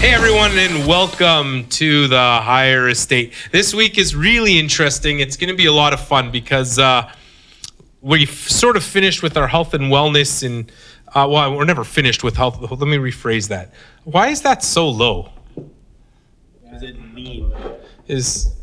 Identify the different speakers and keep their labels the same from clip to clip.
Speaker 1: Hey everyone, and welcome to the Higher Estate. This week is really interesting. It's going to be a lot of fun because uh, we sort of finished with our health and wellness, and uh, well, we're never finished with health. Let me rephrase that. Why is that so low?
Speaker 2: Is it mean?
Speaker 1: Is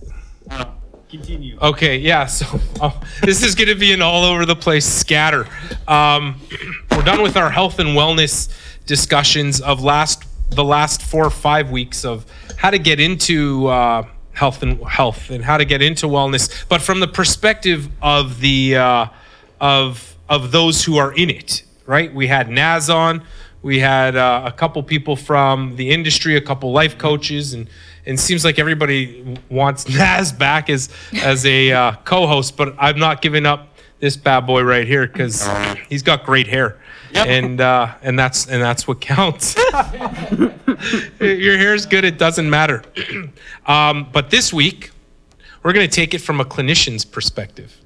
Speaker 2: Continue.
Speaker 1: Okay, yeah. So oh, this is going to be an all over the place scatter. Um, we're done with our health and wellness discussions of last the last four or five weeks of how to get into uh, health and health and how to get into wellness, but from the perspective of the uh, of of those who are in it. Right? We had Naz on. We had uh, a couple people from the industry, a couple life coaches, and and it seems like everybody wants Naz back as as a uh, co-host. But I'm not giving up this bad boy right here because he's got great hair, and uh, and that's and that's what counts. Your hair's good; it doesn't matter. um, but this week, we're going to take it from a clinician's perspective.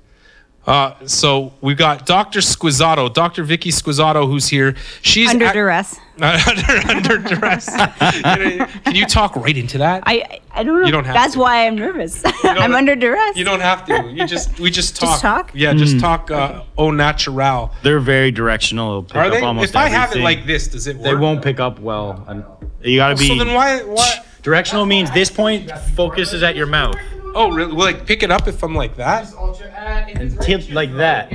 Speaker 1: Uh, so we've got Dr. Squissato, Dr. Vicky Squissato, who's here. She's
Speaker 3: Under
Speaker 1: ac-
Speaker 3: duress.
Speaker 1: under, under duress. You know, Can you talk right into that?
Speaker 3: I I- I don't know.
Speaker 1: You don't have
Speaker 3: That's
Speaker 1: to.
Speaker 3: why I'm nervous. I'm under duress.
Speaker 1: You don't have to. You just we just talk.
Speaker 3: Just talk?
Speaker 1: Yeah, just talk. Uh, au naturel.
Speaker 2: They're very directional. They'll pick
Speaker 1: Are
Speaker 2: up
Speaker 1: they?
Speaker 2: almost
Speaker 1: If I have it
Speaker 2: everything.
Speaker 1: like this, does it work?
Speaker 2: they won't pick up well. You gotta be.
Speaker 1: So then why? Why?
Speaker 2: Directional means this point focuses at your mouth.
Speaker 1: Oh, really? Will it pick it up if I'm like that?
Speaker 2: And tip like that.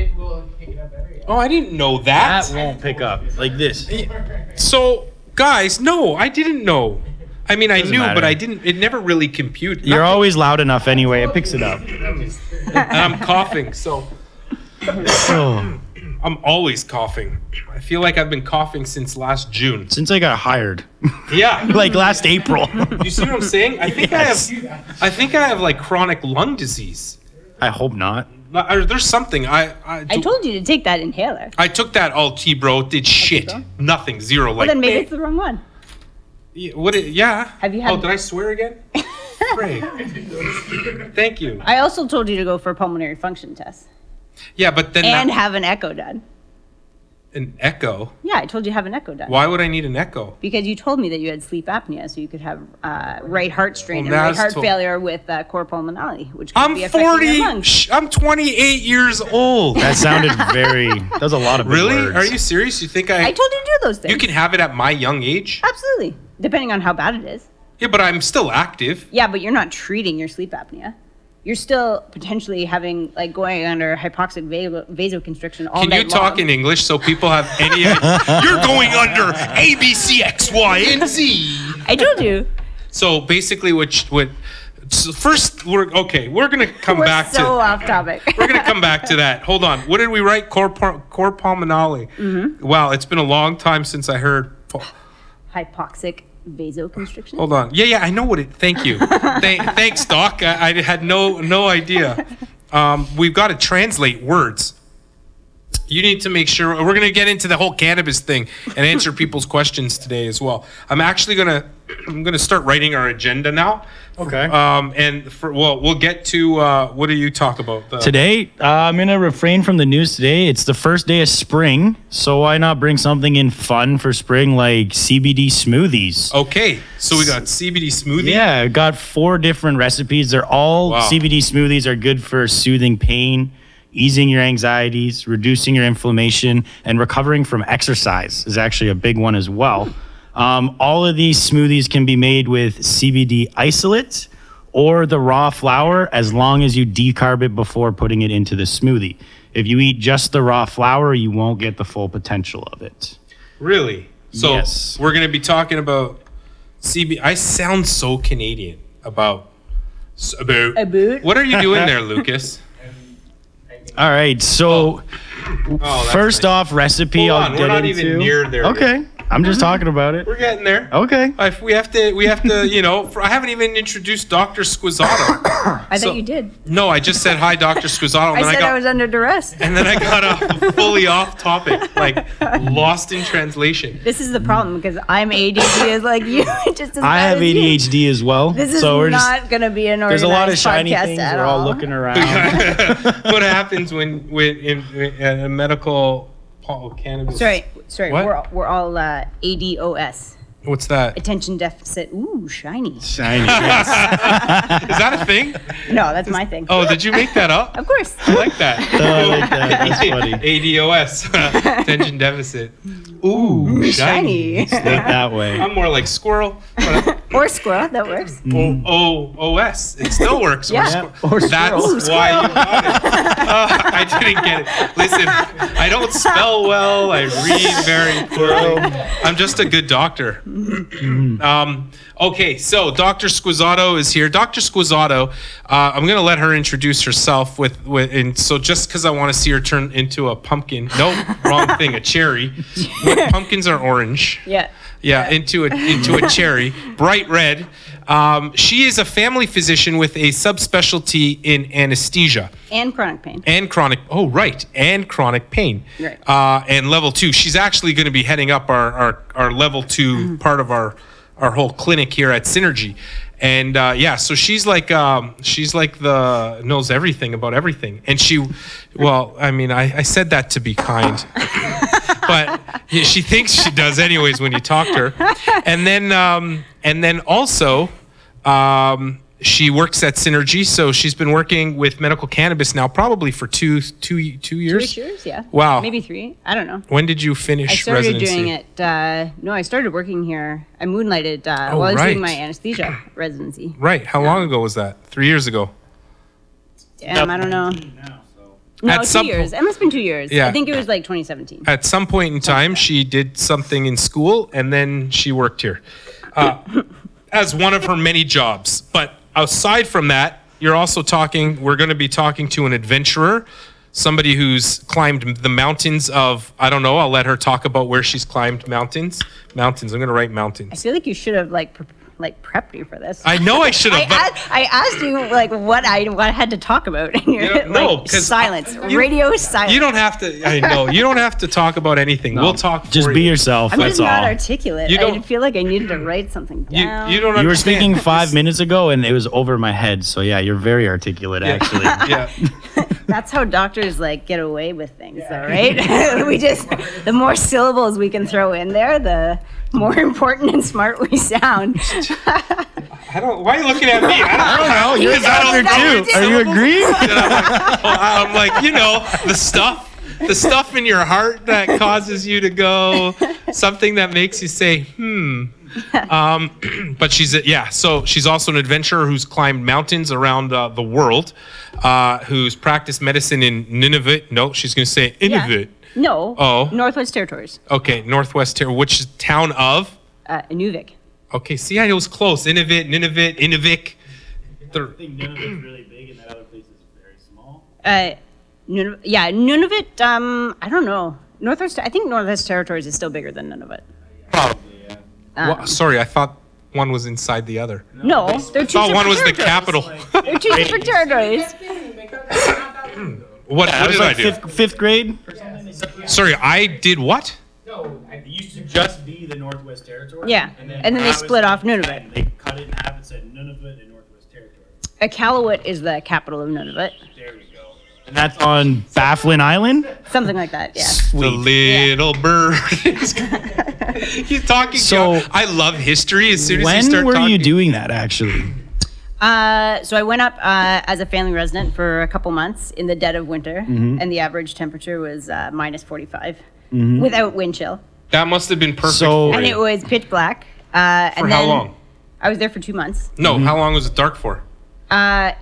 Speaker 1: Oh, I didn't know
Speaker 2: That
Speaker 1: that.
Speaker 2: won't pick up. Like this.
Speaker 1: So, guys, no, I didn't know. I mean, I
Speaker 2: Doesn't
Speaker 1: knew, but. I didn't. It never really computed.
Speaker 2: You're
Speaker 1: Nothing.
Speaker 2: always loud enough anyway. It picks it up.
Speaker 1: and I'm coughing, so
Speaker 2: Oh.
Speaker 1: I'm always coughing. I feel like I've been coughing since last June.
Speaker 2: Since I got hired,
Speaker 1: Yeah.
Speaker 2: like last April.
Speaker 1: You see what I'm saying? I think
Speaker 2: Yes.
Speaker 1: I have. I think I have like chronic lung disease.
Speaker 2: I hope not.
Speaker 1: Or uh, there's something. I I,
Speaker 3: I told you to take that inhaler.
Speaker 1: I took that all T, bro. It did shit.
Speaker 3: bro?
Speaker 1: Nothing. Zero.
Speaker 3: Well,
Speaker 1: Like
Speaker 3: then maybe it's the wrong one.
Speaker 1: Yeah, What? It, yeah.
Speaker 3: Have you
Speaker 1: oh,
Speaker 3: had?
Speaker 1: Oh, did I swear again? Great. Thank you.
Speaker 3: I also told you to go for a pulmonary function test
Speaker 1: Yeah, but then
Speaker 3: and
Speaker 1: that-
Speaker 3: have an echo done.
Speaker 1: an echo.
Speaker 3: Yeah, I told you to have an echo done.
Speaker 1: Why would I need an echo?
Speaker 3: Because you told me that you had sleep apnea, so you could have uh, right heart strain
Speaker 1: Well,
Speaker 3: and right heart
Speaker 1: told-
Speaker 3: failure with uh, cor pulmonale, which could
Speaker 1: I'm
Speaker 3: be affecting your
Speaker 1: 40.
Speaker 3: lungs.
Speaker 1: sh- I'm 28 years old.
Speaker 2: That sounded very. That was a lot of
Speaker 1: Really?
Speaker 2: words.
Speaker 1: Are you serious? You think I?
Speaker 3: I told you to do those things.
Speaker 1: you can have it at my young age?
Speaker 3: Absolutely, depending on how bad it is.
Speaker 1: Yeah, but I'm still active.
Speaker 3: Yeah, but you're not treating your sleep apnea. You're still potentially having like going under hypoxic vasoconstriction all
Speaker 1: Can you talk
Speaker 3: long.
Speaker 1: in English so people have any? You're going under A, B, C, X, Y, and Z.
Speaker 3: I told you.
Speaker 1: So basically, what sh- what? So first, we're okay. We're gonna come
Speaker 3: We're
Speaker 1: back
Speaker 3: so
Speaker 1: to.
Speaker 3: off topic.
Speaker 1: We're gonna come back to that. Hold on. What did we write? Core, pul- cor pulmonale.
Speaker 3: Mm-hmm.
Speaker 1: Wow, it's been a long time since I heard. pu-
Speaker 3: hypoxic vasoconstriction.
Speaker 1: Hold on. Yeah, yeah, I know what it. Thank you. Th- thanks, Doc. I, I had no no idea. Um, we've got to translate words. You need to make sure we're going to get into the whole cannabis thing and answer people's questions today as well. I'm actually going to I'm going to start writing our agenda now.
Speaker 2: Okay.
Speaker 1: Um, and for well, we'll get to uh, what do you talk about? The-
Speaker 2: Today, uh, I'm gonna refrain from the news today. It's the first day of spring, so why not bring something in fun for spring, like CBD smoothies?
Speaker 1: Okay, so we got CBD smoothie.
Speaker 2: Yeah, I got four different recipes. They're all
Speaker 1: Wow.
Speaker 2: CBD smoothies are good for soothing pain, easing your anxieties, reducing your inflammation, and recovering from exercise is actually a big one as well. Um, all of these smoothies can be made with CBD isolate or the raw flower as long as you decarb it before putting it into the smoothie. If you eat just the raw flower, you won't get the full potential of it.
Speaker 1: Really? So
Speaker 2: Yes.
Speaker 1: we're going to be talking about CB. I sound so Canadian about s- about.
Speaker 3: About?
Speaker 1: What are you doing there, Lucas?
Speaker 2: All right, so
Speaker 1: Oh, that's
Speaker 2: First
Speaker 1: nice.
Speaker 2: off, recipe
Speaker 1: Hold
Speaker 2: I'll
Speaker 1: on, we're
Speaker 2: get
Speaker 1: not
Speaker 2: into.
Speaker 1: even near there yet.
Speaker 2: Okay, I'm just mm-hmm. talking about it.
Speaker 1: We're getting there.
Speaker 2: Okay.
Speaker 1: If we have to, we have to, you know. For, I haven't even introduced Doctor Squissato.
Speaker 3: I
Speaker 1: So-
Speaker 3: thought you did.
Speaker 1: no, I just said hi, Doctor Squissato, and
Speaker 3: I
Speaker 1: then I,
Speaker 3: said
Speaker 1: got,
Speaker 3: I was under duress.
Speaker 1: and then I got off fully off topic, like lost in translation.
Speaker 3: This is the problem because I'm ADD as like you. just as
Speaker 2: I
Speaker 3: bad
Speaker 2: have
Speaker 3: as you.
Speaker 2: ADHD as well.
Speaker 3: This is
Speaker 2: so we're
Speaker 3: not
Speaker 2: just
Speaker 3: going to be an
Speaker 2: there's a lot of shiny
Speaker 3: podcast
Speaker 2: things.
Speaker 3: at
Speaker 2: We're all
Speaker 3: all.
Speaker 2: looking around.
Speaker 1: what happens when when in, in a medical oh, cannabis?
Speaker 3: Sorry, sorry.
Speaker 1: What?
Speaker 3: We're we're all uh, ADOS.
Speaker 1: What's that?
Speaker 3: Attention deficit. Ooh, shiny.
Speaker 2: Shiny.
Speaker 1: Is that a thing?
Speaker 3: No, that's my thing.
Speaker 1: Oh, did you make that up?
Speaker 3: Of course.
Speaker 1: I like that.
Speaker 2: Oh, I like that. That's funny.
Speaker 1: ADOS, attention deficit. Ooh,
Speaker 3: Shiny.
Speaker 2: Look that way.
Speaker 1: I'm more like squirrel. But
Speaker 3: or squirrel. That works.
Speaker 1: O O It still works. Or
Speaker 3: Yeah.
Speaker 1: squir-
Speaker 2: Or
Speaker 1: That's
Speaker 2: squirrel.
Speaker 1: why you got it. Uh, I didn't get it. Listen, I don't spell well. I read very poorly. I'm just a good doctor. Um, okay, so Dr. Squissato is here. Dr. Squissato, uh, I'm going to let her introduce herself with, with and so just because I want to see her turn into a pumpkin. No, wrong thing, a cherry. Pumpkins are orange.
Speaker 3: Yeah.
Speaker 1: Yeah, into a into a cherry, bright red. Um, she is a family physician with a subspecialty in anesthesia
Speaker 3: And chronic pain.
Speaker 1: and chronic. Oh, right, and chronic pain.
Speaker 3: Right.
Speaker 1: Uh, and level two. She's actually going to be heading up our our, our level 2 part of our our whole clinic here at Synergy. And uh, yeah, so she's like um, she's like the knows everything about everything. And she, well, I mean, I, I said that to be kind but yeah, she thinks she does anyways when you talk to her. And then um, and then also um, she works at Synergy, so she's been working with medical cannabis now probably for two two two years.
Speaker 3: Two years, yeah.
Speaker 1: Wow.
Speaker 3: Maybe three. I don't know.
Speaker 1: When did you finish
Speaker 3: I started
Speaker 1: residency?
Speaker 3: doing it. Uh, no, I started working here. I moonlighted uh,
Speaker 1: Oh,
Speaker 3: while I was
Speaker 1: right.
Speaker 3: doing my anesthesia residency.
Speaker 1: Right. How long ago was that? Three years ago.
Speaker 3: Damn, I don't know. No,
Speaker 1: At
Speaker 3: two
Speaker 1: some
Speaker 3: years.
Speaker 1: po-
Speaker 3: It must have been two years.
Speaker 1: Yeah.
Speaker 3: I think it was like 2017.
Speaker 1: At some point in time, she did something in school, and then she worked here uh, as one of her many jobs. But aside from that, you're also talking. We're going to be talking to an adventurer, somebody who's climbed the mountains of. I don't know. I'll let her talk about where she's climbed mountains. Mountains. I'm going to write mountains.
Speaker 3: I feel like you should have like pre- like prepped you for this.
Speaker 1: I know I should have. but-
Speaker 3: asked, I asked you like what I what I had to talk about, and you're
Speaker 1: You don't- no,
Speaker 3: like
Speaker 1: 'cause
Speaker 3: silence,
Speaker 1: you-
Speaker 3: radio silence.
Speaker 1: You don't have to. I know you don't have to talk about anything. We'll talk.
Speaker 2: Just
Speaker 1: for
Speaker 2: be
Speaker 1: you.
Speaker 2: yourself.
Speaker 3: I'm
Speaker 2: that's
Speaker 3: just not
Speaker 2: all.
Speaker 3: articulate.
Speaker 1: You don't-
Speaker 3: feel like I needed to write something
Speaker 1: You,
Speaker 3: down.
Speaker 1: you don't.
Speaker 2: You were speaking five minutes ago, and it was over my head. So yeah, you're very articulate, actually.
Speaker 1: Yeah.
Speaker 3: That's how doctors like get away with things, though, right? we just the more syllables we can throw in there, the more important and smart we sound.
Speaker 1: I don't. Why are you looking at me? I don't, know.
Speaker 2: You're a
Speaker 1: Because I don't
Speaker 2: doctor
Speaker 1: know
Speaker 2: too. Are you
Speaker 1: syllables.
Speaker 2: agree?
Speaker 1: And I'm like, oh, I'm like, you know, the stuff, the stuff in your heart that causes you to go, something that makes you say, hmm. Um, but she's a, yeah. So she's also an adventurer who's climbed mountains around uh, the world, uh, who's practiced medicine in Nunavut. No, she's going to say Inuvik.
Speaker 3: No.
Speaker 1: Oh.
Speaker 3: Northwest Territories.
Speaker 1: Okay, Northwest Ter- which town of?
Speaker 3: Uh, Inuvik.
Speaker 1: Okay, see, I was close. Inuvik, Nunavut, Inuvik. The-
Speaker 2: think Nunavut's really big, and that other place is very small.
Speaker 3: Uh, Nunavut, yeah, Nunavut. Um, I don't know. Northwest. I think Northwest Territories is still bigger than Nunavut.
Speaker 2: Probably, yeah.
Speaker 3: Um,
Speaker 1: Wha- sorry, I thought one was inside the other.
Speaker 3: no, they're two
Speaker 1: thought one was the capital.
Speaker 3: territories. They're two different territories.
Speaker 1: what
Speaker 2: That
Speaker 1: what
Speaker 2: was
Speaker 1: did I
Speaker 2: like
Speaker 1: do?
Speaker 2: fifth, fifth grade.
Speaker 1: Sorry, I did what?
Speaker 2: No, it used to just be the Northwest Territory.
Speaker 3: Yeah, and then they
Speaker 2: that
Speaker 3: split off Nunavut.
Speaker 2: and They cut it in half and said Nunavut and Northwest Territory.
Speaker 3: Iqaluit is the capital of Nunavut.
Speaker 2: There we go. And that's on Baffin Island.
Speaker 3: Something like that. Yeah.
Speaker 1: The
Speaker 2: Sweet.
Speaker 1: little bird. He's talking.
Speaker 2: So-
Speaker 1: I love history. As soon as you
Speaker 2: When
Speaker 1: start
Speaker 2: were
Speaker 1: talking,
Speaker 2: you doing that actually?
Speaker 3: Uh, so I went up uh, as a family resident for a couple months in the dead of winter,
Speaker 1: Mm-hmm.
Speaker 3: and the average temperature was uh, minus 45
Speaker 1: Mm-hmm.
Speaker 3: without wind chill,
Speaker 1: That must have been perfect
Speaker 2: So-
Speaker 1: for
Speaker 3: and
Speaker 1: you.
Speaker 3: it was pitch black. Uh,
Speaker 1: for
Speaker 3: and
Speaker 1: how long?
Speaker 3: I was there for two months.
Speaker 1: No, how long was it dark for?
Speaker 3: Uh,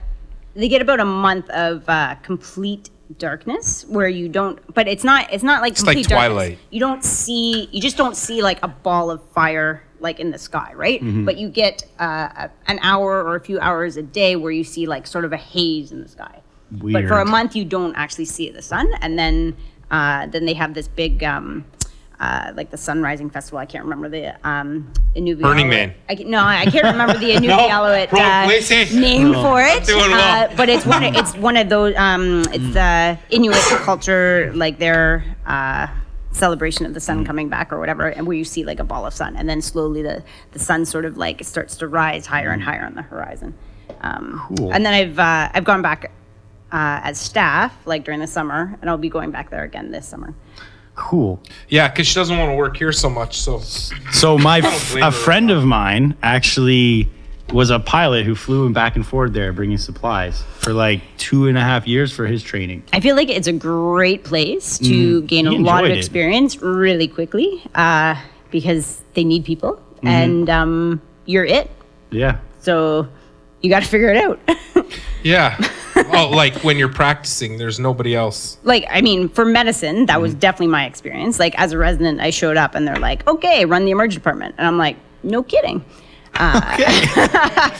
Speaker 3: they get about a month of uh, complete darkness where you don't but it's not it's not like
Speaker 1: It's like
Speaker 3: complete darkness.
Speaker 1: Twilight.
Speaker 3: you don't see you just don't see like a ball of fire like in the sky right
Speaker 1: Mm-hmm.
Speaker 3: but you get uh, an hour or a few hours a day where you see like sort of a haze in the sky but for a month you don't actually see the sun and then uh, then they have this big um, uh, like the sun rising festival i can't remember the um, Inuvialuit.
Speaker 1: Burning Man.
Speaker 3: I, no i can't remember the Inuvialuit
Speaker 1: wrong
Speaker 3: uh,
Speaker 1: place, eh?
Speaker 3: name for it
Speaker 1: doing well.
Speaker 3: uh, but it's one of, it's one of those um, it's the inuit culture like their uh, celebration of the sun coming back or whatever and where you see like a ball of sun and then slowly the the sun sort of like starts to rise higher and higher on the horizon um,
Speaker 2: Cool.
Speaker 3: and then i've uh, i've gone back uh, as staff like during the summer and i'll be going back there again this summer
Speaker 2: cool.
Speaker 1: Yeah, because she doesn't want to work here so much. So
Speaker 2: So my
Speaker 1: don't
Speaker 2: f-
Speaker 1: blame
Speaker 2: a friend of mine actually was a pilot who flew him back and forth there bringing supplies for like two and a half years for his training.
Speaker 3: I feel like it's a great place to gain a lot of
Speaker 2: enjoyed it.
Speaker 3: experience really quickly uh, because they need people and um, you're it.
Speaker 2: Yeah.
Speaker 3: So you got to figure it out.
Speaker 1: yeah. oh, like when you're practicing, there's nobody else.
Speaker 3: like, I mean, for medicine, that was definitely my experience. Like, as a resident, I showed up and they're like, okay, run the emergency department. And I'm like, no kidding. Uh,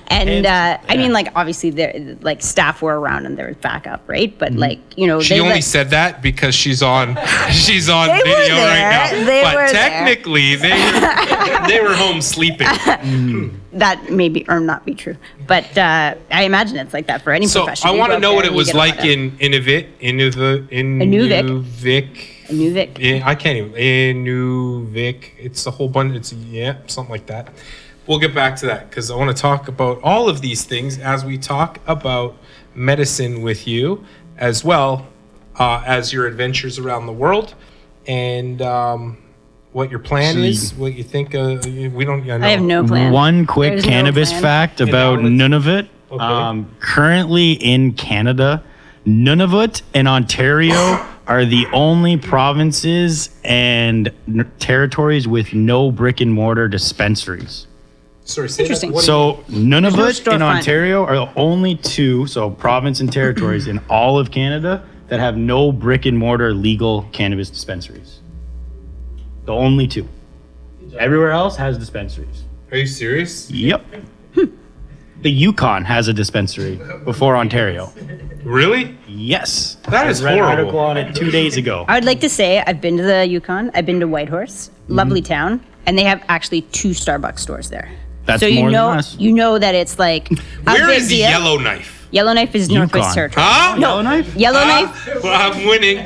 Speaker 3: and uh, I mean, like, obviously, there like staff were around and there was backup, right? But like, you know,
Speaker 1: She
Speaker 3: they
Speaker 1: only
Speaker 3: let-
Speaker 1: said that because she's on she's on
Speaker 3: They were
Speaker 1: video right now.
Speaker 3: They
Speaker 1: but
Speaker 3: were there.
Speaker 1: technically, they were, they were home sleeping.
Speaker 3: that may be or not be true, but uh, I imagine it's like that for any
Speaker 1: So
Speaker 3: profession.
Speaker 1: I want to know what it
Speaker 3: and you
Speaker 1: was
Speaker 3: get a lot
Speaker 1: like in Inuvik, Inuva,
Speaker 3: Inuvik.
Speaker 1: Inuvik.
Speaker 3: Nuvik.
Speaker 1: Yeah, I can't even. Inuvik. It's a whole bunch. It's yeah, something like that. We'll get back to that because I want to talk about all of these things as we talk about medicine with you, as well uh, as your adventures around the world, and um, what your plan is, what you think. Uh, we don't. I, know.
Speaker 3: I have no plan.
Speaker 2: One quick
Speaker 3: There's
Speaker 2: cannabis
Speaker 3: plan.
Speaker 2: fact about
Speaker 1: outlets.
Speaker 2: Nunavut.
Speaker 1: Okay.
Speaker 2: Um, currently in Canada, Nunavut and Ontario are the only provinces and n- territories with no brick and mortar dispensaries.
Speaker 1: Sorry, say that-
Speaker 3: Interesting.
Speaker 1: what-
Speaker 2: So Nunavut and
Speaker 3: storefront.
Speaker 2: Ontario are the only two, so province and territories in all of Canada that have no brick and mortar legal cannabis dispensaries. The only two. Everywhere else has dispensaries.
Speaker 1: are you serious?
Speaker 2: Yep. The Yukon has a dispensary before Ontario.
Speaker 1: Really?
Speaker 2: Yes.
Speaker 1: That
Speaker 2: I
Speaker 1: is
Speaker 2: read an article on it two days ago.
Speaker 3: I would like to say I've been to the Yukon. I've been to Whitehorse, lovely
Speaker 1: Mm-hmm.
Speaker 3: town, and they have actually two Starbucks stores there.
Speaker 2: That's
Speaker 3: so you
Speaker 2: more than
Speaker 3: know,
Speaker 2: us.
Speaker 3: you know that it's like where is
Speaker 1: Where
Speaker 3: big
Speaker 1: is the
Speaker 3: deal.
Speaker 1: Yellowknife?
Speaker 3: Yellowknife is Northwest
Speaker 2: Yukon.
Speaker 3: Territory.
Speaker 1: Huh?
Speaker 2: Yellowknife?
Speaker 3: Yellowknife,
Speaker 1: Ah, well, I'm winning.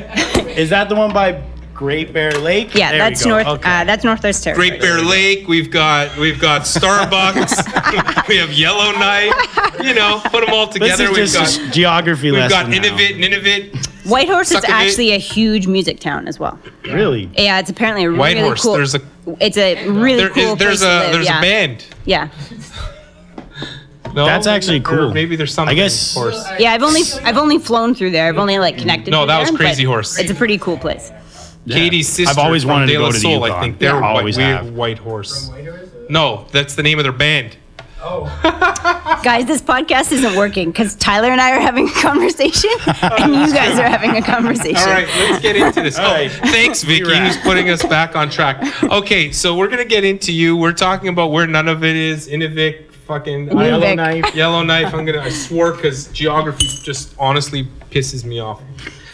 Speaker 2: Is that the one by Great Bear Lake?
Speaker 3: yeah,
Speaker 2: There we
Speaker 3: that's north.
Speaker 2: Okay.
Speaker 3: Uh, that's Northwest Territory.
Speaker 1: Great Bear Lake. We've got we've got Starbucks. we have Yellowknife. You know, put them all
Speaker 2: this
Speaker 1: together.
Speaker 2: is
Speaker 1: We've
Speaker 2: just
Speaker 1: got
Speaker 2: a geography
Speaker 1: we've
Speaker 2: lesson.
Speaker 1: got
Speaker 2: now.
Speaker 1: Innovit, Nineveh.
Speaker 3: Whitehorse is
Speaker 1: Suck a
Speaker 3: actually a huge music town as well.
Speaker 2: Really?
Speaker 3: Yeah, it's apparently a really
Speaker 1: Whitehorse.
Speaker 3: cool.
Speaker 1: There's a
Speaker 3: it's a really
Speaker 1: there
Speaker 3: cool
Speaker 1: is there's
Speaker 3: place to
Speaker 1: a
Speaker 3: live,
Speaker 1: there's
Speaker 3: yeah.
Speaker 1: a band.
Speaker 3: Yeah,
Speaker 1: No,
Speaker 2: That's actually
Speaker 1: Or
Speaker 2: cool.
Speaker 1: maybe there's something.
Speaker 2: I guess-
Speaker 1: Horse.
Speaker 3: yeah. I've only I've only flown through there. I've only like connected.
Speaker 1: No,
Speaker 3: through
Speaker 1: that was Crazy Horse.
Speaker 3: It's a pretty cool place.
Speaker 1: Katie's sister.
Speaker 2: I've always
Speaker 1: from
Speaker 2: wanted to go
Speaker 1: La
Speaker 2: to the
Speaker 1: Soul, I think they're
Speaker 2: Yeah,
Speaker 1: white,
Speaker 2: always
Speaker 1: we
Speaker 2: have.
Speaker 1: White Horse. No, that's the name of their band. Oh.
Speaker 3: guys, this podcast isn't working because Tyler and I are having a conversation, and you guys are having a conversation.
Speaker 1: All right, let's get into this. Oh,
Speaker 2: right.
Speaker 1: thanks, Vicky,
Speaker 2: Be
Speaker 1: who's putting us back on track. Okay, so we're gonna get into you. We're talking about where none of it is. Inuvik, fucking
Speaker 3: yellow
Speaker 2: knife.
Speaker 1: Yellowknife. I'm gonna. I swore because geography just honestly pisses me off.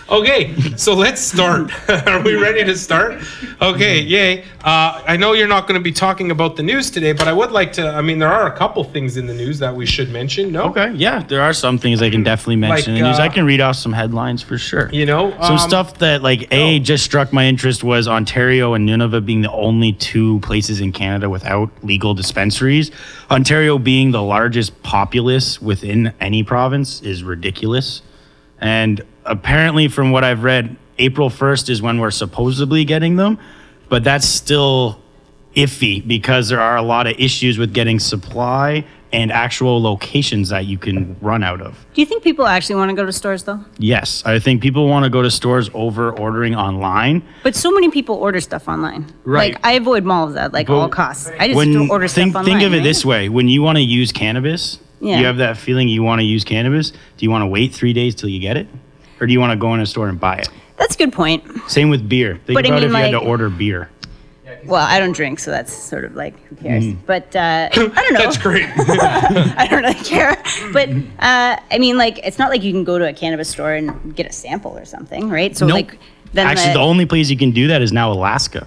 Speaker 1: Okay, so let's start. Are we ready to start? Okay, yay. Uh, I know you're not going to be talking about the news today, but I would like to. I mean, there are a couple things in the news that we should mention. No,
Speaker 2: Okay, yeah, there are some things I can definitely mention in the news.
Speaker 1: uh,
Speaker 2: I can read off some headlines for sure.
Speaker 1: you know
Speaker 2: Some
Speaker 1: um,
Speaker 2: stuff that like a just struck my interest was Ontario and Nunavut being the only two places in Canada without legal dispensaries. Ontario being the largest populace within any province is ridiculous. And apparently from what I've read, April 1st is when we're supposedly getting them, but that's still iffy because there are a lot of issues with getting supply and actual locations that you can run out of.
Speaker 3: Do you think people actually want to go to stores though?
Speaker 2: Yes, I think people want to go to stores over ordering online.
Speaker 3: But so many people order stuff online.
Speaker 2: Right.
Speaker 3: Like I avoid malls at like
Speaker 2: But
Speaker 3: all costs. I just
Speaker 2: When
Speaker 3: order
Speaker 2: think
Speaker 3: stuff online.
Speaker 2: think of it
Speaker 3: right?
Speaker 2: this way: when you want to use cannabis,
Speaker 3: Yeah.
Speaker 2: you have that feeling you want to use cannabis. Do you want to wait three days till you get it, or do you want to go in a store and buy it?
Speaker 3: That's a good point.
Speaker 2: Same with beer. Think
Speaker 3: But I
Speaker 2: about
Speaker 3: mean,
Speaker 2: if you had to order beer.
Speaker 3: Well, I don't drink, so that's sort of like who cares.
Speaker 2: Mm-hmm.
Speaker 3: But uh, I don't know.
Speaker 1: That's great.
Speaker 3: I don't really care. But uh, I mean, like, it's not like you can go to a cannabis store and get a sample or something, right? So
Speaker 2: Nope.
Speaker 3: like, then
Speaker 2: Actually, the only place you can do that is now Alaska.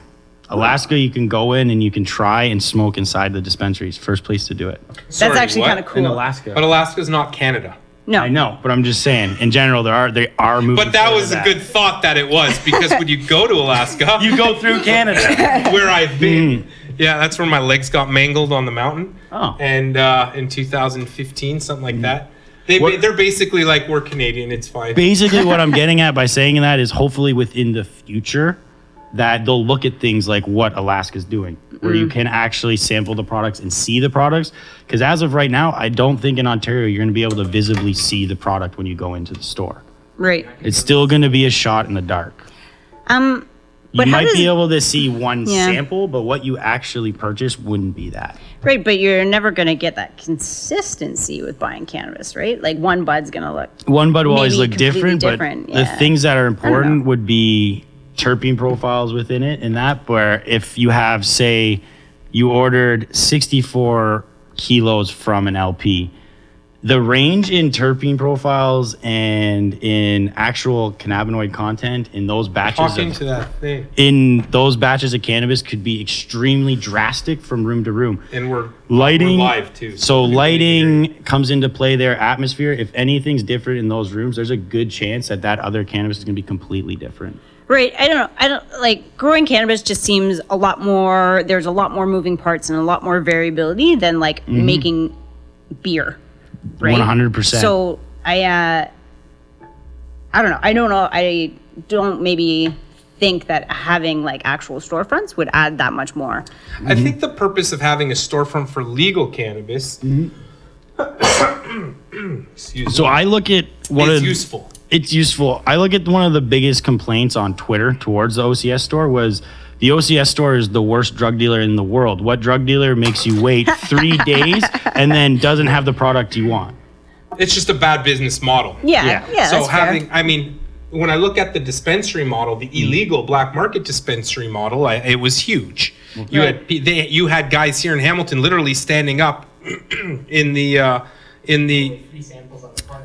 Speaker 2: Alaska, you can go in and you can try and smoke inside the dispensaries. First place to do it.
Speaker 3: that's actually kind of cool.
Speaker 2: In Alaska.
Speaker 1: But Alaska's not Canada.
Speaker 3: No,
Speaker 2: I know, but I'm just saying. In general, there are they are moving.
Speaker 1: But that
Speaker 2: forward
Speaker 1: was a
Speaker 2: with
Speaker 1: good thought that it was because when you go to Alaska,
Speaker 2: You go through Canada.
Speaker 1: where I've been, yeah, that's where my legs got mangled on the mountain.
Speaker 2: Oh.
Speaker 1: And uh, in 2015, something like that. They,
Speaker 2: What-
Speaker 1: they're basically like, we're Canadian, it's fine.
Speaker 2: Basically, what I'm getting at by saying that is hopefully within the future, that they'll look at things like what Alaska's doing, where
Speaker 3: Mm.
Speaker 2: you can actually sample the products and see the products. Because as of right now, I don't think in Ontario you're going to be able to visibly see the product when you go into the store.
Speaker 3: Right.
Speaker 2: It's still going to be a shot in the dark.
Speaker 3: Um,
Speaker 2: You might be able to see one
Speaker 3: Yeah.
Speaker 2: sample, but what you actually purchase wouldn't be that.
Speaker 3: right, but you're never going to get that consistency with buying cannabis, right? Like one bud's going to look.
Speaker 2: One bud will always look
Speaker 3: completely
Speaker 2: different, but
Speaker 3: different,
Speaker 2: the things that are important would be terpene profiles within it and that where if you have say you ordered 64 kilos from an LP the range in terpene profiles and in actual cannabinoid content in those batches
Speaker 1: Talking
Speaker 2: of,
Speaker 1: to that thing,
Speaker 2: in those batches of cannabis could be extremely drastic from room to room.
Speaker 1: And we're
Speaker 2: lighting
Speaker 1: we're live too.
Speaker 2: so lighting comes into play there. Atmosphere if anything's different in those rooms there's a good chance that that other cannabis is going to be completely different
Speaker 3: Right. I don't know. I don't like growing cannabis just seems a lot more there's a lot more moving parts and a lot more variability than like
Speaker 2: Mm-hmm.
Speaker 3: making beer. Right.
Speaker 2: 100%.
Speaker 3: So I uh I don't know. I don't know. I don't maybe think that having like actual storefronts would add that much more.
Speaker 1: I think the purpose of having a storefront for legal cannabis, excuse
Speaker 2: so
Speaker 1: me,
Speaker 2: i look at what
Speaker 1: is useful.
Speaker 2: It's useful i look at one of the biggest complaints on twitter towards the ocs store was the OCS store is the worst drug dealer in the world. What drug dealer makes you wait three days and then doesn't have the product you want?
Speaker 1: It's just a bad business model.
Speaker 3: Yeah.
Speaker 2: Yeah.
Speaker 3: Yeah.
Speaker 1: so
Speaker 3: that's fair.
Speaker 1: having, I mean, when I look at the dispensary model, the illegal black market dispensary model, I, it was huge. You had they, you had guys here in Hamilton literally standing up in the uh, in the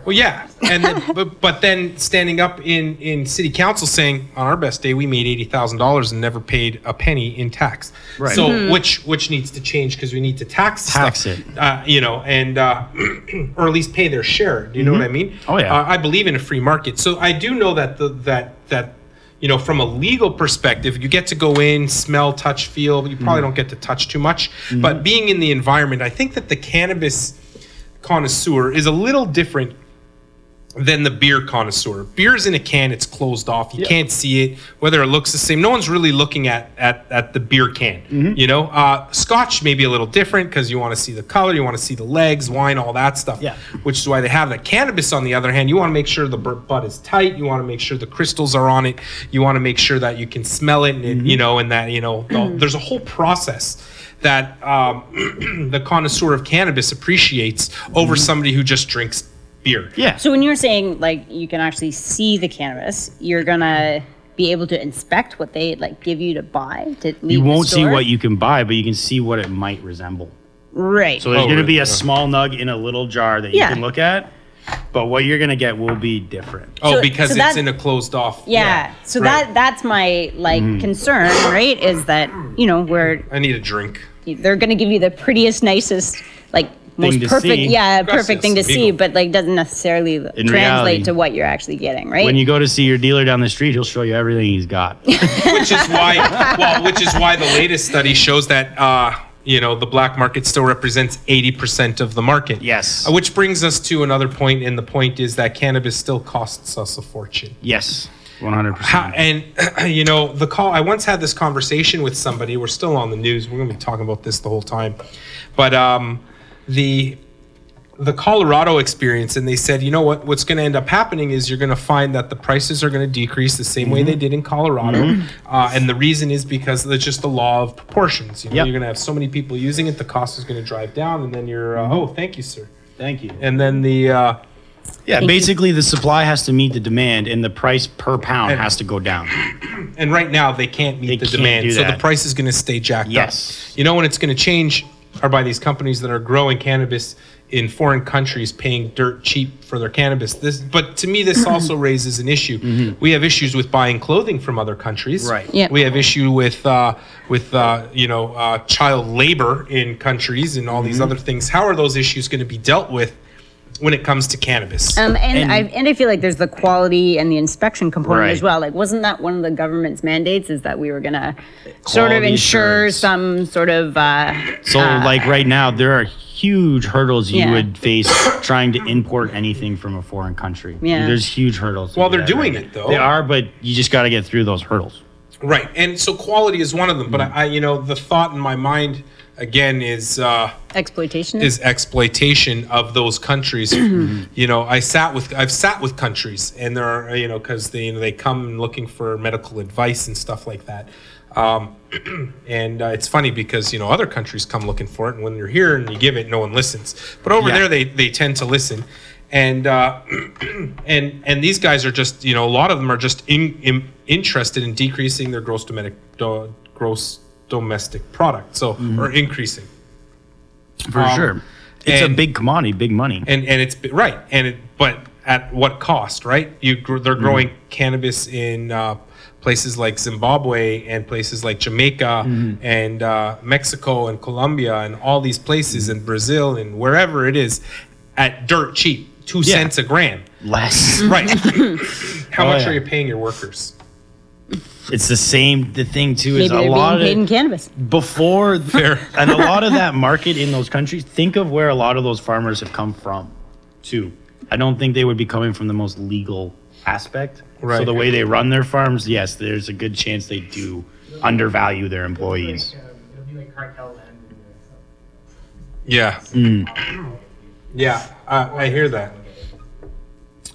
Speaker 1: well, yeah, and then, but but then standing up in in city council saying on our best day we made eighty thousand dollars and never paid a penny in tax.
Speaker 2: Right.
Speaker 1: So
Speaker 3: Mm-hmm.
Speaker 1: which which needs to change because we need to tax
Speaker 2: Tax
Speaker 1: stuff,
Speaker 2: it.
Speaker 1: uh, you know, and uh, or at least pay their share. Do you know what I mean?
Speaker 2: Oh, yeah.
Speaker 1: Uh, I believe in a free market, so I do know that the that that you know from a legal perspective, you get to go in, smell, touch, feel. You probably don't get to touch too much, but being in the environment, I think that the cannabis connoisseur is a little different than the beer connoisseur. Beer's in a can, it's closed off. You can't see it, whether it looks the same. No one's really looking at at, at the beer can.
Speaker 2: Mm-hmm.
Speaker 1: You know, uh, Scotch may be a little different because you want to see the color, you want to see the legs, wine, all that stuff.
Speaker 2: Yeah.
Speaker 1: Which is why they have that. Cannabis, on the other hand, you want to make sure the butt is tight. You want to make sure the crystals are on it. You want to make sure that you can smell it, and
Speaker 2: Mm-hmm.
Speaker 1: you know, and that you know, the- there's a whole process that um, the connoisseur of cannabis appreciates over somebody who just drinks beer.
Speaker 2: Yeah.
Speaker 3: So when you're saying like you can actually see the cannabis, you're gonna be able to inspect what they like give you to buy to leave
Speaker 2: you won't see
Speaker 3: store?
Speaker 2: what you can buy, but you can see what it might resemble.
Speaker 3: right.
Speaker 2: So there's
Speaker 1: Oh,
Speaker 2: going to
Speaker 1: really?
Speaker 2: be
Speaker 1: Yeah.
Speaker 2: a small nug in a little jar that you can look at, but what you're going to get will be different.
Speaker 1: Oh,
Speaker 3: So-
Speaker 1: because
Speaker 3: so
Speaker 1: it's
Speaker 3: that-
Speaker 1: in a closed off.
Speaker 3: yeah. So
Speaker 1: right.
Speaker 3: that that's my like
Speaker 2: Mm-hmm.
Speaker 3: concern, right? Is that you know where
Speaker 1: I need a drink.
Speaker 3: they're gonna give you the prettiest, nicest, like most
Speaker 2: to
Speaker 3: perfect,
Speaker 2: see.
Speaker 3: yeah,
Speaker 1: Gracias,
Speaker 3: perfect thing to see, but like doesn't necessarily translate
Speaker 2: reality,
Speaker 3: to what you're actually getting, right?
Speaker 2: When you go to see your dealer down the street, he'll show you everything he's got.
Speaker 1: which is why well which is why the latest study shows that uh you know the black market still represents 80% of the market
Speaker 2: Yes.
Speaker 1: Uh, which brings us to another point and the point is that cannabis still costs us a fortune
Speaker 2: yes, 100%.
Speaker 1: Ha- and you know the call i once had this conversation with somebody we're still on the news we're going to be talking about this the whole time but um the the Colorado experience, and they said, you know what? What's going to end up happening is you're going to find that the prices are going to decrease the same
Speaker 2: Mm-hmm.
Speaker 1: way they did in Colorado, uh, and the reason is because it's just the law of proportions. You know,
Speaker 2: Yep.
Speaker 1: you're going to have so many people using it, the cost is going to drive down, and then you're, uh, oh, thank you, sir.
Speaker 2: Thank you.
Speaker 1: And then the uh,
Speaker 2: Yeah,
Speaker 3: you.
Speaker 2: basically the supply has to meet the demand and the price per pound
Speaker 1: And-
Speaker 2: has to go down.
Speaker 1: and right now they can't meet
Speaker 2: They
Speaker 1: the
Speaker 2: can't
Speaker 1: demand, so the price is going to stay jacked
Speaker 2: Yes.
Speaker 1: up. You know when it's going to change are by these companies that are growing cannabis in foreign countries paying dirt cheap for their cannabis. This, but to me, this also raises an issue. We have issues with buying clothing from other countries.
Speaker 2: Right.
Speaker 3: Yeah.
Speaker 1: We have issue with uh, with uh, you know uh, child labor in countries and all these other things. How are those issues going to be dealt with when it comes to cannabis?
Speaker 3: Um, and,
Speaker 2: And-
Speaker 3: I and I feel like there's the quality and the inspection component as well. Like, wasn't that one of the government's mandates? Is that we were gonna sort of ensure
Speaker 2: assurance.
Speaker 3: some sort of uh,
Speaker 2: So, like right now, there are huge hurdles you
Speaker 3: Yeah.
Speaker 2: would face trying to import anything from a foreign country.
Speaker 3: Yeah.
Speaker 2: There's huge hurdles.
Speaker 1: Well,
Speaker 2: do
Speaker 1: they're
Speaker 2: that
Speaker 1: doing
Speaker 2: right
Speaker 1: it, though.
Speaker 2: They are, but you just got to get through those hurdles.
Speaker 1: Right, and so quality is one of them. But I, I, you know, the thought in my mind again is uh,
Speaker 3: Exploitation.
Speaker 1: is exploitation of those countries. you know, I sat with I've sat with countries, and there are you know because they you know, they come looking for medical advice and stuff like that. Um, and uh, it's funny because you know other countries come looking for it, and when you're here and you give it, no one listens. But over
Speaker 2: Yeah.
Speaker 1: there, they they tend to listen. And uh, and and these guys are just you know a lot of them are just in, in, interested in decreasing their gross domestic do, gross domestic product, so or increasing.
Speaker 2: For
Speaker 1: Um,
Speaker 2: sure. It's a big commodity, big money.
Speaker 1: and and it's right and it but at what cost right you they're growing cannabis in uh, places like zimbabwe and places like jamaica and uh, mexico and colombia and all these places in brazil and wherever it is at dirt cheap two
Speaker 2: Yeah.
Speaker 1: cents a gram
Speaker 2: Less.
Speaker 1: right how
Speaker 2: Oh,
Speaker 1: much
Speaker 2: yeah.
Speaker 1: are you paying your workers
Speaker 2: It's the same. The thing too
Speaker 3: Maybe
Speaker 2: is a
Speaker 3: they're
Speaker 2: lot
Speaker 3: being paid in
Speaker 2: of
Speaker 3: cannabis.
Speaker 2: before
Speaker 1: Fair.
Speaker 2: and a lot of that market in those countries. Think of where a lot of those farmers have come from, too. I don't think they would be coming from the most legal aspect. So
Speaker 1: Right.
Speaker 2: the way they run their farms, yes, there's a good chance they do undervalue their employees.
Speaker 4: Like, it'll be like cartel land. yeah hmm.
Speaker 1: yeah I, I hear that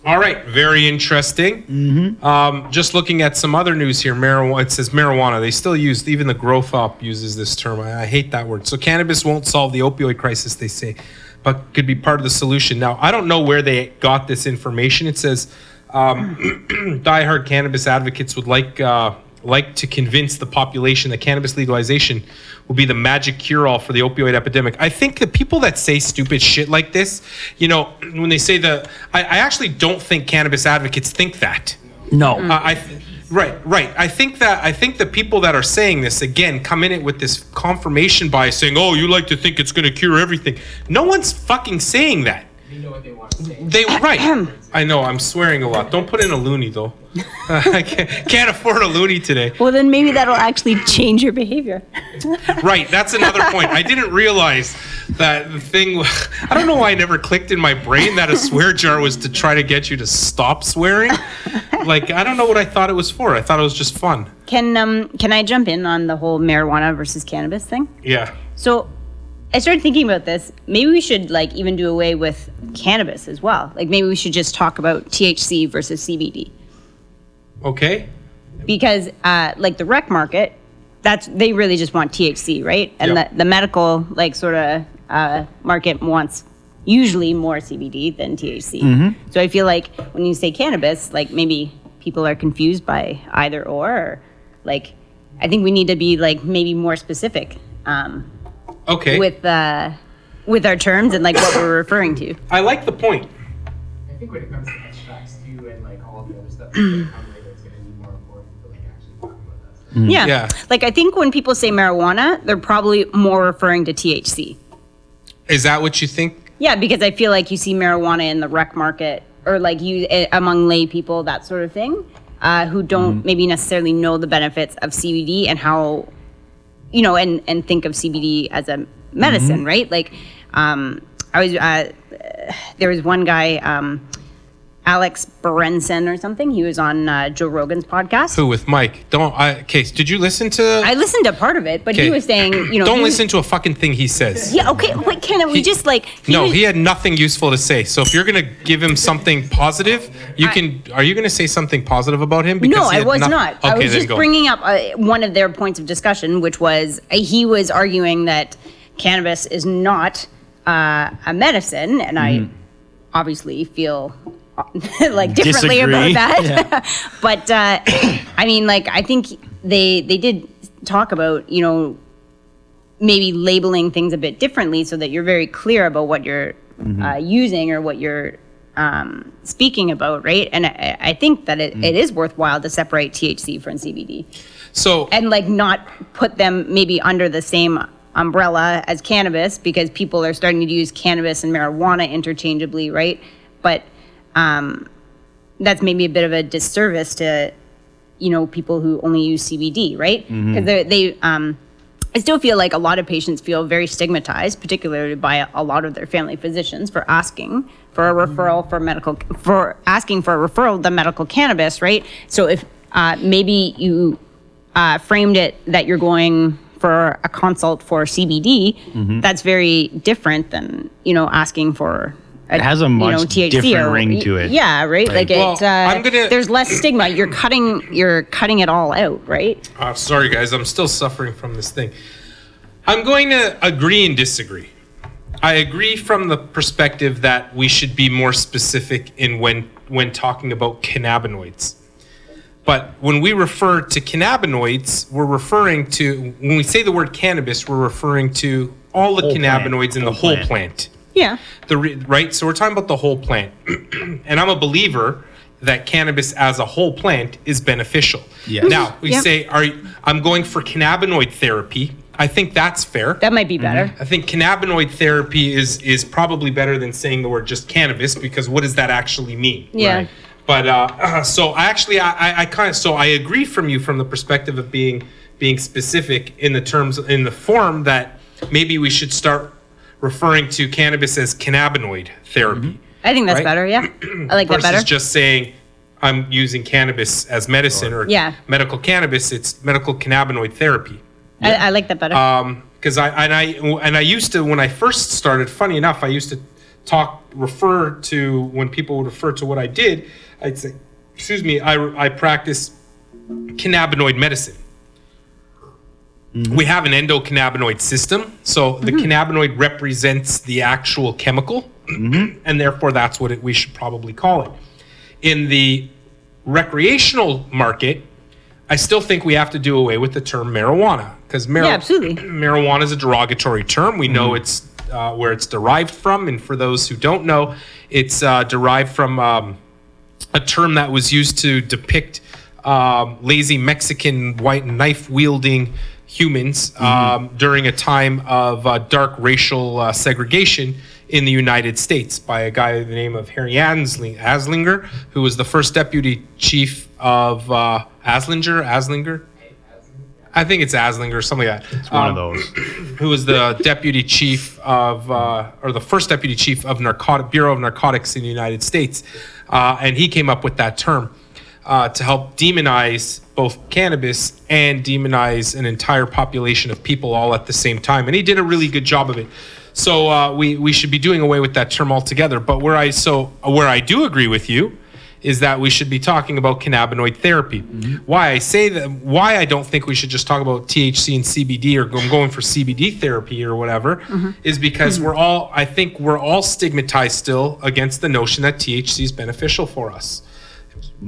Speaker 1: All right, very interesting. Mm-hmm. Um, just looking at some other news here, marijuana. It says marijuana. They still use even the growth op uses this term. I, I hate that word. So cannabis won't solve the opioid crisis, they say, but could be part of the solution. Now I don't know where they got this information. It says um, diehard cannabis advocates would like uh, like to convince the population that cannabis legalization will be the magic cure-all for the opioid epidemic. I think the people that say stupid shit like this, you know, when they say the, I, I actually don't think cannabis advocates think that.
Speaker 2: No.
Speaker 1: Uh, I, right, right. I think that I think the people that are saying this again come in it with this confirmation bias, saying, "Oh, you like to think it's going to cure everything." No one's fucking saying that.
Speaker 4: They know what they want to say.
Speaker 1: They right. I know. I'm swearing a lot. Don't put in a loony though. I can't, can't afford a loony today.
Speaker 3: Well, then maybe that'll actually change your behavior.
Speaker 1: Right. That's another point. I didn't realize that the thing. I don't know why I never clicked in my brain that a swear jar was to try to get you to stop swearing. Like I don't know what I thought it was for. I thought it was just fun.
Speaker 3: Can um can I jump in on the whole marijuana versus cannabis thing?
Speaker 1: Yeah.
Speaker 3: So I started thinking about this. Maybe we should like even do away with cannabis as well. Like maybe we should just talk about THC versus CBD
Speaker 1: Okay.
Speaker 3: because uh, like the rec market, that's they really just want THC, right? And
Speaker 1: Yep.
Speaker 3: the the medical like sort of uh, market wants usually more CBD than THC. Mm-hmm. So I feel like when you say cannabis, like maybe people are confused by either or. or like I think we need to be like maybe more specific um,
Speaker 1: Okay.
Speaker 3: with uh, with our terms and like what we're referring to.
Speaker 1: I like the point.
Speaker 4: I think when it comes to extracts too, and like all the other stuff that's gonna come later, it's gonna be more important to like actually talk about that stuff.
Speaker 3: Yeah.
Speaker 1: Yeah.
Speaker 3: Like I think when people say marijuana, they're probably more referring to THC.
Speaker 1: Is that what you think?
Speaker 3: Yeah, because I feel like you see marijuana in the rec market or like you eh, among lay people, that sort of thing, uh, who don't maybe necessarily know the benefits of CBD and how, you know, and and think of CBD as a medicine, right? Like, um, I was uh, there was one guy, um, Alex Berenson or something. He was on uh, Joe Rogan's podcast.
Speaker 1: Who with Mike? Don't. I, okay. Did you listen to?
Speaker 3: I listened to part of it, but he
Speaker 1: Okay.
Speaker 3: was saying, you know,
Speaker 1: Don't
Speaker 3: he was-
Speaker 1: listen to a fucking thing he says.
Speaker 3: Yeah, okay. Wait, can we
Speaker 1: He-
Speaker 3: just like?
Speaker 1: No,
Speaker 3: was-
Speaker 1: he had nothing useful to say. So if you're gonna give him something positive, you
Speaker 3: I-
Speaker 1: can. Are you gonna say something positive about him?
Speaker 3: No,
Speaker 1: he
Speaker 3: I
Speaker 1: had
Speaker 3: was
Speaker 1: noth-
Speaker 3: not.
Speaker 1: Okay,
Speaker 3: I was just
Speaker 1: go.
Speaker 3: bringing up uh, one of their points of discussion, which was uh, he was arguing that cannabis is not uh, a medicine, and I
Speaker 1: Mm-hmm.
Speaker 3: obviously feel like differently
Speaker 2: Disagree.
Speaker 3: about that. but uh, I mean, like I think they they did talk about you know maybe labeling things a bit differently so that you're very clear about what you're uh, using or what you're um, speaking about, right? And I, I think that it, it is worthwhile to separate THC from CBD
Speaker 1: So
Speaker 3: and like not put them maybe under the same umbrella as cannabis because people are starting to use cannabis and marijuana interchangeably, right? But um, that's maybe a bit of a disservice to you know people who only use CBD, right? Because they they um, I still feel like a lot of patients feel very stigmatized, particularly by a, lot of their family physicians, for asking for a referral for medical for asking for a referral to medical cannabis, right? So if uh, maybe you uh, framed it that you're going for a consult for CBD,
Speaker 2: Mm-hmm.
Speaker 3: that's very different than you know asking for. A,
Speaker 2: It has a
Speaker 3: you
Speaker 2: much
Speaker 3: know, THC
Speaker 2: different
Speaker 3: or-
Speaker 2: ring to it.
Speaker 3: Yeah, right. Like
Speaker 1: Well,
Speaker 3: it, uh,
Speaker 1: I'm gonna-
Speaker 3: there's less stigma. You're cutting. You're cutting it all out, right?
Speaker 1: Uh, sorry, guys, I'm still suffering from this thing. I'm going to agree and disagree. I agree from the perspective that we should be more specific in when when talking about cannabinoids. But when we refer to cannabinoids, we're referring to when we say the word cannabis, we're referring to all the
Speaker 2: Whole plant.
Speaker 1: cannabinoids in the
Speaker 2: Whole
Speaker 1: whole
Speaker 2: plant.
Speaker 1: plant
Speaker 3: Yeah.
Speaker 1: the re- right so we're talking about the whole plant and i'm a believer that cannabis as a whole plant is beneficial
Speaker 2: Yes.
Speaker 1: now we
Speaker 3: Yep.
Speaker 1: say are you, i'm going for cannabinoid therapy i think that's fair
Speaker 3: That might be better.
Speaker 1: i think cannabinoid therapy is is probably better than saying the word just cannabis because what does that actually mean
Speaker 3: Yeah.
Speaker 2: Right.
Speaker 1: but uh, so I actually I, I, I kind of so I agree from you from the perspective of being being specific in the terms in the form that maybe we should start referring to cannabis as cannabinoid therapy
Speaker 3: I think that's
Speaker 1: Right?
Speaker 3: better. Yeah. I like that
Speaker 1: versus
Speaker 3: better.
Speaker 1: just saying I'm using cannabis as medicine or
Speaker 3: Yeah.
Speaker 1: medical cannabis. It's medical cannabinoid therapy
Speaker 3: I, I like that better.
Speaker 1: Um, because I and I and I used to when I first started. Funny enough, I used to talk refer to when people would refer to what I did. I'd say, "Excuse me, I I practice cannabinoid medicine." We have an endocannabinoid system, so the cannabinoid represents the actual chemical, and therefore that's what it, we should probably call it. In the recreational market, I still think we have to do away with the term marijuana because
Speaker 3: Yeah,
Speaker 1: marijuana is a derogatory term. We know it's uh, where it's derived from, and for those who don't know, it's uh, derived from um, a term that was used to depict um, lazy Mexican white knife wielding humans um, during a time of uh, dark racial uh, segregation in the United States by a guy by the name of Harry Ansling, Aslinger, who was the first deputy chief of uh, Aslinger, Aslinger. I think it's Aslinger or something like that.
Speaker 2: It's one of
Speaker 1: Um,
Speaker 2: those.
Speaker 1: who was the deputy chief of, uh, or the first deputy chief of narcotic Bureau of Narcotics in the United States, uh, and he came up with that term uh, to help demonize both cannabis and demonize an entire population of people all at the same time, and he did a really good job of it. So uh, we we should be doing away with that term altogether. But where I so where I do agree with you is that we should be talking about cannabinoid therapy. Mm-hmm. Why I say that, why I don't think we should just talk about THC and CBD or I'm going for CBD therapy or whatever, mm-hmm. is because mm-hmm. we're all, I think we're all stigmatized still against the notion that THC is beneficial for us.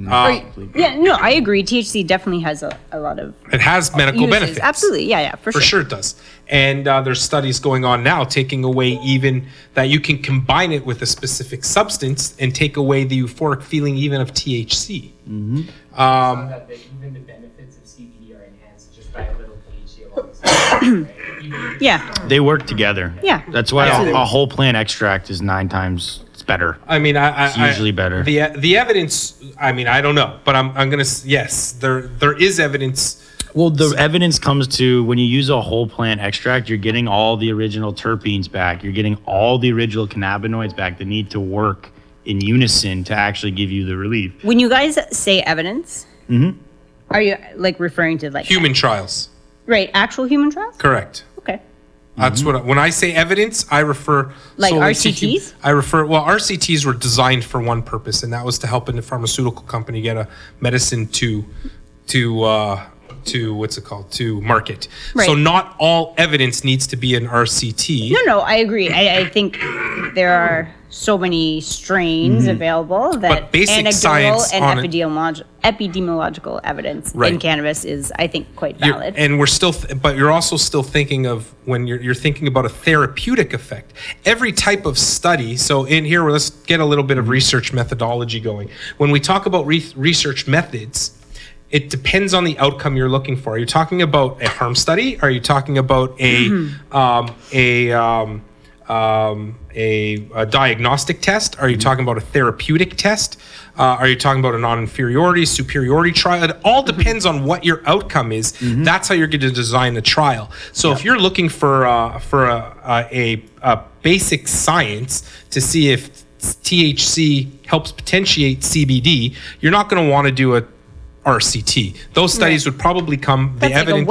Speaker 1: Uh,
Speaker 3: yeah. No, I agree. THC definitely has a, a lot of
Speaker 1: it has medical
Speaker 3: uses.
Speaker 1: benefits.
Speaker 3: Absolutely. Yeah. Yeah. For, sure.
Speaker 1: For sure it does. And uh, there's studies going on now taking away even that you can combine it with a specific substance and take away the euphoric feeling even of THC.
Speaker 4: Um, that the, even the benefits of CBD are enhanced just by a little THC alongside. right? Even if it's
Speaker 3: Yeah.
Speaker 2: They work together.
Speaker 3: Yeah.
Speaker 2: That's why a, a whole plant extract is nine times it's better.
Speaker 1: I mean, I, I
Speaker 2: It's usually
Speaker 1: I-
Speaker 2: better.
Speaker 1: The the evidence. I mean, I don't know, but I'm I'm gonna yes, there there is evidence.
Speaker 2: Well, the evidence comes to when you use a whole plant extract, you're getting all the original terpenes back. You're getting all the original cannabinoids back that need to work in unison to actually give you the relief.
Speaker 3: When you guys say evidence,
Speaker 2: Mm-hmm.
Speaker 3: are you like referring to like
Speaker 1: Human trials,
Speaker 3: right actual human trials?
Speaker 1: correct.
Speaker 3: Okay.
Speaker 1: That's what I- when I say evidence, I refer
Speaker 3: Like
Speaker 1: solely to
Speaker 3: RCTs?
Speaker 1: I refer well, RCTs were designed for one purpose, and that was to help a pharmaceutical company get a medicine to to uh, to what's it called to market. So
Speaker 3: Right.
Speaker 1: not all evidence needs to be an RCT.
Speaker 3: No, no, I agree. I, I think there are so many strains available that
Speaker 1: Mm-hmm. But basic
Speaker 3: anecdotal
Speaker 1: science
Speaker 3: and
Speaker 1: on it-
Speaker 3: epidemiolog- epidemiological evidence in cannabis is, I think, quite
Speaker 1: You're-
Speaker 3: valid.
Speaker 1: and we're still, th- but you're also still thinking of when you're, you're thinking about a therapeutic effect. Every type of study. So in here, let's get a little bit of research methodology going. When we talk about re- research methods, it depends on the outcome you're looking for. Are you talking about a harm study? Are you talking about a um, a um, um, a, a diagnostic test? Are you talking about a therapeutic test? Uh, are you talking about a non-inferiority, superiority trial? It all depends on what your outcome is. That's how you're going to design the trial. So if you're looking for uh, for a, a, a basic science to see if THC helps potentiate CBD, you're not going to want to do a RCT. Those studies would probably come the
Speaker 3: That's like
Speaker 1: evidence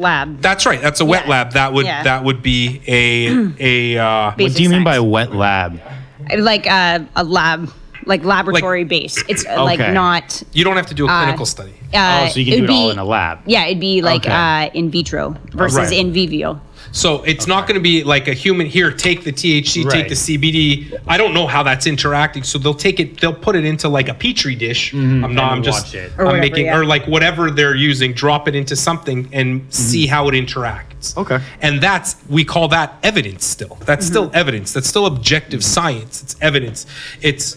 Speaker 3: lab.
Speaker 1: That's right. That's a wet
Speaker 3: Yeah.
Speaker 1: lab. That would
Speaker 3: Yeah.
Speaker 1: that would be a a uh,
Speaker 2: What do you mean by wet lab?
Speaker 3: like a, a lab, like laboratory base. It's uh, like
Speaker 2: Okay.
Speaker 3: not.
Speaker 1: you don't have to do a clinical study.
Speaker 3: Uh,
Speaker 2: oh, so you can do
Speaker 3: it'd
Speaker 2: it all
Speaker 3: be-
Speaker 2: in a lab.
Speaker 3: Yeah, it'd be like
Speaker 2: Okay.
Speaker 3: uh, in vitro versus
Speaker 1: Right.
Speaker 3: in vivo.
Speaker 1: So it's not going to be like a human here. Take the THC, take the CBD. I don't know how that's interacting. So they'll take it. They'll put it into like a petri dish. Mm-hmm. I'm not. I'm just.
Speaker 2: watch it.
Speaker 1: I'm
Speaker 3: whatever,
Speaker 1: making
Speaker 3: yeah.
Speaker 1: or like whatever they're using. Drop it into something and mm-hmm. see how it interacts.
Speaker 2: Okay.
Speaker 1: And that's we call that evidence. Still, that's mm-hmm. still evidence. That's still objective science. It's evidence. It's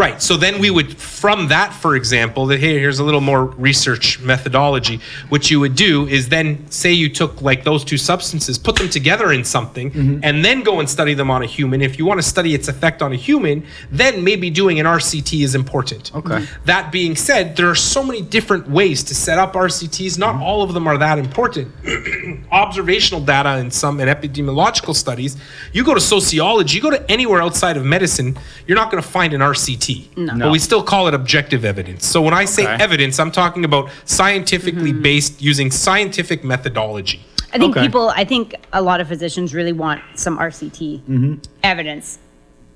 Speaker 1: Right. So then we would, from that, for example, that hey, here's a little more research methodology. What you would do is then say you took like those two substances, put them together in something, mm-hmm. and then go and study them on a human. If you want to study its effect on a human, then maybe doing an RCT is important.
Speaker 2: Okay.
Speaker 1: That being said, there are so many different ways to set up RCTs. Not mm-hmm. all of them are that important observational data in some and epidemiological studies, you go to sociology, you go to anywhere outside of medicine, you're not going to find an RCT. No. But we still call it objective evidence. So when I say
Speaker 2: Okay.
Speaker 1: evidence, I'm talking about scientifically based using scientific methodology.
Speaker 3: I think
Speaker 2: Okay.
Speaker 3: people, I think a lot of physicians really want some RCT
Speaker 1: Mm-hmm.
Speaker 3: evidence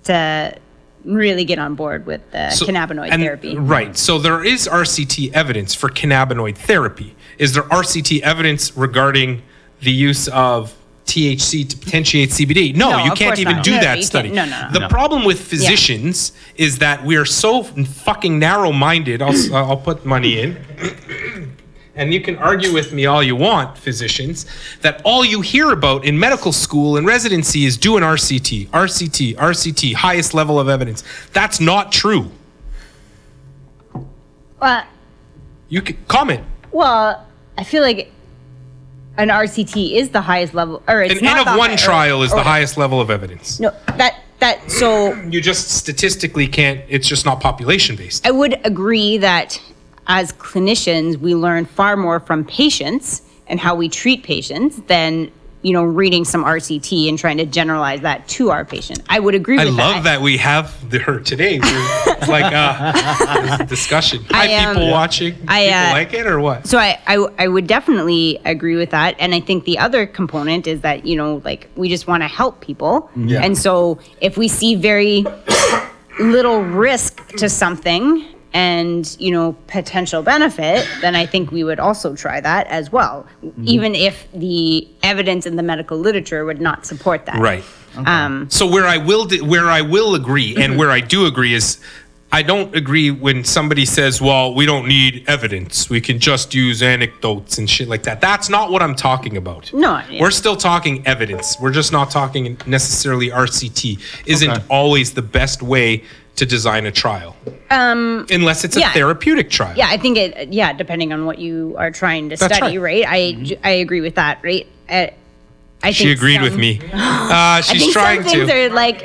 Speaker 3: to really get on board with the
Speaker 1: So-
Speaker 3: cannabinoid
Speaker 1: and-
Speaker 3: therapy.
Speaker 1: Right. So there is RCT evidence for cannabinoid therapy. Is there RCT evidence regarding the use of THC to potentiate CBD? No,
Speaker 3: No,
Speaker 1: you
Speaker 3: of
Speaker 1: can't
Speaker 3: course
Speaker 1: even
Speaker 3: not.
Speaker 1: do
Speaker 3: No,
Speaker 1: that
Speaker 3: you
Speaker 1: study.
Speaker 3: can't- no, no, no.
Speaker 1: The
Speaker 2: No.
Speaker 1: problem with physicians is that we are so fucking narrow-minded. I'll s- I'll put money in. And you can argue with me all you want, physicians, that all you hear about in medical school and residency is do an RCT, RCT, RCT, highest level of evidence. That's not true.
Speaker 3: Uh,
Speaker 1: You can comment.
Speaker 3: well, I feel like an RCT is the highest level, or it's
Speaker 1: An
Speaker 3: not
Speaker 1: N of one trial is the highest level of evidence.
Speaker 3: No, that that so
Speaker 1: You just statistically can't, it's just not population based.
Speaker 3: I would agree that as clinicians, we learn far more from patients and how we treat patients than you know reading some RCT and trying to generalize that to our patient. I would agree
Speaker 1: I
Speaker 3: with
Speaker 1: love that we have the, her today. It's like uh, this discussion. Hi,
Speaker 3: I, um,
Speaker 1: people watching.
Speaker 3: I,
Speaker 1: people
Speaker 3: uh,
Speaker 1: like it or what?
Speaker 3: So I, I I would definitely agree with that, and I think the other component is that you know like we just want to help people,
Speaker 1: Yeah.
Speaker 3: and so if we see very little risk to something and you know potential benefit, then I think we would also try that as well, even if the evidence in the medical literature would not support that.
Speaker 1: Right.
Speaker 3: Um,
Speaker 1: So where I will di- where I will agree and where I do agree is I don't agree when somebody says, "Well, we don't need evidence. We can just use anecdotes and shit like that." That's not what I'm talking about.
Speaker 3: No, yeah.
Speaker 1: We're still talking evidence. We're just not talking necessarily RCT. Isn't
Speaker 2: Okay.
Speaker 1: always the best way to design a trial. Um, unless it's a therapeutic trial.
Speaker 3: Yeah, I think it. Yeah, depending on what you are trying to
Speaker 1: That's
Speaker 3: study, right? I I agree with that, right? Uh, I
Speaker 1: She agreed with
Speaker 3: some-
Speaker 1: me. Uh,
Speaker 3: I
Speaker 1: she's
Speaker 3: think
Speaker 1: trying
Speaker 3: some things
Speaker 1: to.
Speaker 3: are like,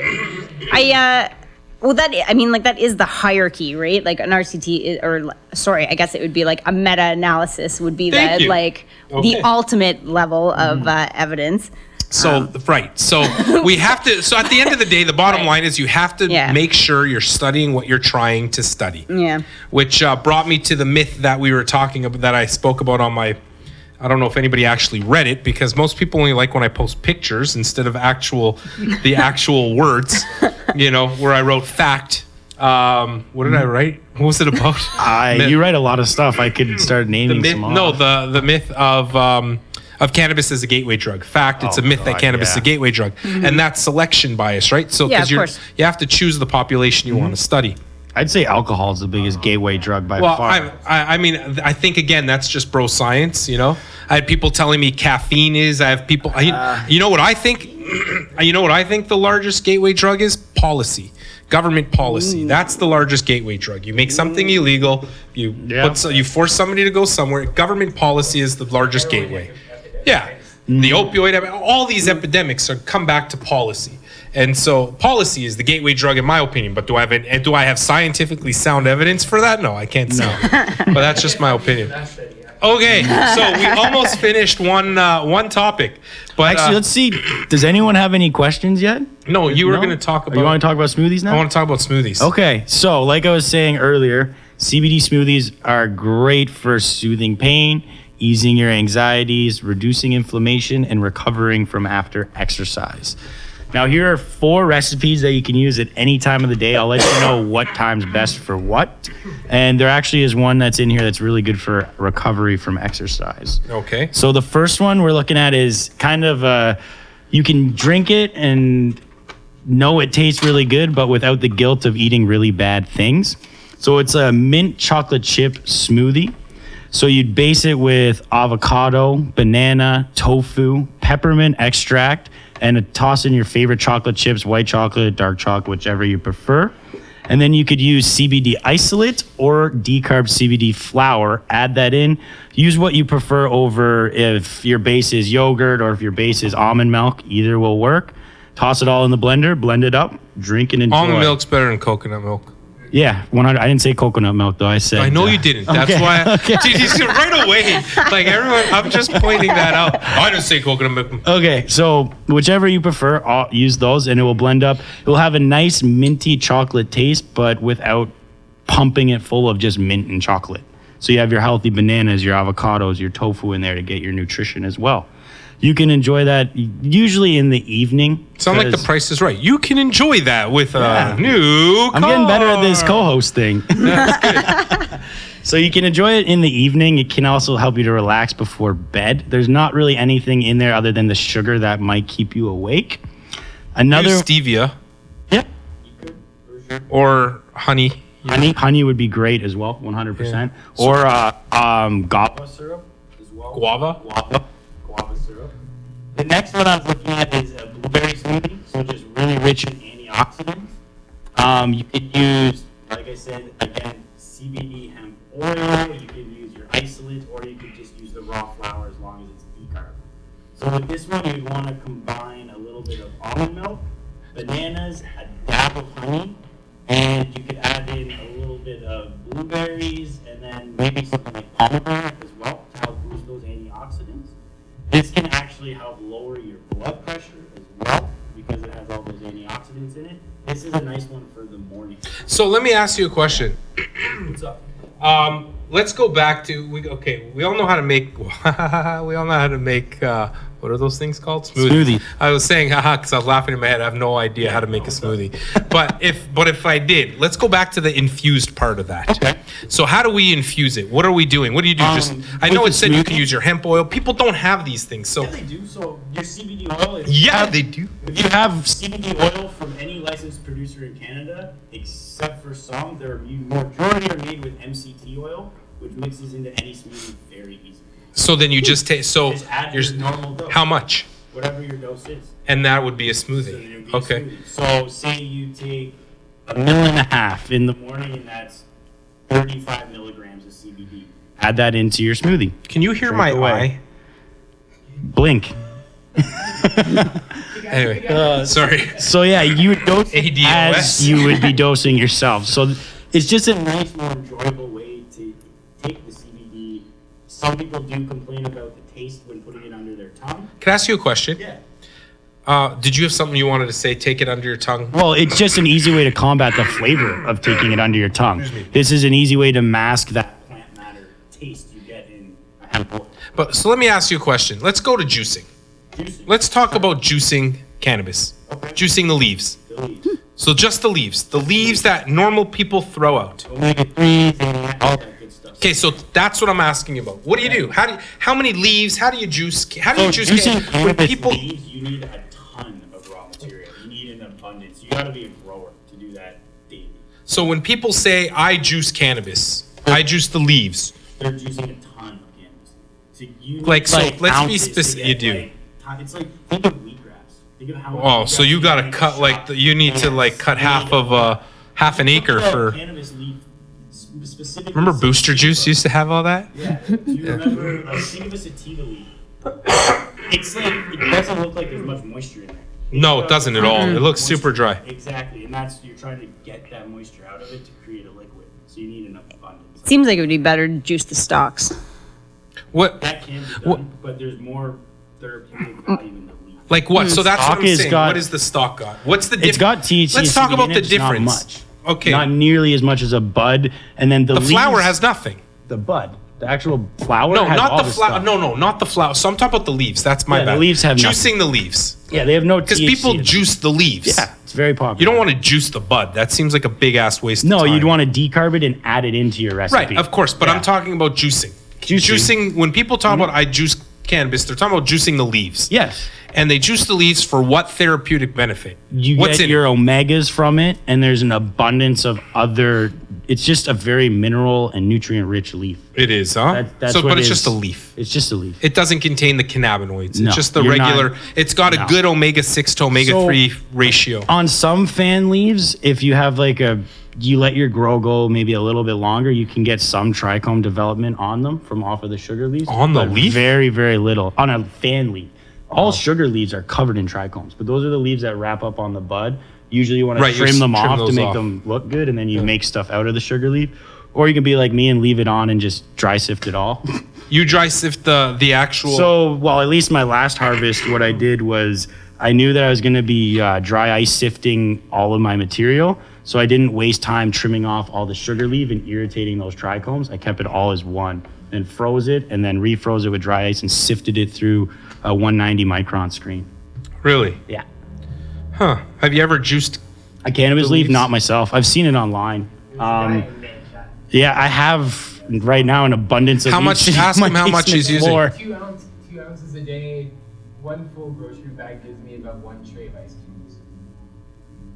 Speaker 3: I uh, well that I mean like that is the hierarchy, right? Like an RCT is, or sorry, I guess it would be like a meta analysis would be
Speaker 1: Thank
Speaker 3: the
Speaker 1: you.
Speaker 3: like
Speaker 1: Okay.
Speaker 3: the ultimate level of uh, evidence.
Speaker 1: So right. So we have to. So at the end of the day, the bottom line is you have to
Speaker 3: Yeah.
Speaker 1: make sure you're studying what you're trying to study.
Speaker 3: Yeah.
Speaker 1: Which uh, brought me to the myth that we were talking about that I spoke about on my. I don't know if anybody actually read it because most people only like when I post pictures instead of actual, the actual words. You know, where I wrote fact. Um, what did I write? What was it about?
Speaker 2: I,
Speaker 1: Myth.
Speaker 2: you write a lot of stuff. I could start naming
Speaker 1: myth,
Speaker 2: some off.
Speaker 1: no, the the myth of um, of cannabis as a gateway drug. Fact, it's
Speaker 2: Oh,
Speaker 1: a myth that
Speaker 2: God,
Speaker 1: cannabis is a gateway drug, and that's selection bias, right? So
Speaker 3: Mm-hmm. Yeah,
Speaker 1: you're you have to choose the population you want to study.
Speaker 2: I'd say alcohol is the biggest gateway drug by
Speaker 1: Well,
Speaker 2: far.
Speaker 1: I, I I mean, I think again that's just bro science. You know, I had people telling me caffeine is. I have people. I,
Speaker 2: Uh.
Speaker 1: you know what I think? you know what I think the largest gateway drug is policy. Government policy. That's the largest gateway drug. You make something illegal. You
Speaker 2: Yeah.
Speaker 1: put so, you force somebody to go somewhere. Government policy is the largest gateway. Yeah. The opioid, all these epidemics are come back to policy, and so policy is the gateway drug, in my opinion. But do I have an, do I have scientifically sound evidence for that? No, I can't say. but that's just my opinion. Okay, so we almost finished one uh, one topic, but
Speaker 2: Actually,
Speaker 1: uh,
Speaker 2: let's see. Does anyone have any questions yet?
Speaker 1: no, you were
Speaker 2: No?
Speaker 1: going to talk about.
Speaker 2: You want to talk about smoothies now?
Speaker 1: I want to talk about smoothies.
Speaker 2: Okay, so like I was saying earlier, CBD smoothies are great for soothing pain, easing your anxieties, reducing inflammation, and recovering from after exercise. Now, here are four recipes that you can use at any time of the day. I'll let you know what time's best for what. And there actually is one that's in here that's really good for recovery from exercise.
Speaker 1: Okay.
Speaker 2: So the first one we're looking at is kind of uh, you can drink it and know it tastes really good, but without the guilt of eating really bad things. So it's a mint chocolate chip smoothie. So you'd base it with avocado, banana, tofu, peppermint extract, and toss in your favorite chocolate chips, white chocolate, dark chocolate, whichever you prefer. And then you could use CBD isolate or decarb CBD flour. Add that in. Use what you prefer over if your base is yogurt or if your base is almond milk. Either will work. Toss it all in the blender, blend it up, drink and enjoy.
Speaker 1: Almond milk's better than coconut milk.
Speaker 2: Yeah, 100. I didn't say coconut milk though. I said.
Speaker 1: I know
Speaker 2: uh,
Speaker 1: you didn't. That's
Speaker 2: okay,
Speaker 1: why.
Speaker 2: okay.
Speaker 1: Dude, he's right away. Like everyone, I'm just pointing that out. I didn't say coconut milk.
Speaker 2: Okay, so whichever you prefer, I'll use those and it will blend up. It will have a nice minty chocolate taste, but without pumping it full of just mint and chocolate. So you have your healthy bananas, your avocados, your tofu in there to get your nutrition as well. You can enjoy that usually in the evening.
Speaker 1: Sound like the price is right. You can enjoy that with a
Speaker 2: Yeah.
Speaker 1: new.
Speaker 2: I'm getting better at this co-host thing. so you can enjoy it in the evening. It can also help you to relax before bed. There's not really anything in there other than the sugar that might keep you awake. Another
Speaker 1: Use stevia
Speaker 2: yeah,
Speaker 1: or honey.
Speaker 2: honey honey would be great as well, 100%. Or uh, um guava syrup as well.
Speaker 1: Guava.
Speaker 2: Guava. The next one I was looking at is a blueberry smoothie, so just really rich in antioxidants. Um, you could use, like I said, again, CBD hemp oil. You could use your isolate, or you could just use the raw flour as long as it's decarb. So with this one, you'd want to combine a little bit of almond milk, bananas, a dab of honey, and you could add in a little bit of blueberries, and then maybe something like pomegranate as well to help boost those antioxidants. This can actually help lower your blood pressure as well because it has all those antioxidants in it. This is a nice one for the morning.
Speaker 1: So let me ask you a question.
Speaker 2: What's up?
Speaker 1: Um, let's go back to we. Okay, we all know how to make. we all know how to make. Uh, what are those things called?
Speaker 2: Smoothie.
Speaker 1: I was saying haha because I was laughing in my head. I have no idea how to make a smoothie. but if but if I did, let's go back to the infused part of that.
Speaker 2: Okay.
Speaker 1: So how do we infuse it? What are we doing? What do you do? Just
Speaker 2: Um,
Speaker 1: I know it
Speaker 2: the
Speaker 1: said you can use your hemp oil. People don't have these things. So
Speaker 2: they do. So your CBD oil. If
Speaker 1: yeah, they do.
Speaker 2: If you have CBD oil from any licensed producer in Canada, except for some, the majority are made with MCT oil, which mixes into any smoothie very easily.
Speaker 1: So then you just take so
Speaker 2: Just add
Speaker 1: your
Speaker 2: your normal dose.
Speaker 1: how much,
Speaker 2: Whatever your dose is.
Speaker 1: and that would be a
Speaker 2: So then
Speaker 1: smoothie.
Speaker 2: it'll be a
Speaker 1: Okay.
Speaker 2: smoothie. So say you take a mill and a half in the morning, and that's 35 milligrams of CBD. Add that into your smoothie.
Speaker 1: Can you hear
Speaker 2: Drink
Speaker 1: my
Speaker 2: away.
Speaker 1: eye?
Speaker 2: Blink.
Speaker 1: Anyway, uh, sorry.
Speaker 2: So yeah, you would dose it
Speaker 1: ADOS.
Speaker 2: as you would be dosing yourself. So it's just a nice, more enjoyable way Some people do complain about the taste when putting it under their tongue.
Speaker 1: Can I ask you a question?
Speaker 2: Yeah.
Speaker 1: Uh, did you have something you wanted to say? Take it under your tongue.
Speaker 2: Well, it's just an easy way to combat the flavor of taking it under your tongue. This is an easy way to mask that plant matter taste you get in a hemp oil.
Speaker 1: But so let me ask you a question. Let's go to juicing.
Speaker 2: Juicing.
Speaker 1: Let's talk about juicing cannabis.
Speaker 2: Okay.
Speaker 1: Juicing the leaves.
Speaker 2: The leaves.
Speaker 1: So just the leaves. The leaves that normal people throw out.
Speaker 2: Omega 3s, all that good stuff.
Speaker 1: Okay, so that's what I'm asking you about. What do you do? How do you, how many leaves? How do you juice? How do you
Speaker 2: So
Speaker 1: juice can- when people
Speaker 2: leaves, you need a ton of raw material. You need an abundance. You got to be a grower to do that daily.
Speaker 1: So when people say I juice cannabis, I juice the leaves.
Speaker 2: They're juicing a ton of cannabis. So you need
Speaker 1: Like, so let's be
Speaker 2: ounces to
Speaker 1: speci-
Speaker 2: get,
Speaker 1: you do.
Speaker 2: like, ti- it's like think of wheatgrass. Think of how. much
Speaker 1: Oh, so
Speaker 2: wheatgrass
Speaker 1: you gotta cut like the, you need to like cut half of a half an acre for.
Speaker 2: cannabis leaf. S- Specifically
Speaker 1: Remember Booster
Speaker 2: sativa.
Speaker 1: Juice used to have all that?
Speaker 2: Yeah. Do you remember? Uh, like, a sativa leaf. It's like it doesn't look like there's much moisture in there.
Speaker 1: No, it doesn't at all. It mm-hmm. looks super dry.
Speaker 2: Exactly, and that's you're trying to get that moisture out of it to create a liquid. So you need enough abundance.
Speaker 3: Seems like it would be better to juice the stalks.
Speaker 1: What
Speaker 2: That can be
Speaker 1: What-
Speaker 2: done, but there's more therapeutic value in the leaf.
Speaker 1: like what? So hmm, that's what I'm
Speaker 2: is
Speaker 1: saying.
Speaker 2: got-
Speaker 1: what is the stock got? What's the
Speaker 2: It's
Speaker 1: difference?
Speaker 2: got THC.
Speaker 1: Let's talk about the
Speaker 2: it, not
Speaker 1: difference. Okay.
Speaker 2: Not nearly as much as a bud. And then the,
Speaker 1: the flower has nothing.
Speaker 2: the bud. The actual flower.
Speaker 1: No, not the flower. No, no, not the flower. So I'm talking about the leaves. That's my
Speaker 2: Yeah, the leaves have
Speaker 1: juicing the leaves
Speaker 2: Yeah, they have no
Speaker 1: juice.
Speaker 2: because
Speaker 1: people juice the leaves.
Speaker 2: Yeah, it's very popular.
Speaker 1: You don't want to juice the bud. That seems like a big ass waste.
Speaker 2: No,
Speaker 1: of time.
Speaker 2: you'd want to decarb it and add it into your recipe.
Speaker 1: Right, of course. But
Speaker 2: Yeah.
Speaker 1: I'm talking about juicing.
Speaker 2: Juicing.
Speaker 1: Juicing. When people talk mm-hmm. about I juice cannabis, they're talking about juicing the leaves.
Speaker 2: Yes.
Speaker 1: And they juice the leaves for what therapeutic benefit?
Speaker 2: You
Speaker 1: What's
Speaker 2: get
Speaker 1: in
Speaker 2: your
Speaker 1: it?
Speaker 2: omegas from it, and there's an abundance of other. It's just a very mineral and nutrient rich leaf.
Speaker 1: It is, huh?
Speaker 2: That- that's
Speaker 1: so,
Speaker 2: what
Speaker 1: but it's
Speaker 2: is.
Speaker 1: just a leaf.
Speaker 2: It's just a leaf.
Speaker 1: It doesn't contain the cannabinoids.
Speaker 2: No,
Speaker 1: it's just the
Speaker 2: you're not-
Speaker 1: regular. it's got a good omega six to omega
Speaker 2: So-
Speaker 1: three ratio.
Speaker 2: On some fan leaves, if you have like a, you let your grow go maybe a little bit longer, you can get some trichome development on them from off of the sugar leaves.
Speaker 1: On the leaf?
Speaker 2: Very, very little. On a fan leaf. All sugar leaves are covered in trichomes, but those are the leaves that wrap up on the bud. Usually you want
Speaker 1: Right,
Speaker 2: to trim them
Speaker 1: trim
Speaker 2: off to make
Speaker 1: off.
Speaker 2: them look good, and then you make stuff out of the sugar leaf. Or you can be like me and leave it on and just dry sift it all.
Speaker 1: You dry sift the the actual.
Speaker 2: So, well, at least my last harvest, what I did was I knew that I was going to be uh, dry ice sifting all of my material. So I didn't waste time trimming off all the sugar leaf and irritating those trichomes. I kept it all as one and froze it and then refroze it with dry ice and sifted it through a 190 micron screen.
Speaker 1: really,
Speaker 2: Yeah.
Speaker 1: huh? Have you ever juiced?
Speaker 2: A cannabis
Speaker 1: The
Speaker 2: leaf,
Speaker 1: leaves?
Speaker 2: not myself. I've seen it online. Um, yeah, I have right now an abundance of
Speaker 1: How much-
Speaker 2: sitting on
Speaker 1: ask him how much he's using.
Speaker 2: floor.
Speaker 4: Two ounce, two ounces a day. One full grocery bag gives me about one tray of ice cubes.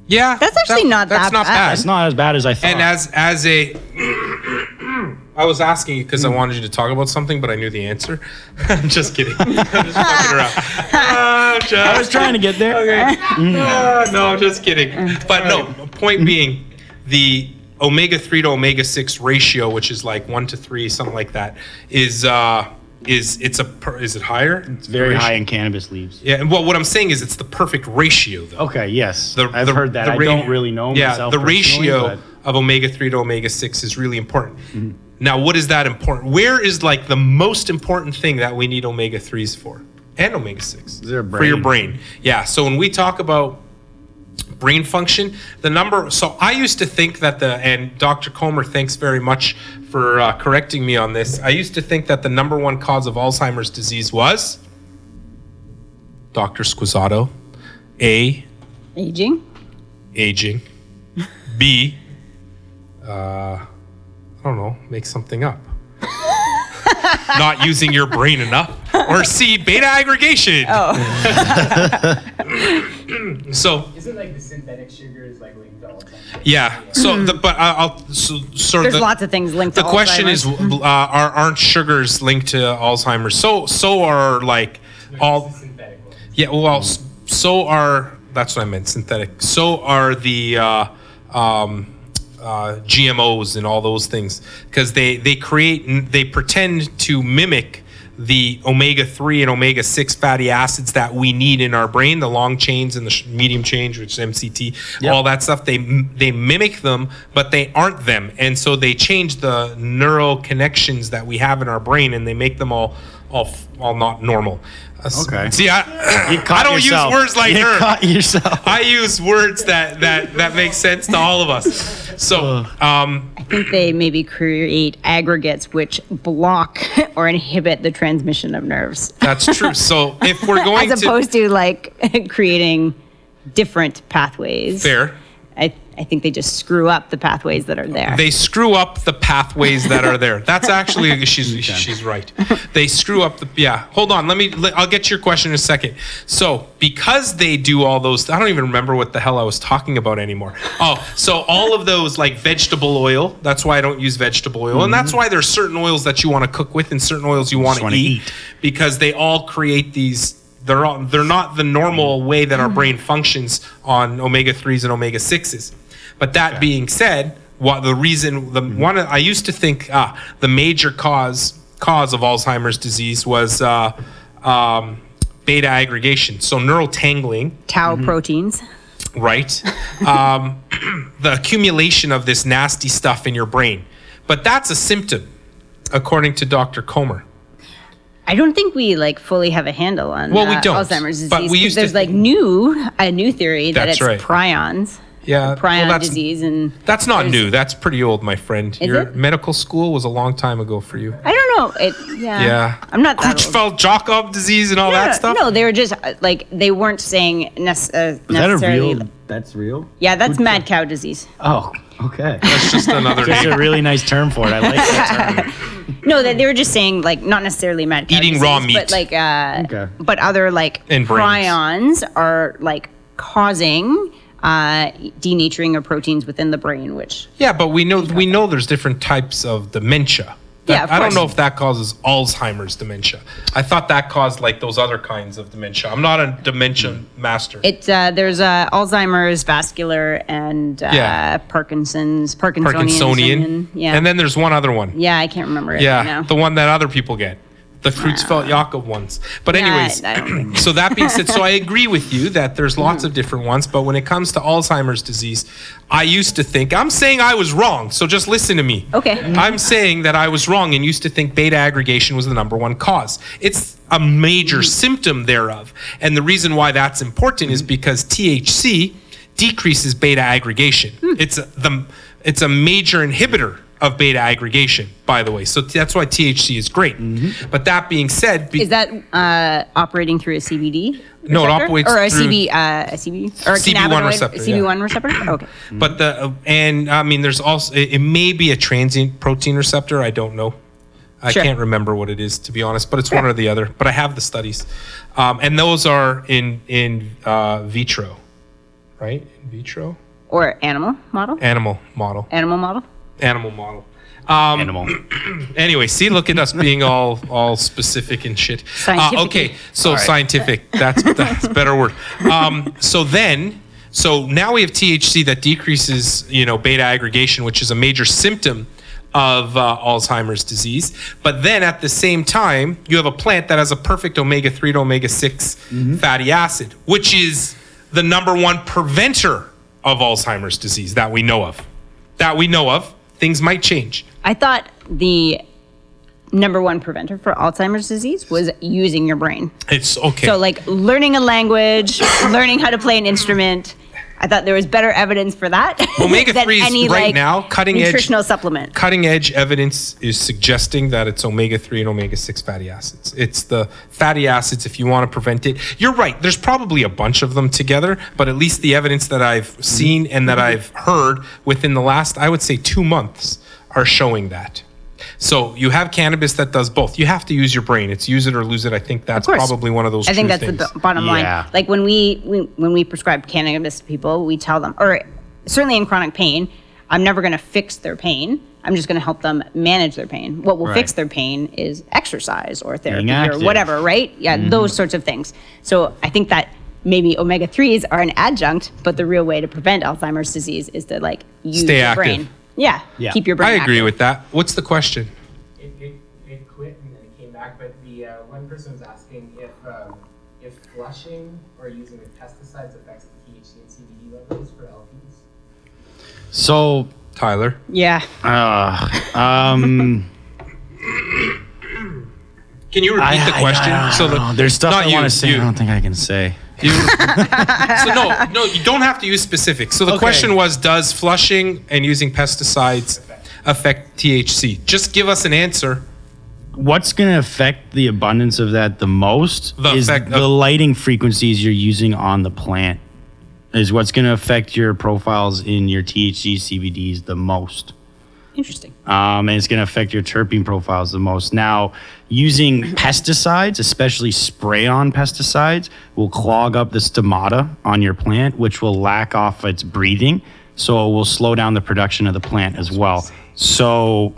Speaker 1: Yeah,
Speaker 3: That's actually not
Speaker 1: that's
Speaker 3: that
Speaker 1: not
Speaker 3: bad.
Speaker 1: bad.
Speaker 2: It's not as bad as I thought.
Speaker 1: And as as a, I was asking you because I wanted you to talk about something, but I knew the answer. I'm just kidding. I'm just fucking around. I'm just-
Speaker 2: I was trying to get there.
Speaker 1: Ah, no, I'm just kidding. But no, point being, the omega three to omega six ratio, which is like one to three, something like that, is uh is it's a per, is it higher?
Speaker 2: It's very
Speaker 1: Ratio?
Speaker 2: high in cannabis leaves.
Speaker 1: Yeah, and well, what I'm saying is it's the perfect ratio, though.
Speaker 2: Okay, yes.
Speaker 1: The-
Speaker 2: I've
Speaker 1: the-
Speaker 2: heard that.
Speaker 1: the
Speaker 2: I
Speaker 1: ra-
Speaker 2: don't really know
Speaker 1: Yeah,
Speaker 2: myself
Speaker 1: the ratio
Speaker 2: but-
Speaker 1: of omega three to omega six is really important.
Speaker 2: Mm-hmm.
Speaker 1: Now, what is that important? Where is like the most important thing that we need omega threes for and omega six for your
Speaker 2: brain?
Speaker 1: brain? Yeah. So when we talk about brain function, the number. So I used to think that the and Dr. Comer, thanks very much for uh, correcting me on this. I used to think that the number one cause of Alzheimer's disease was Dr. Squissato, A
Speaker 3: Aging.
Speaker 1: aging. B, uh, I don't know, make something up. Not using your brain enough. Or C, beta aggregation. Oh. so
Speaker 4: Isn't like the synthetic sugars like linked to Alzheimer's?
Speaker 1: yeah, so the but I- I'll so, so
Speaker 3: There's
Speaker 1: the,
Speaker 3: lots of things linked to Alzheimer's.
Speaker 1: the
Speaker 3: to
Speaker 1: question is, uh, are aren't sugars linked to Alzheimer's? So so are like all
Speaker 4: synthetic.
Speaker 1: Yeah, well, so are that's what I meant synthetic. So are the uh, um, uh, GMOs and all those things. Because they they create they pretend to mimic the omega three and omega six fatty acids that we need in our brain, the long chains and the sh- medium chains, which is MCT, all that stuff. They they mimic them, but they aren't them, and so they change the neural connections that we have in our brain, and they make them all all f- all not normal. Uh,
Speaker 2: Okay.
Speaker 1: See, I,
Speaker 2: You
Speaker 1: I
Speaker 2: caught
Speaker 1: don't
Speaker 2: yourself.
Speaker 1: use words like
Speaker 2: you
Speaker 1: her.
Speaker 2: Caught yourself.
Speaker 1: I use words that that that make sense to all of us. So, um,
Speaker 3: I think they maybe create aggregates which block or inhibit the transmission of nerves,
Speaker 1: that's true. So, if we're going
Speaker 3: as
Speaker 1: to
Speaker 3: opposed to like creating different pathways.
Speaker 1: fair,
Speaker 3: I, I think they just screw up the pathways that are there.
Speaker 1: they screw up the pathways that are there. That's actually she's she's right. They screw up the yeah. Hold on, let me. Let, I'll get to your question in a second. So because they do all those, I don't even remember what the hell I was talking about anymore. Oh, so all of those like vegetable oil. That's why I don't use vegetable oil, and that's mm-hmm. why there's certain oils that you want to cook with and certain oils you want to
Speaker 2: wanna
Speaker 1: eat,
Speaker 2: eat.
Speaker 1: because they all create these. They're all, they're not the normal way that our mm-hmm. brain functions on omega threes and omega sixes. But that being said, what the reason the one I used to think ah the major cause cause of Alzheimer's disease was uh, um, beta aggregation, so neural tangling,
Speaker 3: Tau proteins.
Speaker 1: right? um, the accumulation of this nasty stuff in your brain, but that's a symptom, according to Dr. Comer.
Speaker 3: I don't think we like fully have a handle on
Speaker 1: Well, we
Speaker 3: uh,
Speaker 1: don't,
Speaker 3: Alzheimer's disease.
Speaker 1: but we
Speaker 3: 'cause
Speaker 1: used to
Speaker 3: there's like new a new theory that it's
Speaker 1: right.
Speaker 3: prions.
Speaker 1: Yeah, well,
Speaker 3: prion
Speaker 1: that's-
Speaker 3: disease, and
Speaker 1: That's not new. That's pretty old, my friend.
Speaker 3: Is
Speaker 1: Your
Speaker 3: it?
Speaker 1: medical school was a long time ago for you.
Speaker 3: I don't know. It, yeah,
Speaker 1: Yeah.
Speaker 3: I'm not that old.
Speaker 1: Creutzfeldt-Jakob disease and all
Speaker 3: no,
Speaker 1: that
Speaker 3: no,
Speaker 1: stuff.
Speaker 3: no, they were just uh, like they weren't saying nec- uh,
Speaker 2: Is that a real? That's real.
Speaker 3: Yeah, that's mad cow disease.
Speaker 2: Oh, okay.
Speaker 1: That's just another
Speaker 2: That's a really nice term for it. I like that term.
Speaker 3: No, that they were just saying like not necessarily mad cow
Speaker 1: Eating
Speaker 3: disease,
Speaker 1: raw meat, but
Speaker 3: like uh,
Speaker 2: Okay.
Speaker 3: but other like
Speaker 1: And brains.
Speaker 3: prions are like causing uh, denaturing of proteins within the brain, which
Speaker 1: Yeah, but we know we know there's different types of dementia. That-
Speaker 3: Yeah,
Speaker 1: I don't know if that causes Alzheimer's dementia. I thought that caused like those other kinds of dementia. I'm not a dementia master.
Speaker 3: it uh, there's uh, Alzheimer's, vascular, and uh,
Speaker 1: Yeah.
Speaker 3: Parkinson's, Parkinsonian,
Speaker 1: Parkinsonian.
Speaker 3: yeah,
Speaker 1: And then there's one other one.
Speaker 3: yeah, I can't remember it
Speaker 1: Yeah,
Speaker 3: right now.
Speaker 1: the one that other people get. The Creutzfeldt-Jakob ones. But anyways,
Speaker 3: don't
Speaker 1: so that being said, so I agree with you that there's lots of different ones, but when it comes to Alzheimer's disease, I used to think I'm saying I was wrong, so just listen to me.
Speaker 3: Okay.
Speaker 1: I'm saying that I was wrong and used to think beta aggregation was the number one cause. It's a major symptom thereof. And the reason why that's important is because THC decreases beta aggregation. It's a, the it's a major inhibitor of beta aggregation, by the way. So that's why THC is great. But that being said, be-
Speaker 3: Is that uh, operating through a CBD?
Speaker 1: No, it operates
Speaker 3: or a
Speaker 1: through-
Speaker 3: CB, uh, a CB or a
Speaker 1: CB1
Speaker 3: cannabinoid-
Speaker 1: receptor.
Speaker 3: CB1 receptor. Okay.
Speaker 1: But the and I mean, there's also it, it may be a transient protein receptor. I don't know. I
Speaker 3: Sure.
Speaker 1: can't remember what it is to be honest. But it's one or the other. But I have the studies, um, and those are in in uh, vitro, right? In vitro
Speaker 3: Or animal model.
Speaker 1: animal model.
Speaker 3: Animal model.
Speaker 1: Animal model. Um,
Speaker 2: Animal.
Speaker 1: Anyway, see, look at us being all all specific and shit. Uh,
Speaker 3: Scientific.
Speaker 1: okay, so
Speaker 2: All right.
Speaker 1: scientific. That's that's a better word. Um, so then, so now we have THC that decreases, you know, beta aggregation, which is a major symptom of uh, Alzheimer's disease. But then at the same time, you have a plant that has a perfect omega three to omega 6 fatty acid, which is the number one preventer of Alzheimer's disease that we know of. That we know of. Things might change.
Speaker 3: I thought the number one preventer for Alzheimer's disease was using your brain.
Speaker 1: It's okay.
Speaker 3: So, like learning a language, learning how to play an instrument. I thought there was better evidence for that
Speaker 1: Omega 3s right
Speaker 3: like
Speaker 1: now, cutting edge-
Speaker 3: nutritional supplement.
Speaker 1: cutting edge evidence is suggesting that it's omega 3 and omega 6 fatty acids. It's the fatty acids if you want to prevent it. You're right, there's probably a bunch of them together, but at least the evidence that I've seen and that I've heard within the last, I would say, two months are showing that. So you have cannabis that does both. You have to use your brain. It's use it or lose it. I think that's probably one of those.
Speaker 3: I think that's
Speaker 1: things.
Speaker 3: the b- bottom
Speaker 2: Yeah.
Speaker 3: line. Like when we, we when we prescribe cannabis to people, we tell them, or certainly in chronic pain, I'm never going to fix their pain. I'm just going to help them manage their pain. What will fix their pain is exercise or therapy or whatever, right? Yeah,
Speaker 1: Mm-hmm.
Speaker 3: those sorts of things. So I think that maybe omega threes are an adjunct, but the real way to prevent Alzheimer's disease is to like use
Speaker 1: Stay
Speaker 3: your
Speaker 1: active.
Speaker 3: brain. Yeah,
Speaker 2: Yeah.
Speaker 3: keep your brain.
Speaker 1: I agree
Speaker 3: active.
Speaker 1: with that. What's the question?
Speaker 4: It, it, it quit and then it came back, but the uh, one person was asking if um, if flushing or using the pesticides affects the THC and CBD levels for LPs.
Speaker 2: So,
Speaker 1: Tyler.
Speaker 3: Yeah.
Speaker 2: uh, um,
Speaker 1: Can you repeat
Speaker 2: I-
Speaker 1: the
Speaker 2: I-
Speaker 1: question?
Speaker 2: I don't
Speaker 1: so the,
Speaker 2: know. there's stuff I
Speaker 1: you,
Speaker 2: want to say.
Speaker 1: you.
Speaker 2: I don't think I can say.
Speaker 1: You- so no, no, you don't have to use specifics. So the
Speaker 2: Okay.
Speaker 1: question was, does flushing and using pesticides affect THC? Just give us an answer.
Speaker 2: What's going to affect the abundance of that the most
Speaker 1: The
Speaker 2: is
Speaker 1: effect
Speaker 2: the lighting frequencies you're using on the plant. Is what's going to affect your profiles in your THC CBDs the most.
Speaker 3: Interesting.
Speaker 2: um, and it's going to affect your terpene profiles the most. Now, using pesticides, especially spray on pesticides, will clog up the stomata on your plant, which will lack off its breathing. So it will slow down the production of the plant as well. So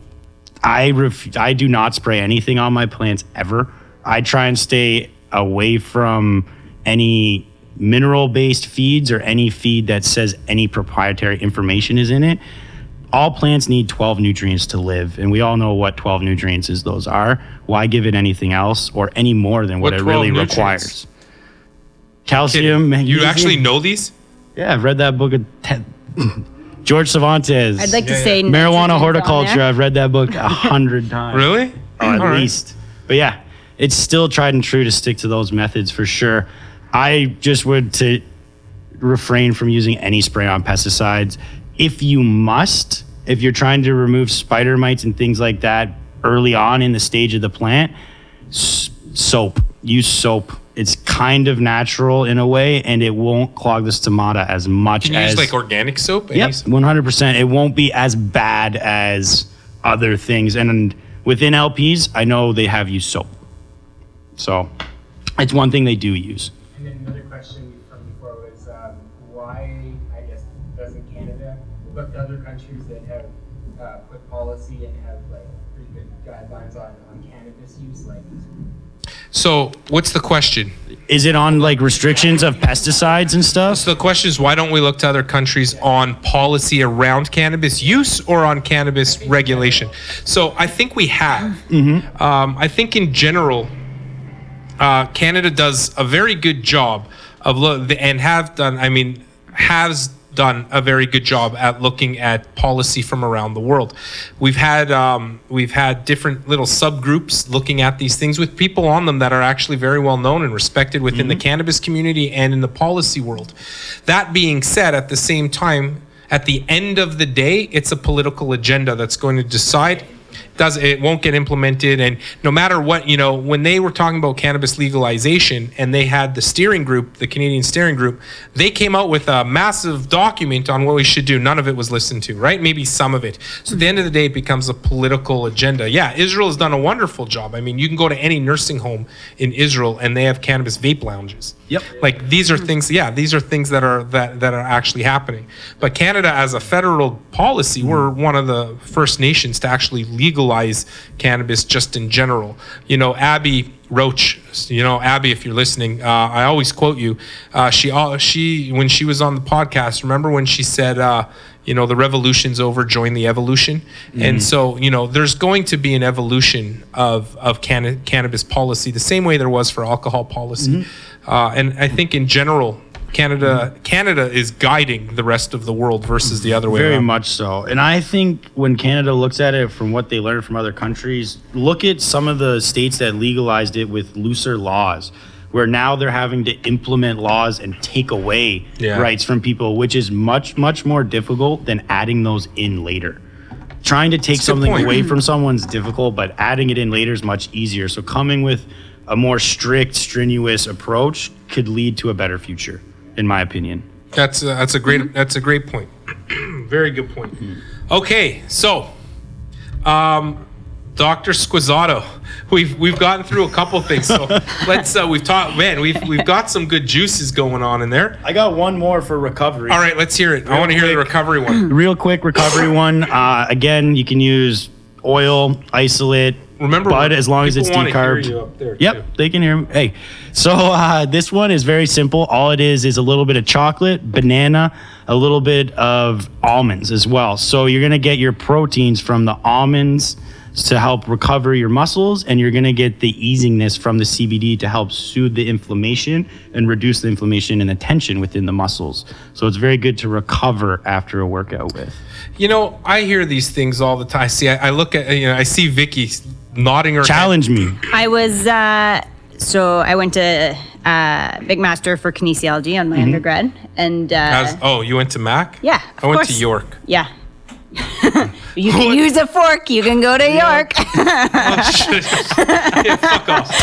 Speaker 2: I ref- I do not spray anything on my plants ever. I try and stay away from any mineral based feeds or any feed that says any proprietary information is in it. All plants need 12 nutrients to live, and we all know what 12 nutrients is those are. Why give it anything else or any more than what,
Speaker 1: What
Speaker 2: it really
Speaker 1: nutrients?
Speaker 2: requires? Calcium,
Speaker 1: You actually know these?
Speaker 2: Yeah, I've read that book of te- George Cervantes.
Speaker 3: I'd like to
Speaker 1: Yeah,
Speaker 3: say
Speaker 2: Marijuana horticulture. I've read that book a hundred times.
Speaker 1: Really?
Speaker 2: Oh, at
Speaker 1: All right.
Speaker 2: least. But yeah, it's still tried and true to stick to those methods for sure. I just would to refrain from using any spray on pesticides. If you must, if you're trying to remove spider mites and things like that early on in the stage of the plant, s- soap. Use soap. It's kind of natural in a way, and it won't clog the stomata as much
Speaker 1: Can you
Speaker 2: as
Speaker 1: use like organic soap? Any
Speaker 2: Yep, one hundred percent. It won't be as bad as other things. And within LPs, I know they have used soap, so it's one thing they do use.
Speaker 4: And then another
Speaker 1: So, what's the question?
Speaker 2: Is it on like restrictions of pesticides and stuff?
Speaker 1: So the question is, why don't we look to other countries on policy around cannabis use or on cannabis regulation? So I think we have. Um, I think in general, uh, Canada does a very good job of lo- and have done. I mean, has done a very good job at looking at policy from around the world. We've had um, we've had different little subgroups looking at these things with people on them that are actually very well known and respected within the cannabis community and in the policy world. That being said, at the same time, at the end of the day, it's a political agenda that's going to decide does it won't get implemented. And no matter what you know when they were talking about cannabis legalization and they had the steering group the canadian steering group they came out with a massive document on what we should do. None of it was listened to right? Maybe some of it. So at the end of the day it becomes a political agenda. Yeah israel has done a wonderful job. I mean you can go to any nursing home in israel and they have cannabis vape lounges
Speaker 2: Yep.
Speaker 1: like these are things yeah these are things that are that that are actually happening. But canada as a federal policy we're one of the first nations to actually legalize cannabis just in general. You know abby roach you know abby if you're listening uh, i always quote you uh, she she when she was on the podcast remember when she said uh, you know the revolution's over join the evolution? And so you know there's going to be an evolution of of canna- cannabis policy the same way there was for alcohol policy uh, and i think in general canada canada is guiding the rest of the world versus the other way around.
Speaker 2: Very
Speaker 1: around
Speaker 2: much so. And I think when Canada looks at it from what they learned from other countries, look at some of the states that legalized it with looser laws, where now they're having to implement laws and take away
Speaker 1: Yeah.
Speaker 2: rights from people, which is much, much more difficult than adding those in later. Trying to take
Speaker 1: That's a good
Speaker 2: something
Speaker 1: point.
Speaker 2: away from someone's difficult, but adding it in later is much easier. So coming with a more strict, strenuous approach could lead to a better future, in my opinion.
Speaker 1: That's a, that's a great that's a great point. Very good point. Okay, so um, Dr. Squissato, we've we've gotten through a couple things. So let's uh, we've talked man, we've we've got some good juices going on in there.
Speaker 2: I got one more for recovery.
Speaker 1: All right, let's hear it. I want to hear the recovery one.
Speaker 2: Real quick recovery one. Uh, again, you can use oil, isolate,
Speaker 1: Remember,
Speaker 2: bud as long as it's decarbed.
Speaker 1: you up there,
Speaker 2: yep,
Speaker 1: too.
Speaker 2: they can hear me. Hey, so uh, this one is very simple. All it is is a little bit of chocolate, banana, a little bit of almonds as well. So you're gonna get your proteins from the almonds to help recover your muscles, and you're gonna get the easingness from the CBD to help soothe the inflammation and reduce the inflammation and the tension within the muscles. So it's very good to recover after a workout with.
Speaker 1: You know, I hear these things all the time. See, I, I look at, you know, I see Vicky nodding her head.
Speaker 2: Challenge me.
Speaker 3: I was uh, so I went to uh, McMaster for kinesiology on my undergrad, and uh,
Speaker 1: As, oh, you went to Mac?
Speaker 3: yeah, of
Speaker 1: I went to
Speaker 3: course.
Speaker 1: York.
Speaker 3: Yeah. you can use a fork. You can go to York.
Speaker 1: Oh, shit. yeah, fuck off.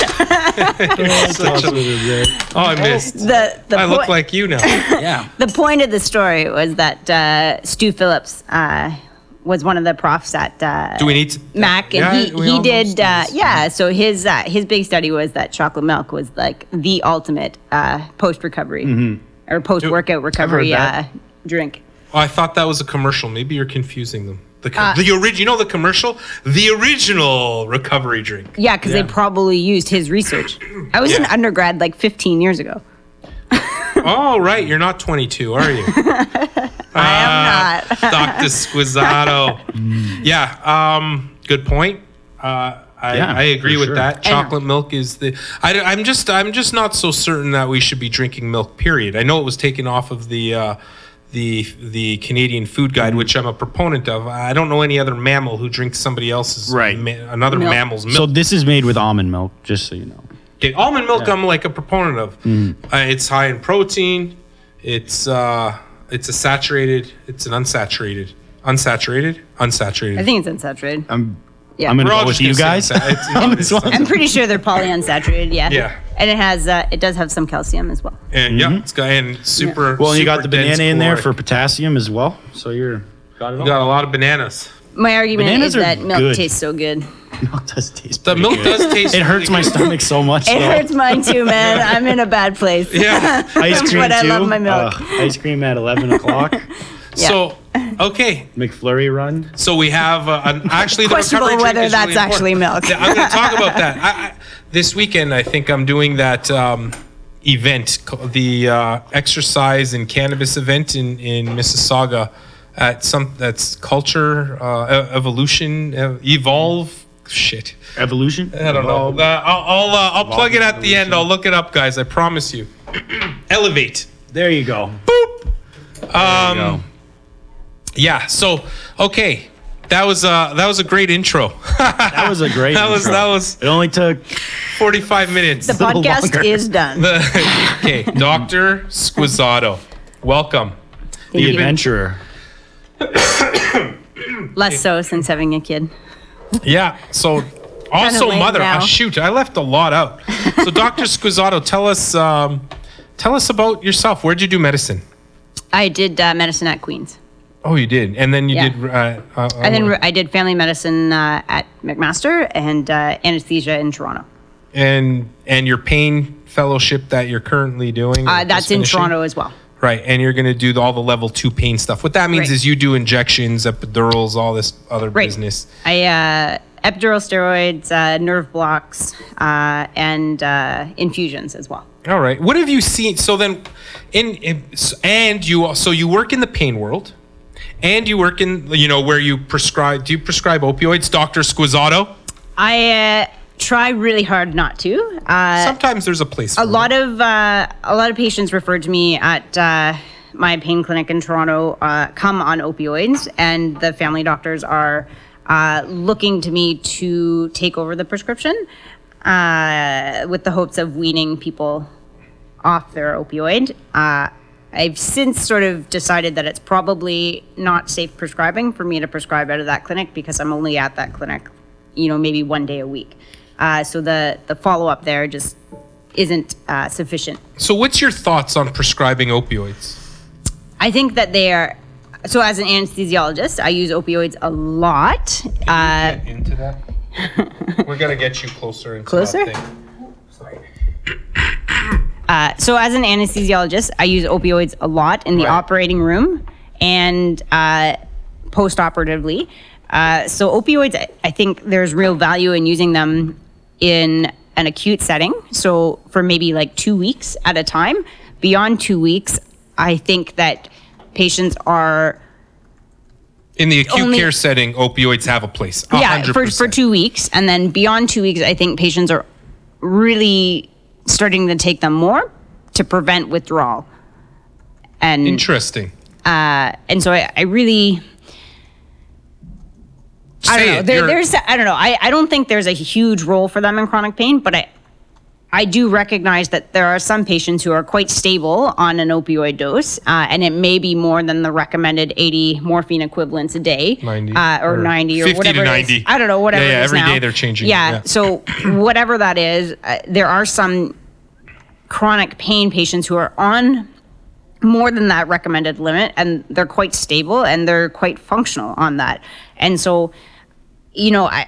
Speaker 1: Such a- oh, I missed.
Speaker 3: the the
Speaker 1: I look
Speaker 3: point-
Speaker 1: like you now.
Speaker 2: Yeah.
Speaker 3: the point of the story was that uh, Stu Phillips uh, was one of the profs at uh,
Speaker 1: Do we need to?
Speaker 3: Mac, and
Speaker 1: Yeah,
Speaker 3: he, he did uh, yeah. So his uh, his big study was that chocolate milk was like the ultimate uh, post recovery or post workout recovery uh, drink.
Speaker 1: Oh, I thought that was a commercial. Maybe you're confusing them. The co-
Speaker 3: Uh,
Speaker 1: the original, you know the commercial, the original recovery drink.
Speaker 3: Yeah, because they probably used his research. I was an undergrad like 15 years ago.
Speaker 1: Oh, right, you're not 22, are you?
Speaker 3: I am not.
Speaker 1: Dr. Squissato. yeah, um, good point. Uh, I,
Speaker 2: Yeah,
Speaker 1: I agree with
Speaker 2: sure.
Speaker 1: that. Chocolate milk is the. I, am just I'm just not so certain that we should be drinking milk. Period. I know it was taken off of the. Uh, the, the Canadian Food
Speaker 2: Mm-hmm.
Speaker 1: Guide, which I'm a proponent of. I don't know any other mammal who drinks somebody else's
Speaker 2: Right.
Speaker 1: ma- another
Speaker 3: Milk.
Speaker 1: mammal's milk.
Speaker 2: So this is made with almond milk, just so you know.
Speaker 1: Okay, almond milk, I'm like a proponent of. Uh, it's high in protein. It's uh, it's a saturated. It's an unsaturated. Unsaturated. Unsaturated.
Speaker 3: I think it's unsaturated.
Speaker 2: I'm,
Speaker 3: Yeah.
Speaker 2: I'm going
Speaker 1: We're all
Speaker 2: go with
Speaker 1: just
Speaker 2: you
Speaker 1: gonna
Speaker 2: guys
Speaker 1: say it's- it's-
Speaker 2: on
Speaker 1: it's-
Speaker 2: this.
Speaker 3: I'm pretty sure they're polyunsaturated. Yeah.
Speaker 1: Yeah.
Speaker 3: And it has uh, it does have some calcium as well.
Speaker 1: and yeah, it's got and super.
Speaker 2: Well, and you got
Speaker 1: super
Speaker 2: the
Speaker 1: dense
Speaker 2: banana in there
Speaker 1: caloric.
Speaker 2: for potassium as well. So you're got it
Speaker 1: You
Speaker 2: all.
Speaker 1: got a lot of bananas.
Speaker 3: My argument
Speaker 2: Bananas
Speaker 3: is
Speaker 2: are
Speaker 3: that milk
Speaker 2: good.
Speaker 3: tastes so good.
Speaker 2: Milk does taste.
Speaker 1: The
Speaker 2: pretty
Speaker 1: milk
Speaker 2: good.
Speaker 1: does taste.
Speaker 2: It hurts my stomach so much.
Speaker 3: It
Speaker 2: though.
Speaker 3: hurts mine too, man. I'm in a bad place.
Speaker 1: Yeah.
Speaker 2: Ice cream
Speaker 3: but I
Speaker 2: too.
Speaker 3: love my milk.
Speaker 2: Uh, ice cream at 11 o'clock.
Speaker 3: Yeah.
Speaker 1: So, okay.
Speaker 2: McFlurry run.
Speaker 1: So we have uh, an, actually the
Speaker 3: Questionable
Speaker 1: recovery drink
Speaker 3: whether
Speaker 1: is
Speaker 3: that's
Speaker 1: really
Speaker 3: actually milk.
Speaker 1: Yeah, I'm going to talk about that. I, I, this weekend, I think I'm doing that um, event, called the uh, exercise and cannabis event in in Mississauga, at some that's culture, uh, evolution, uh, evolve. Shit,
Speaker 2: Evolution.
Speaker 1: I don't know. Uh, I'll I'll, uh, I'll plug it at the end. I'll look it up, guys. I promise you. Elevate.
Speaker 2: There you go.
Speaker 1: Boop um,
Speaker 2: Go.
Speaker 1: Yeah. So okay, that was uh that was a great intro.
Speaker 2: That was a great.
Speaker 1: That was that was
Speaker 2: It only took
Speaker 1: 45 minutes.
Speaker 3: The podcast is done.
Speaker 1: okay, Doctor Squissato, welcome.
Speaker 2: the
Speaker 3: Thank you.
Speaker 2: adventurer.
Speaker 3: Less so since having a kid.
Speaker 1: Yeah. So also
Speaker 3: lame
Speaker 1: mother.
Speaker 3: now.
Speaker 1: Uh, shoot, I left a lot out. So Doctor Squissato, tell us um, tell us about yourself. Where'd you do medicine?
Speaker 3: I did uh, medicine at Queens.
Speaker 1: Oh, you did, and then you
Speaker 3: Yeah.
Speaker 1: did. Uh, uh,
Speaker 3: And then
Speaker 1: uh,
Speaker 3: I did family medicine uh, at McMaster and uh, anesthesia in Toronto.
Speaker 1: and and your pain fellowship that you're currently doing.
Speaker 3: Uh, that's in
Speaker 1: finishing?
Speaker 3: Toronto as well.
Speaker 1: Right, and you're going to do the, all the level two pain stuff. What that means
Speaker 3: Right.
Speaker 1: is you do injections, epidurals, all this other
Speaker 3: Right.
Speaker 1: business.
Speaker 3: I uh, epidural steroids, uh, nerve blocks, uh, and uh, infusions as well.
Speaker 1: All right. What have you seen? So then, in, in and you so you work in the pain world, and you work in you know where you prescribe. Do you prescribe opioids, Doctor Squissato?
Speaker 3: I uh, try really hard not to. Uh,
Speaker 1: Sometimes there's a place.
Speaker 3: a lot of uh, a lot of patients referred to me at uh, my pain clinic in Toronto uh, come on opioids, and the family doctors are uh, looking to me to take over the prescription uh, with the hopes of weaning people off their opioid. Uh, I've since sort of decided that it's probably not safe prescribing for me to prescribe out of that clinic because I'm only at that clinic, you know, maybe one day a week. Uh, so the the follow up there just isn't uh, sufficient.
Speaker 1: So what's your thoughts on prescribing opioids?
Speaker 3: I think that they are. So as an anesthesiologist, I use opioids a lot. Uh,
Speaker 1: into that. We're gonna get you closer into
Speaker 3: Closer?
Speaker 1: That thing.
Speaker 3: Uh, so as an anesthesiologist, I use opioids a lot in the
Speaker 1: Right.
Speaker 3: operating room and uh, post-operatively. Uh, so opioids, I- I think there's real value in using them in an acute setting. So for maybe like two weeks at a time. Beyond two weeks, I think that patients are
Speaker 1: In the acute
Speaker 3: Only-
Speaker 1: care setting, opioids have a place. A
Speaker 3: yeah for, for two weeks and then beyond two weeks i think patients are really starting to take them more to prevent withdrawal and
Speaker 1: Interesting.
Speaker 3: Uh, and so i, I really I don't know. There, there's, I don't know. I, I don't think there's a huge role for them in chronic pain, but I, I do recognize that there are some patients who are quite stable on an opioid dose, uh, and it may be more than the recommended 80 morphine equivalents a day,
Speaker 1: 90,
Speaker 3: uh, or,
Speaker 1: or
Speaker 3: 90 or
Speaker 1: 50 to
Speaker 3: whatever. it is.
Speaker 1: 90.
Speaker 3: I don't know. Whatever.
Speaker 1: Yeah, yeah, every day they're changing
Speaker 3: Yeah.
Speaker 1: yeah.
Speaker 3: So whatever that is, uh, there are some chronic pain patients who are on more than that recommended limit and they're quite stable and they're quite functional on that. And so, you know, I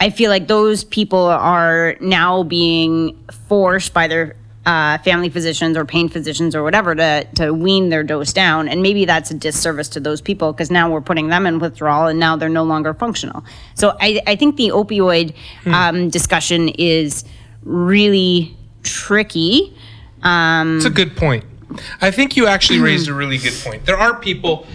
Speaker 3: I feel like those people are now being forced by their uh, family physicians or pain physicians or whatever to, to wean their dose down. And maybe that's a disservice to those people because now we're putting them in withdrawal and now they're no longer functional. So I, I think the opioid um, discussion is really tricky. Um,
Speaker 1: It's a good point. I think you actually
Speaker 3: Hmm.
Speaker 1: raised a really good point. There are people.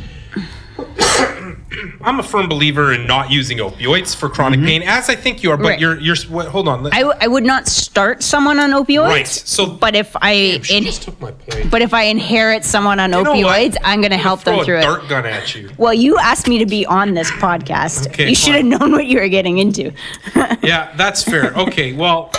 Speaker 1: I'm a firm believer in not using opioids for chronic pain, as I think you are. But
Speaker 3: Mm-hmm. Right.
Speaker 1: you're you're. What, hold on. let-
Speaker 3: I, w- I would not start someone on opioids.
Speaker 1: Right, so-
Speaker 3: but if I
Speaker 1: she
Speaker 3: in,
Speaker 1: just took my point.
Speaker 3: but if I inherit someone on
Speaker 1: You know what?
Speaker 3: opioids, I'm going to help
Speaker 1: Throw
Speaker 3: them
Speaker 1: a
Speaker 3: through it.
Speaker 1: dart gun at you.
Speaker 3: Well, you asked me to be on this podcast.
Speaker 1: Okay,
Speaker 3: you should have known what you were getting into.
Speaker 1: Yeah, that's fair. Okay, well,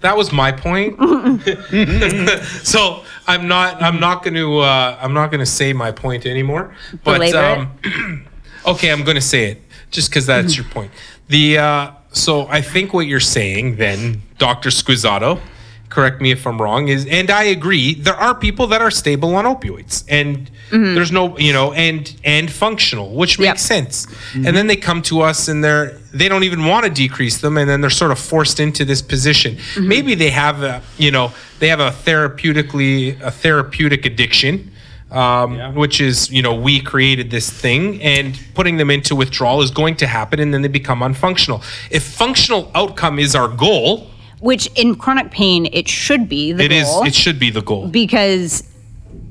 Speaker 1: that was my point. so I'm not I'm not going to uh, I'm not going to say my point anymore. But
Speaker 3: Belabor it?
Speaker 1: um, okay, I'm going to say it just because that's mm-hmm. your point. The uh, so I think what you're saying then, Doctor Squissato, correct me if I'm wrong, is and I agree. There are people that are stable on opioids, and mm-hmm. there's no you know and and functional, which makes
Speaker 3: Yep.
Speaker 1: sense. Mm-hmm. And then they come to us and they're they don't even want to decrease them, and then they're sort of forced into this position. Maybe they have a you know they have a therapeutically a therapeutic addiction um, which is you know we created this thing and putting them into withdrawal is going to happen and then they become unfunctional if functional outcome is our goal
Speaker 3: Which in chronic pain, it should be the
Speaker 1: it is
Speaker 3: goal.
Speaker 1: it should be the goal
Speaker 3: because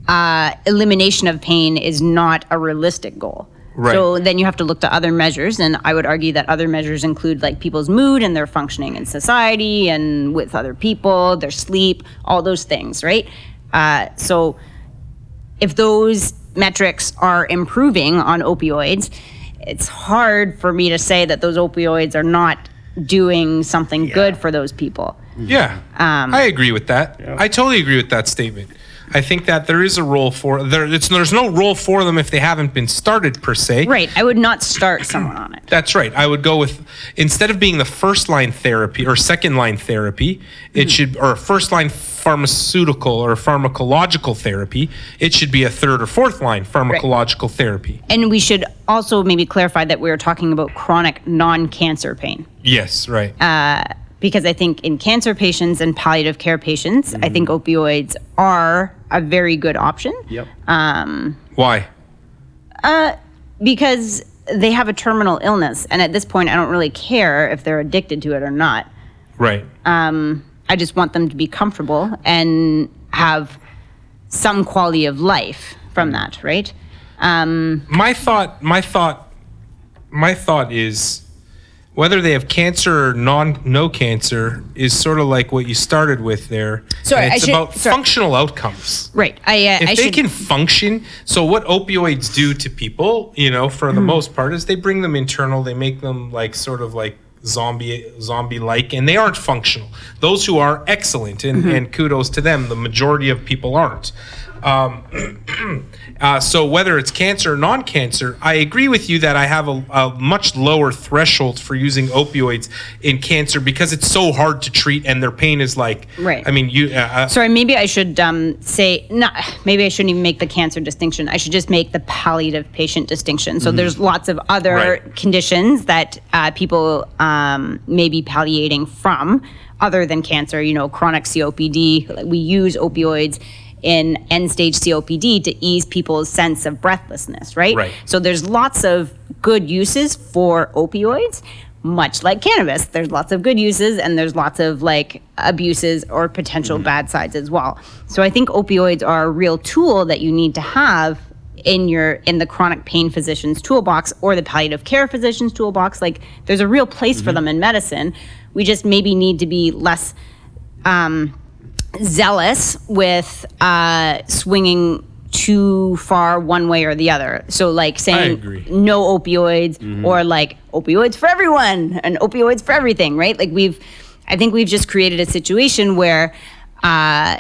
Speaker 3: uh, elimination of pain is not a realistic goal.
Speaker 1: Right.
Speaker 3: So then you have to look to other measures, and I would argue that other measures include like people's mood and their functioning in society and with other people, their sleep, all those things, right? Uh, so if those metrics are improving on opioids, it's hard for me to say that those opioids are not doing something good for those people.
Speaker 1: yeah.
Speaker 3: Um,
Speaker 1: i agree with that. I totally agree with that statement i think that there is a role for there it's there's no role for them if they haven't been started per se
Speaker 3: Right. I would not start someone on it.
Speaker 1: That's right. I would go with instead of being the first line therapy or second line therapy, it hmm. should or first line pharmaceutical or pharmacological therapy, it should be a third or fourth line pharmacological therapy.
Speaker 3: And we should also maybe clarify that we are talking about chronic non-cancer pain.
Speaker 1: Yes, right.
Speaker 3: Uh, Because I think in cancer patients and palliative care patients, I think mm-hmm. opioids are a very good option
Speaker 2: Yep.
Speaker 1: Um, Why?
Speaker 3: Uh, because they have a terminal illness. And at this point, I don't really care if they're addicted to it or not.
Speaker 1: Right.
Speaker 3: Um, I just want them to be comfortable and have some quality of life from mm. that, right?
Speaker 1: Um, my thought my thought my thought is whether they have cancer or non no cancer is sort of like what you started with there.
Speaker 3: Sorry,
Speaker 1: And
Speaker 3: I
Speaker 1: it's
Speaker 3: should-
Speaker 1: about
Speaker 3: sorry.
Speaker 1: functional outcomes.
Speaker 3: Right. I, uh,
Speaker 1: if
Speaker 3: I
Speaker 1: they
Speaker 3: should,
Speaker 1: can function so what opioids do to people you know for the most part is they bring them internal they make them like sort of like zombie zombie like and they aren't functional those who are excellent and,
Speaker 3: Mm-hmm.
Speaker 1: and kudos to them the majority of people aren't um, uh, so whether it's cancer or non-cancer, I agree with you that I have a, a much lower threshold for using opioids in cancer because it's so hard to treat and their pain is like.
Speaker 3: Right.
Speaker 1: I mean, you. Uh,
Speaker 3: Sorry, maybe I should um, say not. Maybe I shouldn't even make the cancer distinction. I should just make the palliative patient distinction. So there's lots of other
Speaker 1: Mm-hmm. Right.
Speaker 3: conditions that uh, people um, may be palliating from, other than cancer. You know, chronic COPD. We use opioids in end stage COPD to ease people's sense of breathlessness. Right.
Speaker 1: Right.
Speaker 3: So there's lots of good uses for opioids. Much like cannabis, there's lots of good uses and there's lots of like abuses or potential bad sides as well. So I think opioids are a real tool that you need to have in your in the chronic pain physician's toolbox or the palliative care physician's toolbox. Like there's a real place for them in medicine. We just maybe need to be less um, zealous with uh, swinging too far one way or the other. So, like saying no opioids or like opioids for everyone and opioids for everything, right? Like, we've, I think we've just created a situation where, uh,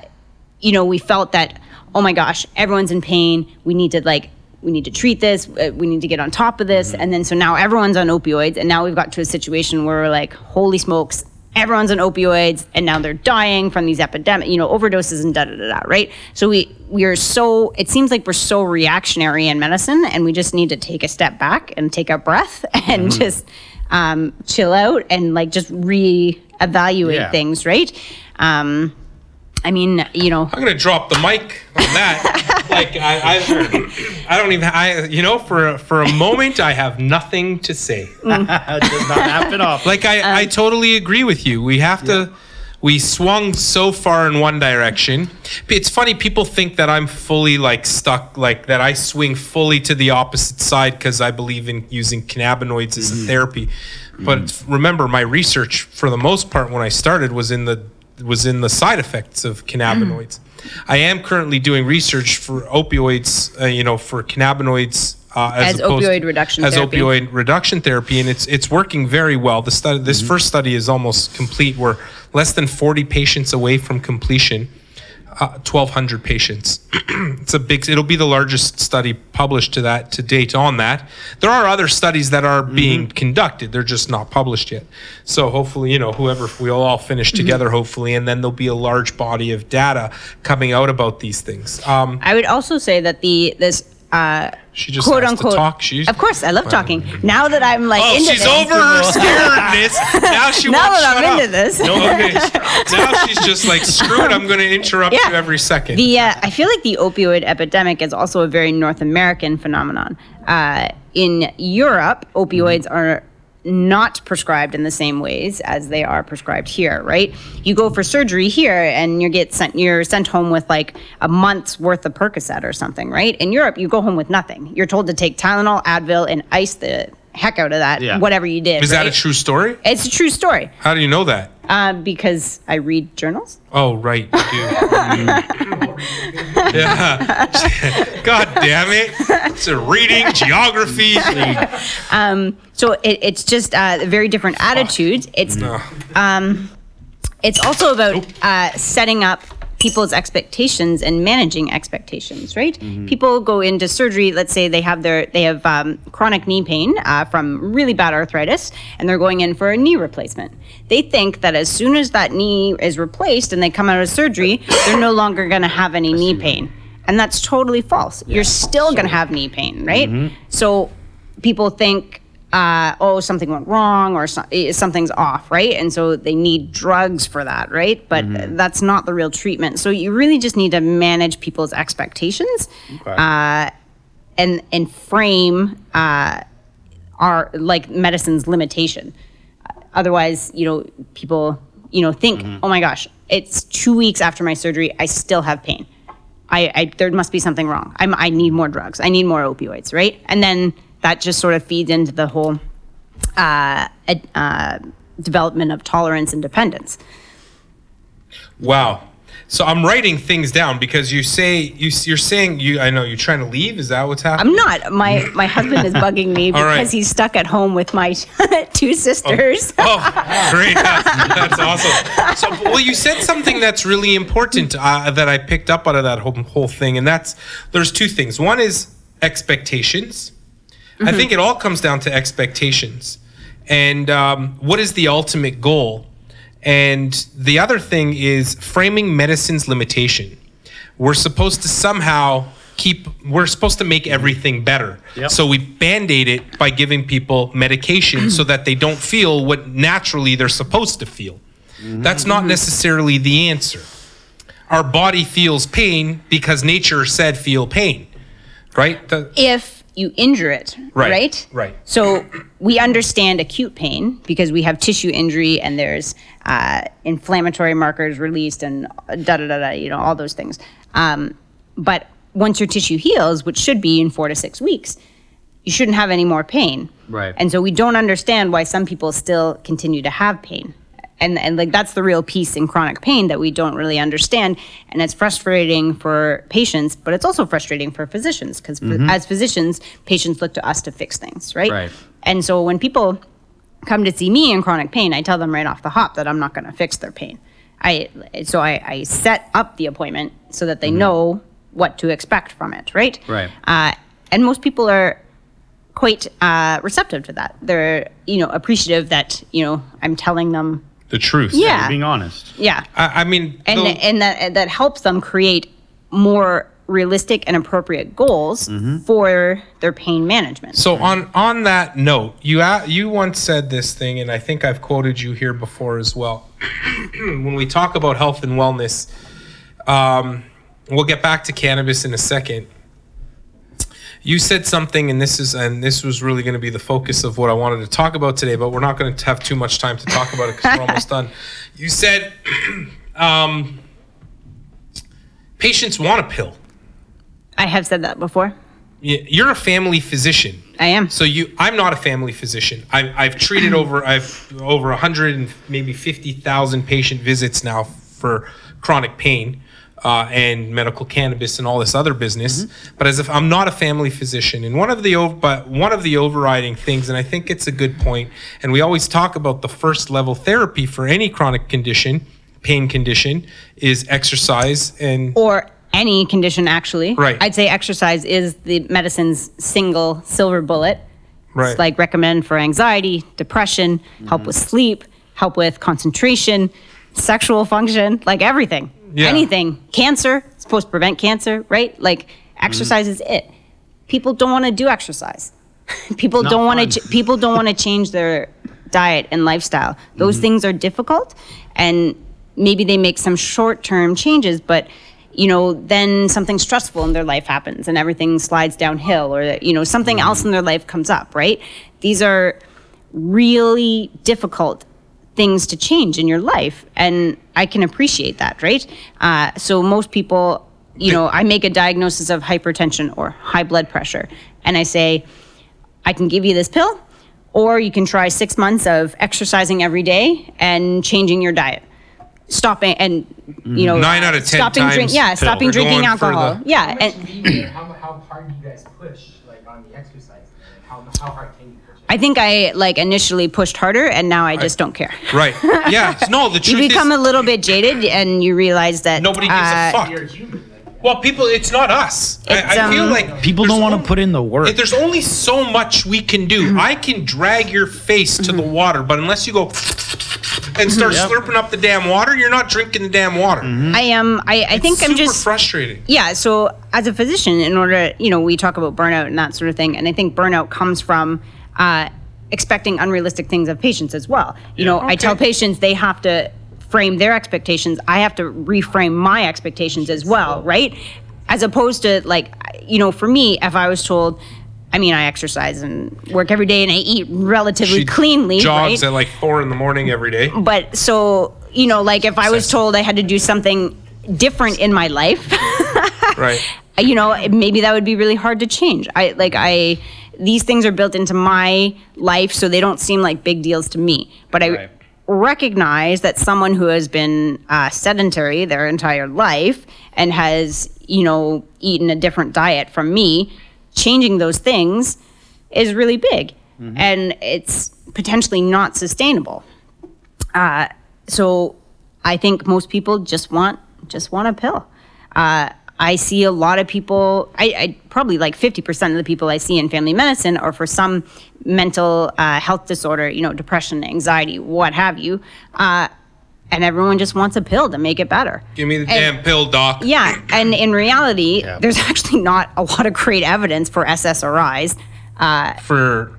Speaker 3: you know, we felt that, oh my gosh, everyone's in pain. We need to like, we need to treat this. uh, We need to get on top of this. And then so now everyone's on opioids. And now we've got to a situation where we're like, holy smokes, everyone's on opioids and now they're dying from these epidemic you know overdoses and da da da da right? So we we are so it seems like we're so reactionary in medicine and we just need to take a step back and take a breath and just um, chill out and like just reevaluate
Speaker 2: Yeah.
Speaker 3: things right? Um, i mean you know
Speaker 1: I'm gonna drop the mic on that. like I, I, I don't even. I, you know, for for a moment, I have nothing to say. Mm.
Speaker 2: That does not happen often.
Speaker 1: Like I,
Speaker 3: Um,
Speaker 1: I totally agree with you. We have to. We swung so far in one direction. It's funny. People think that I'm fully like stuck, like that I swing fully to the opposite side because I believe in using cannabinoids as a mm-hmm. therapy. But mm-hmm. remember, my research for the most part when I started was in the was in the side effects of cannabinoids. I am currently doing research for opioids, uh, you know, for cannabinoids uh,
Speaker 3: As opioid reduction
Speaker 1: as
Speaker 3: therapy.
Speaker 1: opioid reduction therapy, and it's it's working very well. The study, this
Speaker 2: Mm-hmm.
Speaker 1: first study is almost complete. We're less than 40 patients away from completion. Uh, 1,200 patients. it's a big. It'll be the largest study published to that to date on that. There are other studies that are
Speaker 2: Mm-hmm.
Speaker 1: being conducted. They're just not published yet. So hopefully, you know, whoever we'll all finish
Speaker 2: Mm-hmm.
Speaker 1: together. Hopefully, and then there'll be a large body of data coming out about these things. Um,
Speaker 3: I would also say that the this uh,
Speaker 1: she just
Speaker 3: quote unquote.
Speaker 1: to talk. She's
Speaker 3: of course, I love talking. Now that I'm like
Speaker 1: Oh,
Speaker 3: into
Speaker 1: she's
Speaker 3: this,
Speaker 1: over her scaredness. Now she
Speaker 3: Now
Speaker 1: won't
Speaker 3: that I'm
Speaker 1: shut
Speaker 3: into
Speaker 1: up.
Speaker 3: this.
Speaker 1: Okay. now she's just like, screw it. I'm going to interrupt
Speaker 3: Yeah.
Speaker 1: you every second.
Speaker 3: The uh, I feel like the opioid epidemic is also a very North American phenomenon. Uh, in Europe, opioids are not prescribed in the same ways as they are prescribed here. Right? You go for surgery here, and you get sent. You're sent home with like a month's worth of Percocet or something. Right? In Europe, you go home with nothing. You're told to take Tylenol, Advil, and ice the heck out of that.
Speaker 2: Yeah.
Speaker 3: Whatever you did.
Speaker 1: Is that a true story?
Speaker 3: It's a true story.
Speaker 1: How do you know that?
Speaker 3: Uh, because I read journals.
Speaker 1: Oh, right. You do. yeah. God damn it. It's a reading, geography.
Speaker 3: So it, it's just uh, very different attitudes. It's
Speaker 1: No.
Speaker 3: it's also about uh, setting up people's expectations and managing expectations right? People go into surgery let's say they have their they have um, chronic knee pain uh, from really bad arthritis and they're going in for a knee replacement. They think that as soon as that knee is replaced and they come out of surgery they're no longer going to have any knee pain. And that's totally false. You're still going to have knee pain right? So people think uh, oh, something went wrong or so, eh, something's off, right? And so they need drugs for that, right? But that's not the real treatment. So you really just need to manage people's expectations uh, and and frame uh, our like medicine's limitation. Otherwise, you know, people you know think, oh my gosh, it's two weeks after my surgery, I still have pain. I, I there must be something wrong. I'm, I need more drugs. I need more opioids, right? And then that just sort of feeds into the whole uh, uh, development of tolerance and dependence.
Speaker 1: Wow. So I'm writing things down because you say you you're saying you I know you're trying to leave. Is that what's happening?
Speaker 3: I'm not. My my husband is bugging me because
Speaker 1: right.
Speaker 3: he's stuck at home with my two sisters.
Speaker 1: Oh, great! That's awesome. So, well, you said something that's really important uh, that I picked up out of that whole, whole thing, and that's there's two things. One is expectations. I mm-hmm. think it all comes down to expectations, and um, what is the ultimate goal? And the other thing is framing medicine's limitation. We're supposed to somehow keep we're supposed to make everything better.
Speaker 2: Yep.
Speaker 1: So we band-aid it by giving people medication so that they don't feel what naturally they're supposed to feel. Mm-hmm. That's not mm-hmm. necessarily the answer. Our body feels pain because nature said feel pain. Right? The-
Speaker 3: if you injure it,
Speaker 1: Right,
Speaker 3: right?
Speaker 1: right.
Speaker 3: So we understand acute pain because we have tissue injury and there's uh, inflammatory markers released and da da da da, you know, all those things. Um, but once your tissue heals, which should be in four to six weeks, you shouldn't have any more pain.
Speaker 2: Right.
Speaker 3: And so we don't understand why some people still continue to have pain. And, and like that's the real piece in chronic pain that we don't really understand. And it's frustrating for patients but it's also frustrating for physicians because as physicians patients look to us to fix things right?
Speaker 2: Right.
Speaker 3: and so when people come to see me in chronic pain i tell them right off the hop that i'm not going to fix their pain. I so I, I set up the appointment so that they know what to expect from it right?
Speaker 2: Right.
Speaker 3: uh, and most people are quite uh, receptive to that. They're you know appreciative that you know i'm telling them
Speaker 1: the truth.
Speaker 3: Yeah.
Speaker 2: Being honest.
Speaker 3: yeah
Speaker 1: I, I mean,
Speaker 3: and
Speaker 1: the-
Speaker 3: and that that helps them create more realistic and appropriate goals for their pain management
Speaker 1: So on on that note, you you once said this thing, and I think I've quoted you here before as well. when we talk about health and wellness, um, we'll get back to cannabis in a second. You said something, and this is and this was really going to be the focus of what I wanted to talk about today, but we're not going to have too much time to talk about it because we're almost done. You said um, patients want a pill.
Speaker 3: i have said that before
Speaker 1: You're a family physician.
Speaker 3: i am
Speaker 1: So you, I'm not a family physician. I, I've treated over, I've over a hundred and maybe fifty thousand patient visits now for chronic pain. Uh, and medical cannabis and all this other business. But as if I'm not a family physician, and one of the ov- but one of the overriding things, and I think it's a good point, and we always talk about the first level therapy for any chronic condition, pain condition, is exercise and
Speaker 3: or any condition actually.
Speaker 1: Right.
Speaker 3: I'd say exercise is the medicine's single silver bullet.
Speaker 1: Right.
Speaker 3: It's like recommend for anxiety, depression, help with sleep, help with concentration, sexual function, like everything.
Speaker 1: Yeah.
Speaker 3: Anything. Cancer, it's supposed to prevent cancer, right? Like mm-hmm. exercise is it. People don't want to do exercise. people don't wanna ch- people don't want to change their diet and lifestyle. Mm-hmm. Those things are difficult and maybe they make some short-term changes, but you know, then something stressful in their life happens and everything slides downhill or you know, something mm-hmm. else in their life comes up, right? These are really difficult things to change in your life and i can appreciate that right uh, so most people you know i make a diagnosis of hypertension or high blood pressure and i say i can give you this pill or you can try six months of exercising every day and changing your diet stopping and you know
Speaker 1: Nine out of 10
Speaker 3: stopping drink yeah
Speaker 1: pill.
Speaker 3: stopping
Speaker 1: We're
Speaker 3: drinking alcohol
Speaker 1: the-
Speaker 3: yeah
Speaker 4: How much
Speaker 3: and
Speaker 4: do how, how hard do you guys push, like on the exercise? Like, how, how hard can you push it?
Speaker 3: I think i like initially pushed harder and now i just don't care
Speaker 1: right. Yeah. No, the truth you
Speaker 3: become
Speaker 1: is
Speaker 3: a little bit jaded and you realize that
Speaker 1: nobody gives
Speaker 3: uh,
Speaker 1: a fuck.
Speaker 4: You're human. Like,
Speaker 1: Well, people, it's not us. I,
Speaker 3: It's,
Speaker 1: I feel
Speaker 3: um,
Speaker 1: like
Speaker 2: People don't want
Speaker 1: on-
Speaker 2: to put in the work.
Speaker 1: There's only so much we can do. Mm-hmm. I can drag your face to the mm-hmm. water, but unless you go and start mm-hmm.
Speaker 2: Yep.
Speaker 1: slurping up the damn water, you're not drinking the damn water.
Speaker 3: I am. I, I think
Speaker 1: It's
Speaker 3: I'm
Speaker 1: super
Speaker 3: just.
Speaker 1: frustrating.
Speaker 3: Yeah. So as a physician, in order, you know, we talk about burnout and that sort of thing, and I think burnout comes from uh, expecting unrealistic things of patients as well. You know, I tell patients they have to frame their expectations. I have to reframe my expectations as well, right? As opposed to like, you know, for me, if I was told. I mean, I exercise and work every day, and I eat relatively
Speaker 1: She
Speaker 3: cleanly.
Speaker 1: jogs
Speaker 3: right?
Speaker 1: at like four in the morning every day.
Speaker 3: but so you know like if i was told i had to do something different in my life
Speaker 1: Right.
Speaker 3: you know maybe that would be really hard to change i like i these things are built into my life so they don't seem like big deals to me but i
Speaker 2: Right.
Speaker 3: recognize that someone who has been uh, sedentary their entire life and has you know eaten a different diet from me changing those things is really big and it's potentially not sustainable uh, so I think most people just want just want a pill. Uh, I see a lot of people. I, I probably like fifty percent of the people I see in family medicine are for some mental uh, health disorder, you know, depression, anxiety, what have you, uh, and everyone just wants a pill to make it better.
Speaker 1: Give me the
Speaker 3: And-
Speaker 1: damn pill, doc.
Speaker 3: Yeah, and in reality,
Speaker 2: Yeah.
Speaker 3: there's actually not a lot of great evidence for SSRIs. Uh,
Speaker 1: For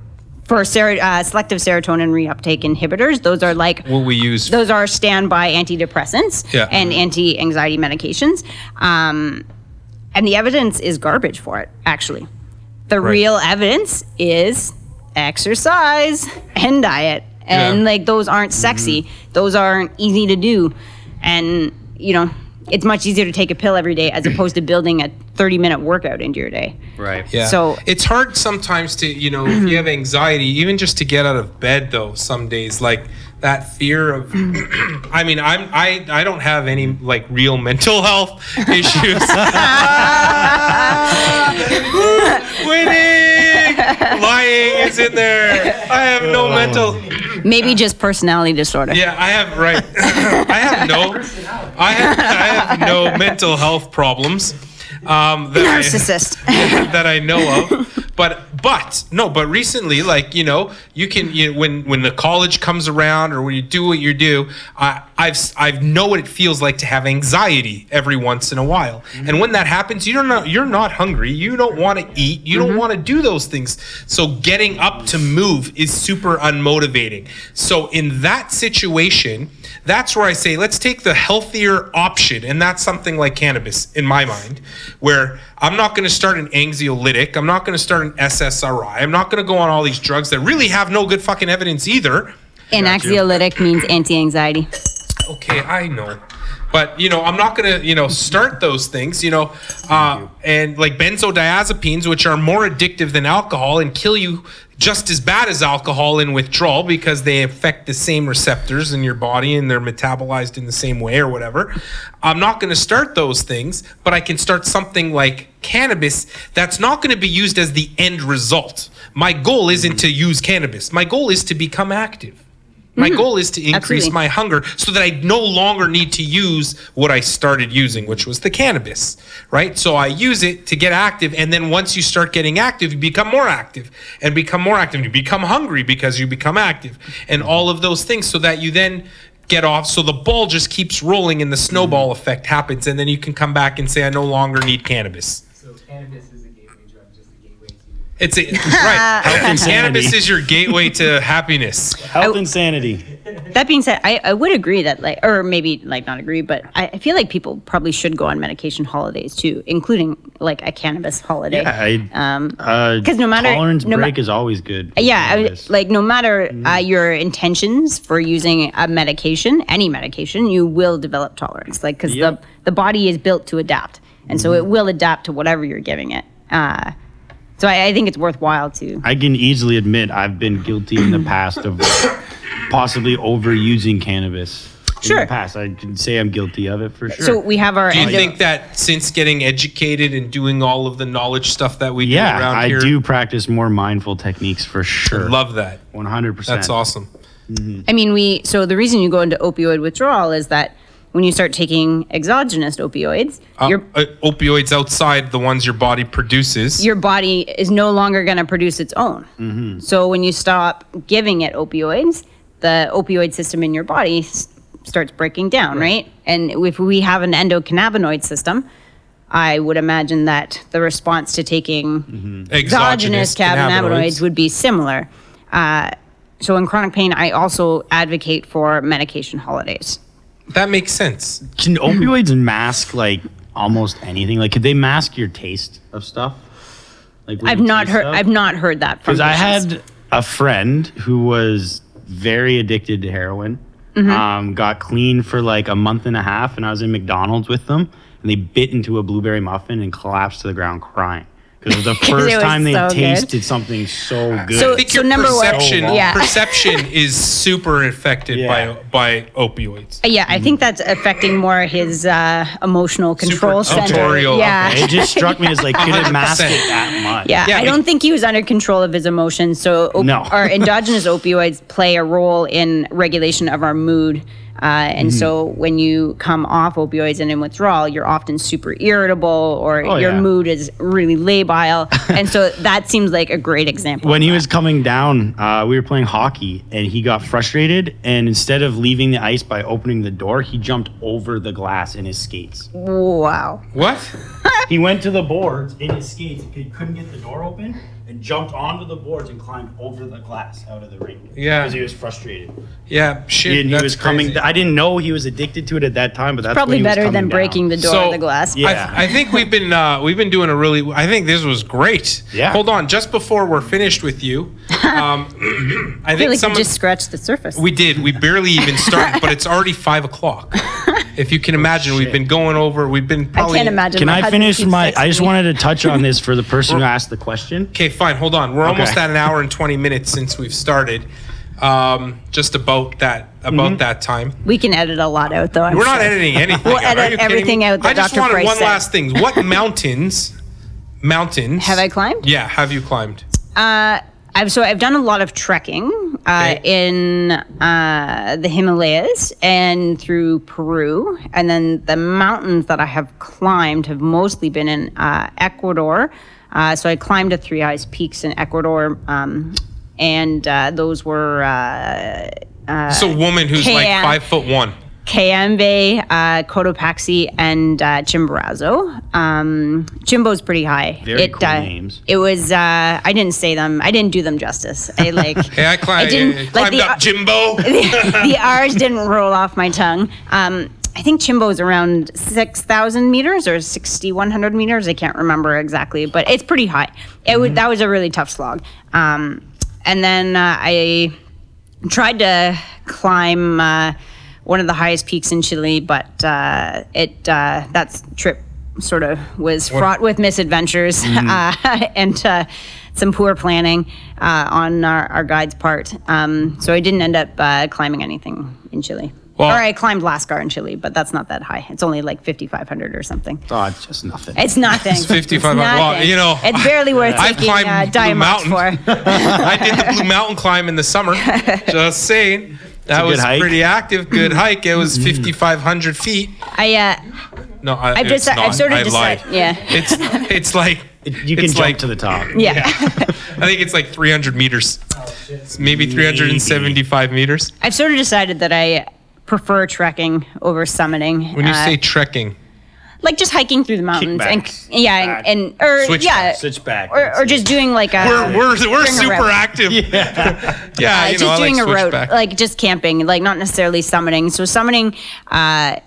Speaker 3: for ser- uh, selective serotonin reuptake inhibitors, those are like
Speaker 1: what we use.
Speaker 3: those are standby antidepressants
Speaker 1: Yeah.
Speaker 3: and anti-anxiety medications um, and the evidence is garbage for it actually. The
Speaker 1: Right.
Speaker 3: real evidence is exercise and diet. And
Speaker 1: Yeah.
Speaker 3: like those aren't sexy. Mm-hmm. Those aren't easy to do. And you know it's much easier to take a pill every day as opposed to building a 30 minute workout into your day
Speaker 2: right.
Speaker 1: Yeah.
Speaker 3: So-
Speaker 1: it's hard sometimes to, you know, if you have anxiety, even just to get out of bed though, some days, like that fear of I mean, I'm I I don't have any like real mental health issues. Winning! Lying is in there. I have no mental
Speaker 3: maybe just personality disorder
Speaker 1: Yeah, I have right. I have no I have I have no mental health problems. Um that I-
Speaker 3: narcissist
Speaker 1: that I know of. But but no, but recently, like you know, you can you when when the college comes around or when you do what you do, I I've I know what it feels like to have anxiety every once in a while. And when that happens, you don't know you're not hungry. You don't want to eat. You don't want to do those things. So getting up to move is super unmotivating. So in that situation, that's where I say let's take the healthier option, and that's something like cannabis in my mind, where I'm not going to start an anxiolytic, I'm not going to start an SSRI, I'm not going to go on all these drugs that really have no good fucking evidence either.
Speaker 3: and anxiolytic means anti-anxiety
Speaker 1: Okay, I know. But you know, I'm not gonna, you know, start those things, you know, uh, and like benzodiazepines, which are more addictive than alcohol and kill you, just as bad as alcohol in withdrawal because they affect the same receptors in your body and they're metabolized in the same way or whatever. I'm not going to start those things, but I can start something like cannabis that's not going to be used as the end result. My goal isn't to use cannabis. My goal is to become active. My hmm. goal is to increase
Speaker 3: Absolutely.
Speaker 1: my hunger so that I no longer need to use what I started using, which was the cannabis, right? So I use it to get active. And then once you start getting active, you become more active and become more active. You become hungry because you become active and mm-hmm. all of those things so that you then get off. So the ball just keeps rolling and the snowball mm-hmm. effect happens. And then you can come back and say, I no longer need cannabis.
Speaker 4: So cannabis
Speaker 1: It's a, right.
Speaker 2: Insanity.
Speaker 1: Cannabis is your gateway to happiness.
Speaker 2: Health insanity.
Speaker 3: That being said, I, I would agree that like, or maybe like not agree, but I, I feel like people probably should go on medication holidays too, including like a cannabis holiday.
Speaker 2: I,
Speaker 3: Um,
Speaker 2: uh,
Speaker 3: 'cause no matter-
Speaker 2: tolerance
Speaker 3: no ma-
Speaker 2: break is always good.
Speaker 3: yeah, I, like no matter uh, your intentions for using a medication, any medication, you will develop tolerance. Like because
Speaker 2: Yep.
Speaker 3: the the body is built to adapt, and so it will adapt to whatever you're giving it. Uh, so I, I think it's worthwhile to.
Speaker 2: I can easily admit I've been guilty in the past of possibly overusing cannabis.
Speaker 3: Sure.
Speaker 2: In the past, I can say I'm guilty of it for sure.
Speaker 3: So we have our.
Speaker 1: Do you
Speaker 3: endo-
Speaker 1: think that since getting educated and doing all of the knowledge stuff that we do
Speaker 2: yeah,
Speaker 1: around
Speaker 2: I
Speaker 1: here,
Speaker 2: do practice more mindful techniques for sure.
Speaker 1: love that.
Speaker 2: 100%.
Speaker 1: That's awesome. Mm-hmm.
Speaker 3: I mean, we so the reason you go into opioid withdrawal is that when you start taking exogenous opioids,
Speaker 1: Uh,
Speaker 3: your
Speaker 1: uh, opioids outside the ones your body produces.
Speaker 3: your body is no longer going to produce its own.
Speaker 1: Mm-hmm.
Speaker 3: So when you stop giving it opioids, the opioid system in your body s- starts breaking down, right? And if we have an endocannabinoid system, I would imagine that the response to taking exogenous cannabinoids would be similar. Uh, so in chronic pain, I also advocate for medication holidays.
Speaker 1: That makes sense.
Speaker 2: Can opioids mask like almost anything? Like, could they mask your taste of stuff? Like,
Speaker 3: I've not heard.
Speaker 2: stuff?
Speaker 3: I've not heard that from.
Speaker 2: Because I had a friend who was very addicted to heroin.
Speaker 3: Mm-hmm.
Speaker 2: Um, got clean for like a month and a half, and I was in McDonald's with them, and they bit into a blueberry muffin and collapsed to the ground crying because it the first
Speaker 3: was
Speaker 2: time they
Speaker 3: so good.
Speaker 2: tasted something so good.
Speaker 3: So-
Speaker 1: I think
Speaker 3: so
Speaker 1: your
Speaker 3: number one-
Speaker 1: perception
Speaker 3: Yeah.
Speaker 1: perception is super affected
Speaker 2: Yeah.
Speaker 1: by by opioids.
Speaker 3: Yeah, I think that's affecting more his uh, emotional control center.
Speaker 1: tutorial,
Speaker 3: Yeah.
Speaker 2: it just struck me as like, could it mask it that much?
Speaker 3: Yeah,
Speaker 1: Yeah,
Speaker 3: I
Speaker 1: it-
Speaker 3: don't think he was under control of his emotions. So, op-
Speaker 2: No.
Speaker 3: our endogenous opioids play a role in regulation of our mood. Uh, and
Speaker 2: Mm-hmm.
Speaker 3: so, when you come off opioids and in withdrawal, you're often super irritable or
Speaker 2: Oh,
Speaker 3: your
Speaker 2: yeah.
Speaker 3: mood is really labile. and so, that seems like a great example.
Speaker 2: when he
Speaker 3: that.
Speaker 2: was coming down, uh, we were playing hockey, and he got frustrated. And instead of leaving the ice by opening the door, he jumped over the glass in his skates.
Speaker 3: wow.
Speaker 1: What?
Speaker 2: He went to the boards in his skates. He couldn't get the door open, and jumped onto the boards and climbed over the glass out of the rink.
Speaker 1: Yeah.
Speaker 2: because he was frustrated.
Speaker 1: Yeah, shit.
Speaker 2: And he
Speaker 1: that's
Speaker 2: was coming.
Speaker 1: crazy.
Speaker 2: I didn't know he was addicted to it at that time, but that's
Speaker 3: Probably
Speaker 2: when he was
Speaker 3: better
Speaker 2: coming
Speaker 3: than
Speaker 2: down.
Speaker 3: breaking the door
Speaker 1: So-
Speaker 3: of the glass.
Speaker 2: Yeah.
Speaker 1: I, I think we've been uh, we've been doing a really. I think this was great.
Speaker 2: Yeah.
Speaker 1: Hold on, just before we're finished with you, um, I
Speaker 3: I feel
Speaker 1: think
Speaker 3: like
Speaker 1: someone
Speaker 3: you just scratched the surface.
Speaker 1: we did. We barely even started, but it's already five o'clock. If you can imagine, we've been going over. We've been probably.
Speaker 3: I can't imagine.
Speaker 2: Can
Speaker 3: my
Speaker 2: I
Speaker 3: husband
Speaker 2: finish
Speaker 3: keeps
Speaker 2: my? I just
Speaker 3: me.
Speaker 2: wanted to touch on this for the person who asked the question.
Speaker 1: Okay, fine. Hold on. We're almost at an hour and twenty minutes since we've started. Um, just about that about
Speaker 2: Mm-hmm.
Speaker 1: that time.
Speaker 3: We can edit a lot out, though. I'm
Speaker 1: We're not
Speaker 3: sure.
Speaker 1: editing anything.
Speaker 3: We'll
Speaker 1: out. Are
Speaker 3: edit
Speaker 1: you kidding
Speaker 3: everything
Speaker 1: me?
Speaker 3: out that
Speaker 1: I just
Speaker 3: Dr.
Speaker 1: wanted
Speaker 3: Price
Speaker 1: one
Speaker 3: said.
Speaker 1: last thing. What mountains? Mountains
Speaker 3: Have I climbed?
Speaker 1: Yeah, have you climbed?
Speaker 3: Uh, I've so I've done a lot of trekking uh,
Speaker 1: Okay.
Speaker 3: in uh, the Himalayas and through Peru, and then the mountains that I have climbed have mostly been in uh, Ecuador. Uh, so I climbed to Three Eyes Peaks in Ecuador, um, and uh, those were uh,
Speaker 1: It's a woman who's like five foot one.
Speaker 3: Cayambe, uh, Cotopaxi, and uh, Chimborazo. Um, Chimbo's pretty high.
Speaker 2: Very
Speaker 3: it,
Speaker 2: cool
Speaker 3: uh,
Speaker 2: names.
Speaker 3: It was. Uh, I didn't say them. I didn't do them justice. I like.
Speaker 1: Hey, I, cli-
Speaker 3: didn't-
Speaker 1: climbed
Speaker 3: like the-
Speaker 1: up Jimbo.
Speaker 3: the the, R's didn't roll off my tongue. Um, I think Chimbo's around 6,000 meters or 6,100 meters. I can't remember exactly, but it's pretty high. It would, that was a really tough slog. Um, and then uh, I tried to climb uh, one of the highest peaks in Chile, but uh, it uh, that trip sort of was fraught with misadventures uh, and uh, some poor planning uh, on our, our guide's part. Um, so I didn't end up uh, climbing anything in Chile.
Speaker 1: Well-
Speaker 3: or I climbed Lascar in Chile, but that's not that high. It's only like 5,500 or something.
Speaker 2: Oh, it's just nothing.
Speaker 3: It's nothing.
Speaker 1: It's 55
Speaker 3: nothing.
Speaker 1: well, you know,
Speaker 3: it's barely worth
Speaker 1: I've
Speaker 3: taking
Speaker 1: climbed
Speaker 3: uh,
Speaker 1: Blue
Speaker 3: diamonds
Speaker 1: Mountain.
Speaker 3: for.
Speaker 1: I did the Blue Mountain climb in the summer. Just saying. That was
Speaker 2: hike?
Speaker 1: pretty active. Good hike. It was 5,500 feet.
Speaker 3: I uh,
Speaker 1: No, I,
Speaker 3: I've
Speaker 1: it's
Speaker 3: deci- I've
Speaker 1: not.
Speaker 3: sort of
Speaker 1: I lied.
Speaker 3: decided- yeah.
Speaker 1: It's it's like
Speaker 2: you can
Speaker 1: it's
Speaker 2: jump
Speaker 1: like,
Speaker 2: to the top.
Speaker 3: yeah.
Speaker 1: I think it's like 300 meters. It's maybe 375 meters.
Speaker 3: I've sort of decided that I prefer trekking over summiting.
Speaker 1: When you
Speaker 3: Uh,
Speaker 1: say trekking,
Speaker 3: like just hiking through the mountains
Speaker 2: Kickbacks.
Speaker 3: and yeah,
Speaker 2: Back.
Speaker 3: and, and or
Speaker 1: Switchback.
Speaker 3: yeah,
Speaker 2: Switchback,
Speaker 3: or,
Speaker 2: that's
Speaker 3: or just doing like a
Speaker 1: we're we're, we're
Speaker 3: Doing a
Speaker 1: super
Speaker 3: route.
Speaker 1: active. Yeah, yeah.
Speaker 3: uh,
Speaker 1: you know,
Speaker 3: just
Speaker 1: I
Speaker 3: doing
Speaker 1: like
Speaker 3: a route,
Speaker 1: switchback.
Speaker 3: like just camping, like not necessarily summiting. So summiting, uh,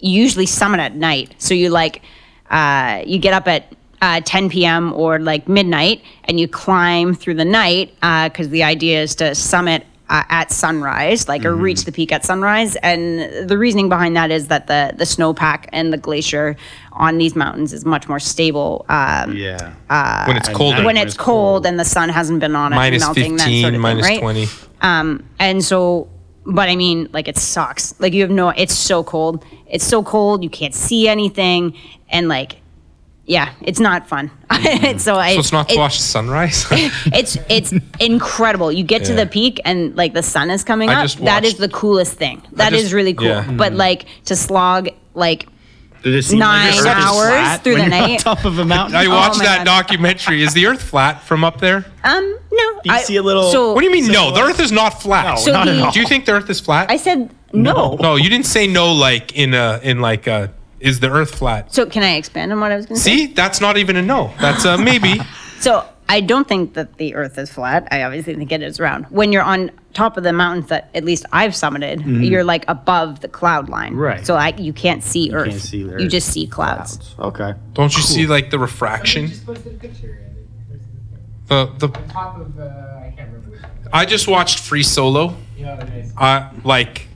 Speaker 3: you usually summit at night. So you like, uh, you get up at uh, 10 p.m. or like midnight, and you climb through the night because the idea is to summit. Uh, at sunrise, like or
Speaker 1: Mm-hmm.
Speaker 3: reach the peak at sunrise, and the reasoning behind that is that the the snowpack and the glacier on these mountains is much more stable um,
Speaker 2: Yeah.
Speaker 1: when it's colder.
Speaker 3: when it's cold and the sun hasn't been on it,
Speaker 1: minus
Speaker 3: melting
Speaker 1: 15,
Speaker 3: that sort of
Speaker 1: minus
Speaker 3: thing, right?
Speaker 1: 20.
Speaker 3: Um, and so, but I mean, like it sucks. Like you have no, it's so cold. It's so cold. You can't see anything. And like, yeah, it's not fun. so I,
Speaker 1: So it's not to
Speaker 3: it-
Speaker 1: watch sunrise.
Speaker 3: it's, it's incredible. You get to the peak and like the sun is coming
Speaker 1: I
Speaker 3: up.
Speaker 1: just
Speaker 3: That is the coolest thing. That is
Speaker 1: just-
Speaker 3: really cool.
Speaker 1: yeah.
Speaker 3: But like to slog like
Speaker 2: Did it seem
Speaker 3: Nine
Speaker 2: like the Earth is
Speaker 3: hours through
Speaker 2: when
Speaker 3: the
Speaker 2: you're on
Speaker 3: night.
Speaker 2: top of a mountain?
Speaker 1: I watched
Speaker 3: Oh
Speaker 1: that
Speaker 3: God.
Speaker 1: documentary. Is the Earth flat from up there?
Speaker 3: um no.
Speaker 2: Do you
Speaker 3: I-
Speaker 2: see a little-
Speaker 3: So
Speaker 1: What do you mean? No, the Earth is not flat.
Speaker 2: No,
Speaker 3: So
Speaker 2: not
Speaker 3: the-
Speaker 2: at all.
Speaker 1: Do you think the Earth is flat?
Speaker 3: I said no.
Speaker 1: no, you didn't say no. Like in a in like a is the Earth flat?
Speaker 3: So can I expand on what I was going to say?
Speaker 1: See, that's not even a no. That's a maybe.
Speaker 3: So I don't think that the Earth is flat. I obviously think it is round. When you're on top of the mountains that at least I've summited, you're like above the cloud line.
Speaker 2: Right.
Speaker 3: So I, you can't see Earth.
Speaker 2: can't see the
Speaker 3: You just see clouds.
Speaker 2: Okay.
Speaker 1: Don't you see like the refraction?
Speaker 4: just posted a picture.
Speaker 1: The the
Speaker 4: top of, uh, I can't remember.
Speaker 1: I just watched Free Solo.
Speaker 4: Yeah, nice.
Speaker 1: Uh, like,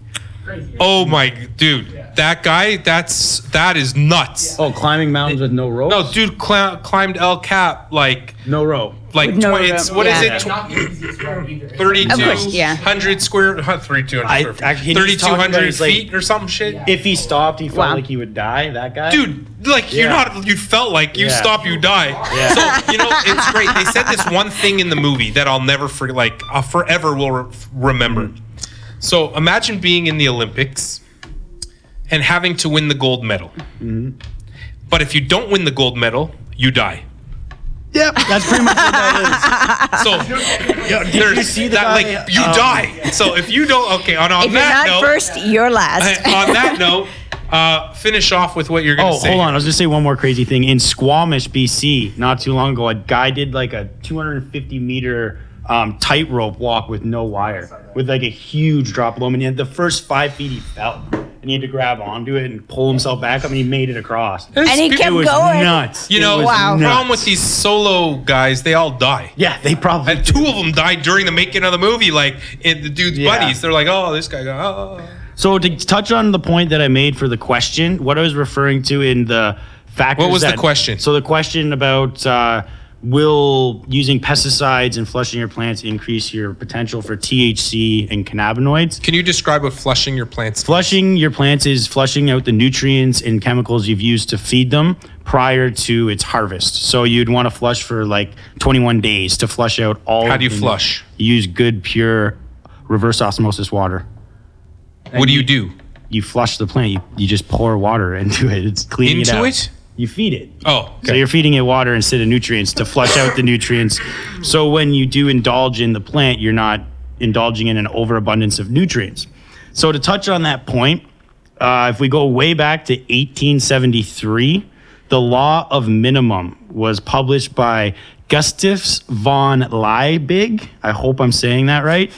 Speaker 4: Crazy.
Speaker 1: oh my dude, that guy. That's that is nuts.
Speaker 2: Oh, climbing mountains with no rope?
Speaker 1: No, dude cl- climbed El Cap like
Speaker 2: No rope.
Speaker 1: like
Speaker 3: no
Speaker 1: tw- it's
Speaker 3: rope,
Speaker 1: what is
Speaker 3: yeah.
Speaker 1: it? Tw-
Speaker 4: Not the easiest road either. It's
Speaker 1: Thirty-two
Speaker 3: Of course, yeah.
Speaker 1: hundred square, huh, thirty-two
Speaker 2: I- I- he's
Speaker 1: thirty-two
Speaker 2: talking about
Speaker 1: hundred
Speaker 2: he's like-
Speaker 1: feet or some shit.
Speaker 2: If he stopped, he felt
Speaker 3: Wow.
Speaker 2: like he would die. That guy.
Speaker 1: Dude, like you're
Speaker 2: Yeah.
Speaker 1: not. You felt like you
Speaker 2: Yeah.
Speaker 1: stop, you die.
Speaker 2: Yeah.
Speaker 1: So you know it's great. They said this one thing in the movie that I'll never forget. Like I'll forever will re- remember. So imagine being in the Olympics and having to win the gold medal. But if you don't win the gold medal, you die.
Speaker 2: Yep. That's pretty much what that
Speaker 1: So
Speaker 2: is.
Speaker 1: there's
Speaker 2: you see the
Speaker 1: that,
Speaker 2: guy?
Speaker 1: like you
Speaker 2: Um,
Speaker 1: die. So if you don't, okay. On, on
Speaker 3: If you're
Speaker 1: that
Speaker 3: not
Speaker 1: note,
Speaker 3: first, you're last.
Speaker 1: on that note, uh, finish off with what you're gonna say.
Speaker 2: Oh,
Speaker 1: say.
Speaker 2: hold on. I was gonna say one more crazy thing. In Squamish, BC, not too long ago, a guy did like a 250 meter um, tightrope walk with no wire, with like a huge drop below him. And he had the first five feet he fell, and he had to grab onto it and pull himself back up, and he made it across.
Speaker 1: It's-
Speaker 3: and he
Speaker 1: it
Speaker 3: kept
Speaker 2: It was
Speaker 3: going.
Speaker 2: nuts.
Speaker 1: You know,
Speaker 2: was
Speaker 3: Wow.
Speaker 1: the problem with these solo guys, they all die.
Speaker 2: Yeah, they probably.
Speaker 1: And two of them died during the making of the movie. Like it, the dude's
Speaker 2: Yeah.
Speaker 1: buddies, they're like, "Oh, this guy got." Oh.
Speaker 2: So to touch on the point that I made for the question, what I was referring to in the factors.
Speaker 1: What was the question?
Speaker 2: So the question about uh, will using pesticides and flushing your plants increase your potential for THC and cannabinoids?
Speaker 1: Can you describe what flushing your plants? Is?
Speaker 2: Flushing your plants is flushing out the nutrients and chemicals you've used to feed them prior to its harvest. So you'd want to flush for like 21 days to flush out all.
Speaker 1: How do you flush?
Speaker 2: You use good, pure, reverse osmosis water.
Speaker 1: What do you do?
Speaker 2: You flush the plant. You, you just pour water into it. It's cleaning it
Speaker 1: Into
Speaker 2: out.
Speaker 1: it?
Speaker 2: You feed it.
Speaker 1: Oh,
Speaker 2: So you're feeding it water instead of nutrients to flush out the nutrients. So when you do indulge in the plant, you're not indulging in an overabundance of nutrients. So to touch on that point, uh, if we go way back to 1873, the law of minimum was published by Gustavus von Liebig. I hope I'm saying that right.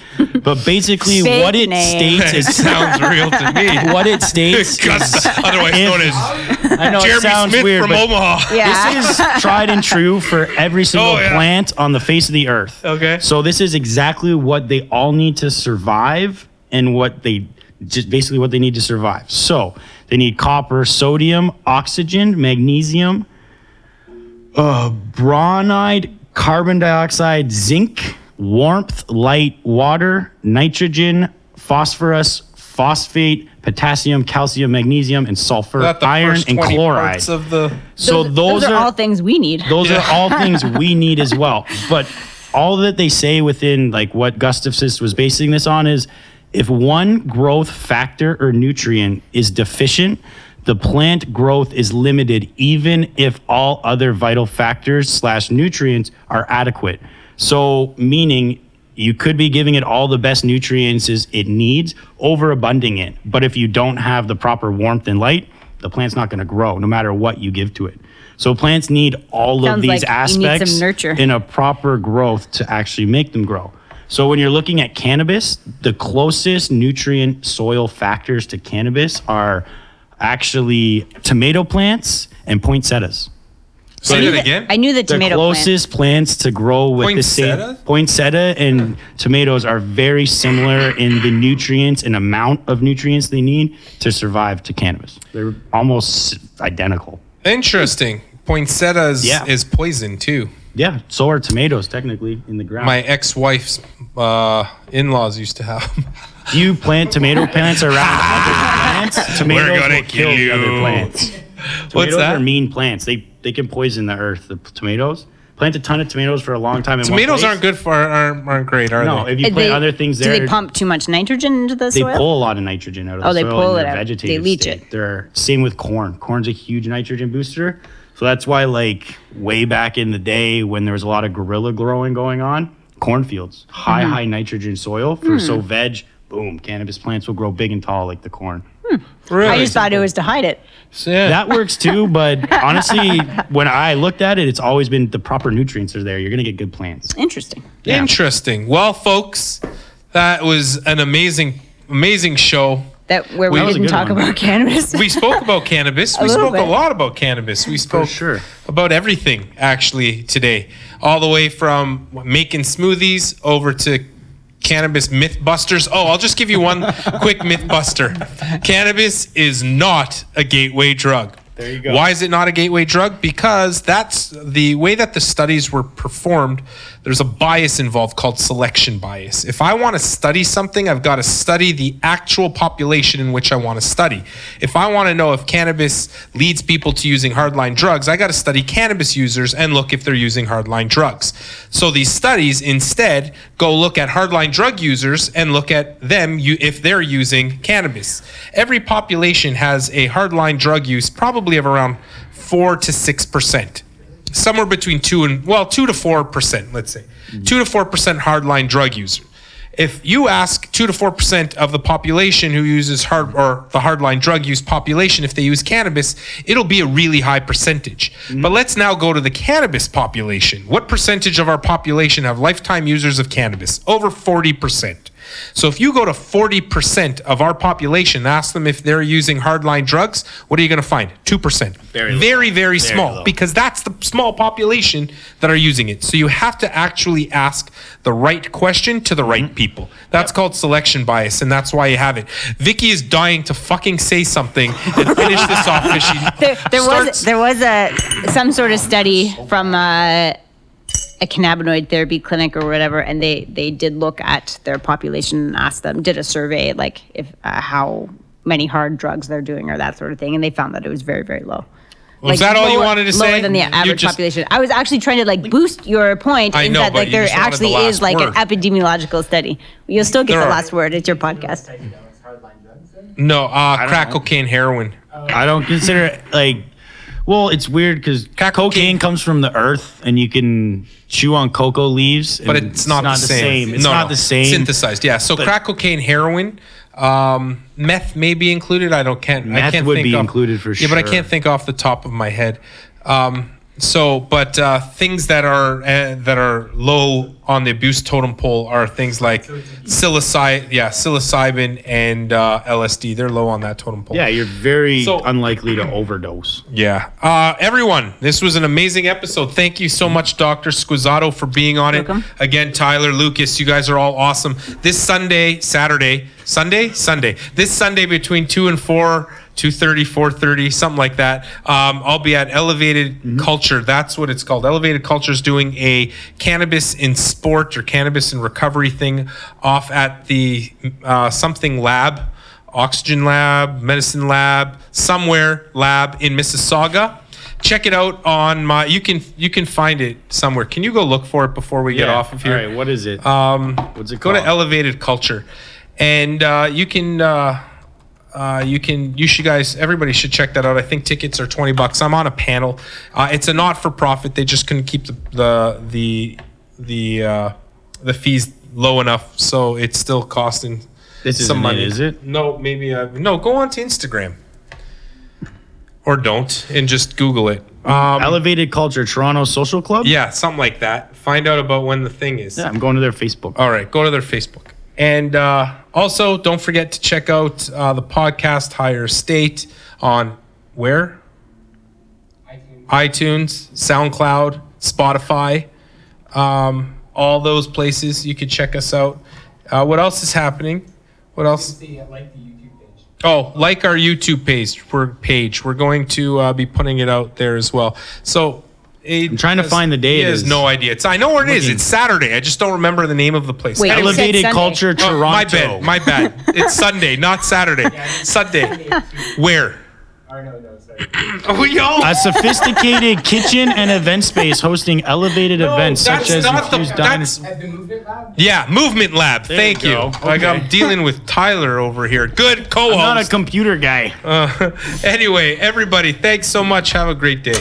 Speaker 2: But basically,
Speaker 3: Fake
Speaker 2: what it
Speaker 3: name.
Speaker 2: states
Speaker 1: it
Speaker 2: is
Speaker 1: sounds real to me.
Speaker 2: what it states.
Speaker 1: Gus,
Speaker 2: is-
Speaker 1: otherwise
Speaker 2: if-
Speaker 1: known as
Speaker 2: I know it
Speaker 1: Jeremy
Speaker 2: sounds
Speaker 1: Smith
Speaker 2: weird,
Speaker 1: from
Speaker 2: but
Speaker 1: Omaha.
Speaker 3: Yeah.
Speaker 2: this is tried and true for every oh, single
Speaker 1: Oh, yeah.
Speaker 2: plant on the face of the earth.
Speaker 1: Okay.
Speaker 2: So this is exactly what they all need to survive and what they just basically what they need to survive. So They need copper, sodium, oxygen, magnesium, uh, bronide, carbon dioxide, zinc, warmth, light, water, nitrogen, phosphorus, phosphate, potassium, calcium, magnesium, and sulfur,
Speaker 1: the
Speaker 2: iron,
Speaker 1: first
Speaker 2: and
Speaker 1: 20
Speaker 2: chloride.
Speaker 1: of the.
Speaker 2: so those,
Speaker 3: are,
Speaker 2: are,
Speaker 3: all things we need.
Speaker 2: those are all things we need as well. But all that they say within like what Gustafsson was basing this on is if one growth factor or nutrient is deficient, the plant growth is limited even if all other vital factors slash nutrients are adequate. So meaning you could be giving it all the best nutrients it needs, overabunding it. But if you don't have the proper warmth and light, the plant's not going to grow no matter what you give to it. So plants need all of these
Speaker 3: like
Speaker 2: aspects
Speaker 3: nurture.
Speaker 2: in a proper growth to actually make them grow. So when you're looking at cannabis, the closest nutrient soil factors to cannabis are actually tomato plants and poinsettias.
Speaker 1: Say
Speaker 3: I knew
Speaker 1: that
Speaker 3: that-
Speaker 1: again.
Speaker 3: I knew the
Speaker 2: The
Speaker 3: tomato plant.
Speaker 2: closest plants to grow with the same
Speaker 1: Poinsettia?
Speaker 2: poinsettia and tomatoes are very similar in the nutrients and amount of nutrients they need to survive to cannabis. They're almost identical.
Speaker 1: Interesting. Poinsettias is,
Speaker 2: Yeah.
Speaker 1: is poison too.
Speaker 2: Yeah, so are tomatoes technically in the ground.
Speaker 1: My ex-wife's uh, in-laws used to have. them.
Speaker 2: If you plant tomato plants around other plants, tomatoes
Speaker 1: We're gonna
Speaker 2: will kill
Speaker 1: kill
Speaker 2: the other
Speaker 1: you.
Speaker 2: plants.
Speaker 1: What's
Speaker 2: Tomatoes
Speaker 1: that?
Speaker 2: are mean plants. They they can poison the earth. The tomatoes. Plant a ton of tomatoes for a long time. In one
Speaker 1: Tomatoes
Speaker 2: place.
Speaker 1: aren't good for aren't, aren't great, are
Speaker 2: No,
Speaker 1: they?
Speaker 2: if you
Speaker 3: Uh,
Speaker 2: plant other things
Speaker 3: Do they pump too much nitrogen into the soil?
Speaker 2: they
Speaker 3: soil?
Speaker 2: pull a lot of nitrogen out of
Speaker 3: Oh,
Speaker 2: the
Speaker 3: they
Speaker 2: soil.
Speaker 3: pull
Speaker 2: in
Speaker 3: it
Speaker 2: their
Speaker 3: out. They leach
Speaker 2: state.
Speaker 3: it.
Speaker 2: They're same with corn. Corn's a huge nitrogen booster. So that's why, like way back in the day, when there was a lot of guerrilla growing going on, cornfields, high
Speaker 3: Mm-hmm.
Speaker 2: high nitrogen soil for so
Speaker 3: Hmm.
Speaker 2: veg. Boom, cannabis plants will grow big and tall like the corn. Hmm.
Speaker 1: really?
Speaker 3: I just thought it was to hide it.
Speaker 1: yeah.
Speaker 2: That works too, but honestly, when I looked at it, it's always been the proper nutrients are there. You're gonna get good plants.
Speaker 3: Interesting.
Speaker 2: Yeah.
Speaker 1: Interesting. Well, folks, that was an amazing, amazing show.
Speaker 3: That where we
Speaker 1: That
Speaker 3: didn't talk
Speaker 2: one.
Speaker 3: about cannabis.
Speaker 1: We spoke about cannabis. We
Speaker 3: little
Speaker 1: spoke a lot about cannabis. We spoke
Speaker 2: sure.
Speaker 1: about everything actually today, all the way from making smoothies over to cannabis mythbusters. Oh, I'll just give you one quick mythbuster. Cannabis is not a gateway drug.
Speaker 2: There you go.
Speaker 1: Why is it not a gateway drug? Because that's the way that the studies were performed. There's a bias involved called selection bias. If I want to study something, I've got to study the actual population in which I want to study. If I want to know if cannabis leads people to using hardline drugs, I got to study cannabis users and look if they're using hardline drugs. So these studies instead go look at hardline drug users and look at them if they're using cannabis. Every population has a hardline drug use probably of around 4 to 6% somewhere between two and well two to four percent let's say. Mm-hmm. Two to four percent hardline drug user. If you ask two to four percent of the population who uses hard or the hardline drug use population if they use cannabis it'll be a really high percentage. Mm-hmm. But let's now go to the cannabis population. What percentage of our population have lifetime users of cannabis? Over 40 percent so if you go to 40% of our population ask them if they're using hardline drugs, what are you going to find? 2%.
Speaker 2: Very
Speaker 1: very, very small
Speaker 2: low.
Speaker 1: because that's the small population that are using it. So you have to actually ask the right question to the
Speaker 2: Mm-hmm.
Speaker 1: right people. That's called selection bias, and that's why you have it. Vicky is dying to fucking say something and finish this off because she
Speaker 3: there, there was there was a some sort of study from uh, a cannabinoid therapy clinic or whatever, and they they did look at their population and asked them, did a survey like if uh, how many hard drugs they're doing or that sort of thing, and they found that it was very very low.
Speaker 1: Was that all you wanted to
Speaker 3: lower
Speaker 1: say?
Speaker 3: than the average
Speaker 1: just-
Speaker 3: population. I was actually trying to like boost your point
Speaker 1: I
Speaker 3: in
Speaker 1: know,
Speaker 3: that
Speaker 1: but
Speaker 3: like
Speaker 1: you
Speaker 3: there
Speaker 1: just wanted the
Speaker 3: actually
Speaker 1: last
Speaker 3: is like
Speaker 1: word.
Speaker 3: an epidemiological study. You'll still get
Speaker 1: There
Speaker 3: the
Speaker 1: are.
Speaker 3: last word. It's your podcast.
Speaker 4: Psychedelics, hardline drugs then?
Speaker 1: no uh, crack,
Speaker 2: know.
Speaker 1: cocaine, heroin.
Speaker 2: I don't consider it like. Well, it's weird because
Speaker 1: Crack
Speaker 2: cocaine comes from the earth, and you can chew on cocoa leaves,
Speaker 1: but it's not, the, same.
Speaker 2: It's
Speaker 1: No,
Speaker 2: not
Speaker 1: no.
Speaker 2: the same.
Speaker 1: Synthesized, yeah. So crack cocaine, heroin, um, meth may be included. I don't can't. I
Speaker 2: Meth
Speaker 1: can't
Speaker 2: would
Speaker 1: think
Speaker 2: be
Speaker 1: off-
Speaker 2: included for sure.
Speaker 1: Yeah, but I
Speaker 2: sure.
Speaker 1: can't think off the top of my head. Um, so, but uh, things that are uh, that are low on the abuse totem pole are things like psilocybin, yeah, psilocybin and uh, LSD. They're low on that totem pole.
Speaker 2: Yeah, you're very
Speaker 1: So-
Speaker 2: unlikely to overdose.
Speaker 1: Yeah. Uh, everyone, this was an amazing episode. Thank you so much, Dr. Squissato, for being on
Speaker 3: Welcome.
Speaker 1: it. Again, Tyler, Lucas, you guys are all awesome. This Sunday, Saturday, Sunday, Sunday, this Sunday between 2 and 4 2.30 4.30 something like that. Um, i'll be at elevated culture that's what it's called. Elevated culture is doing a cannabis in sport or cannabis in recovery thing off at the uh, something lab oxygen lab medicine lab somewhere lab in mississauga. Check it out on my you can you can find it somewhere. Can you go look for it before we get off of here?
Speaker 2: All right, what is it?
Speaker 1: um,
Speaker 2: What's it
Speaker 1: go to? Elevated Culture, and uh, you can uh, uh, you can you should guys everybody should check that out. I think tickets are twenty bucks. I'm on a panel. Uh, it's a not for profit. They just couldn't keep the the the the, uh, the fees low enough, so it's still costing
Speaker 2: This
Speaker 1: some money.
Speaker 2: is it?
Speaker 1: No, maybe uh, no. Go on to Instagram. Or don't, and just Google it. Um,
Speaker 2: Elevated Culture Toronto Social Club.
Speaker 1: yeah, something like that. Find out about when the thing is.
Speaker 2: Yeah, I'm going to their Facebook.
Speaker 1: All right, go to their Facebook. And uh, also, don't forget to check out uh, the podcast Higher Estate on where?
Speaker 4: iTunes.
Speaker 1: iTunes, SoundCloud, Spotify, um, all those places. You can check us out. Uh, what else is happening? What else?
Speaker 4: See, like the YouTube page.
Speaker 1: Oh, like our YouTube page. We're page. We're going to uh, be putting it out there as well. So. I'm
Speaker 2: trying to find the day
Speaker 1: He
Speaker 2: it
Speaker 1: has
Speaker 2: is.
Speaker 1: no idea. It's I know where it is.
Speaker 2: Looking.
Speaker 1: It's Saturday. I just don't remember the name of the place.
Speaker 3: Wait,
Speaker 1: Anyway.
Speaker 3: you said
Speaker 2: Elevated
Speaker 3: Sunday.
Speaker 2: Culture
Speaker 1: Oh,
Speaker 2: Toronto.
Speaker 1: my bad. My bad. It's Sunday, not Saturday. Sunday. Where?
Speaker 4: Or no, no, sorry.
Speaker 1: Oh, yo.
Speaker 2: A sophisticated kitchen and event space hosting elevated events such as
Speaker 1: not the- that's-
Speaker 2: dining.
Speaker 4: The Movement Lab?
Speaker 1: Yeah, Movement Lab. Thank
Speaker 2: you
Speaker 1: you.
Speaker 2: go.
Speaker 1: Like I'm
Speaker 2: Okay.
Speaker 1: dealing with Tyler over here. Good
Speaker 2: I'm not a
Speaker 1: co-host.
Speaker 2: computer guy.
Speaker 1: Uh, anyway, everybody, thanks so much. Have a great day.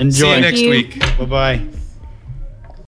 Speaker 2: Enjoy.
Speaker 1: See you next
Speaker 3: you.
Speaker 1: week.
Speaker 2: Bye bye.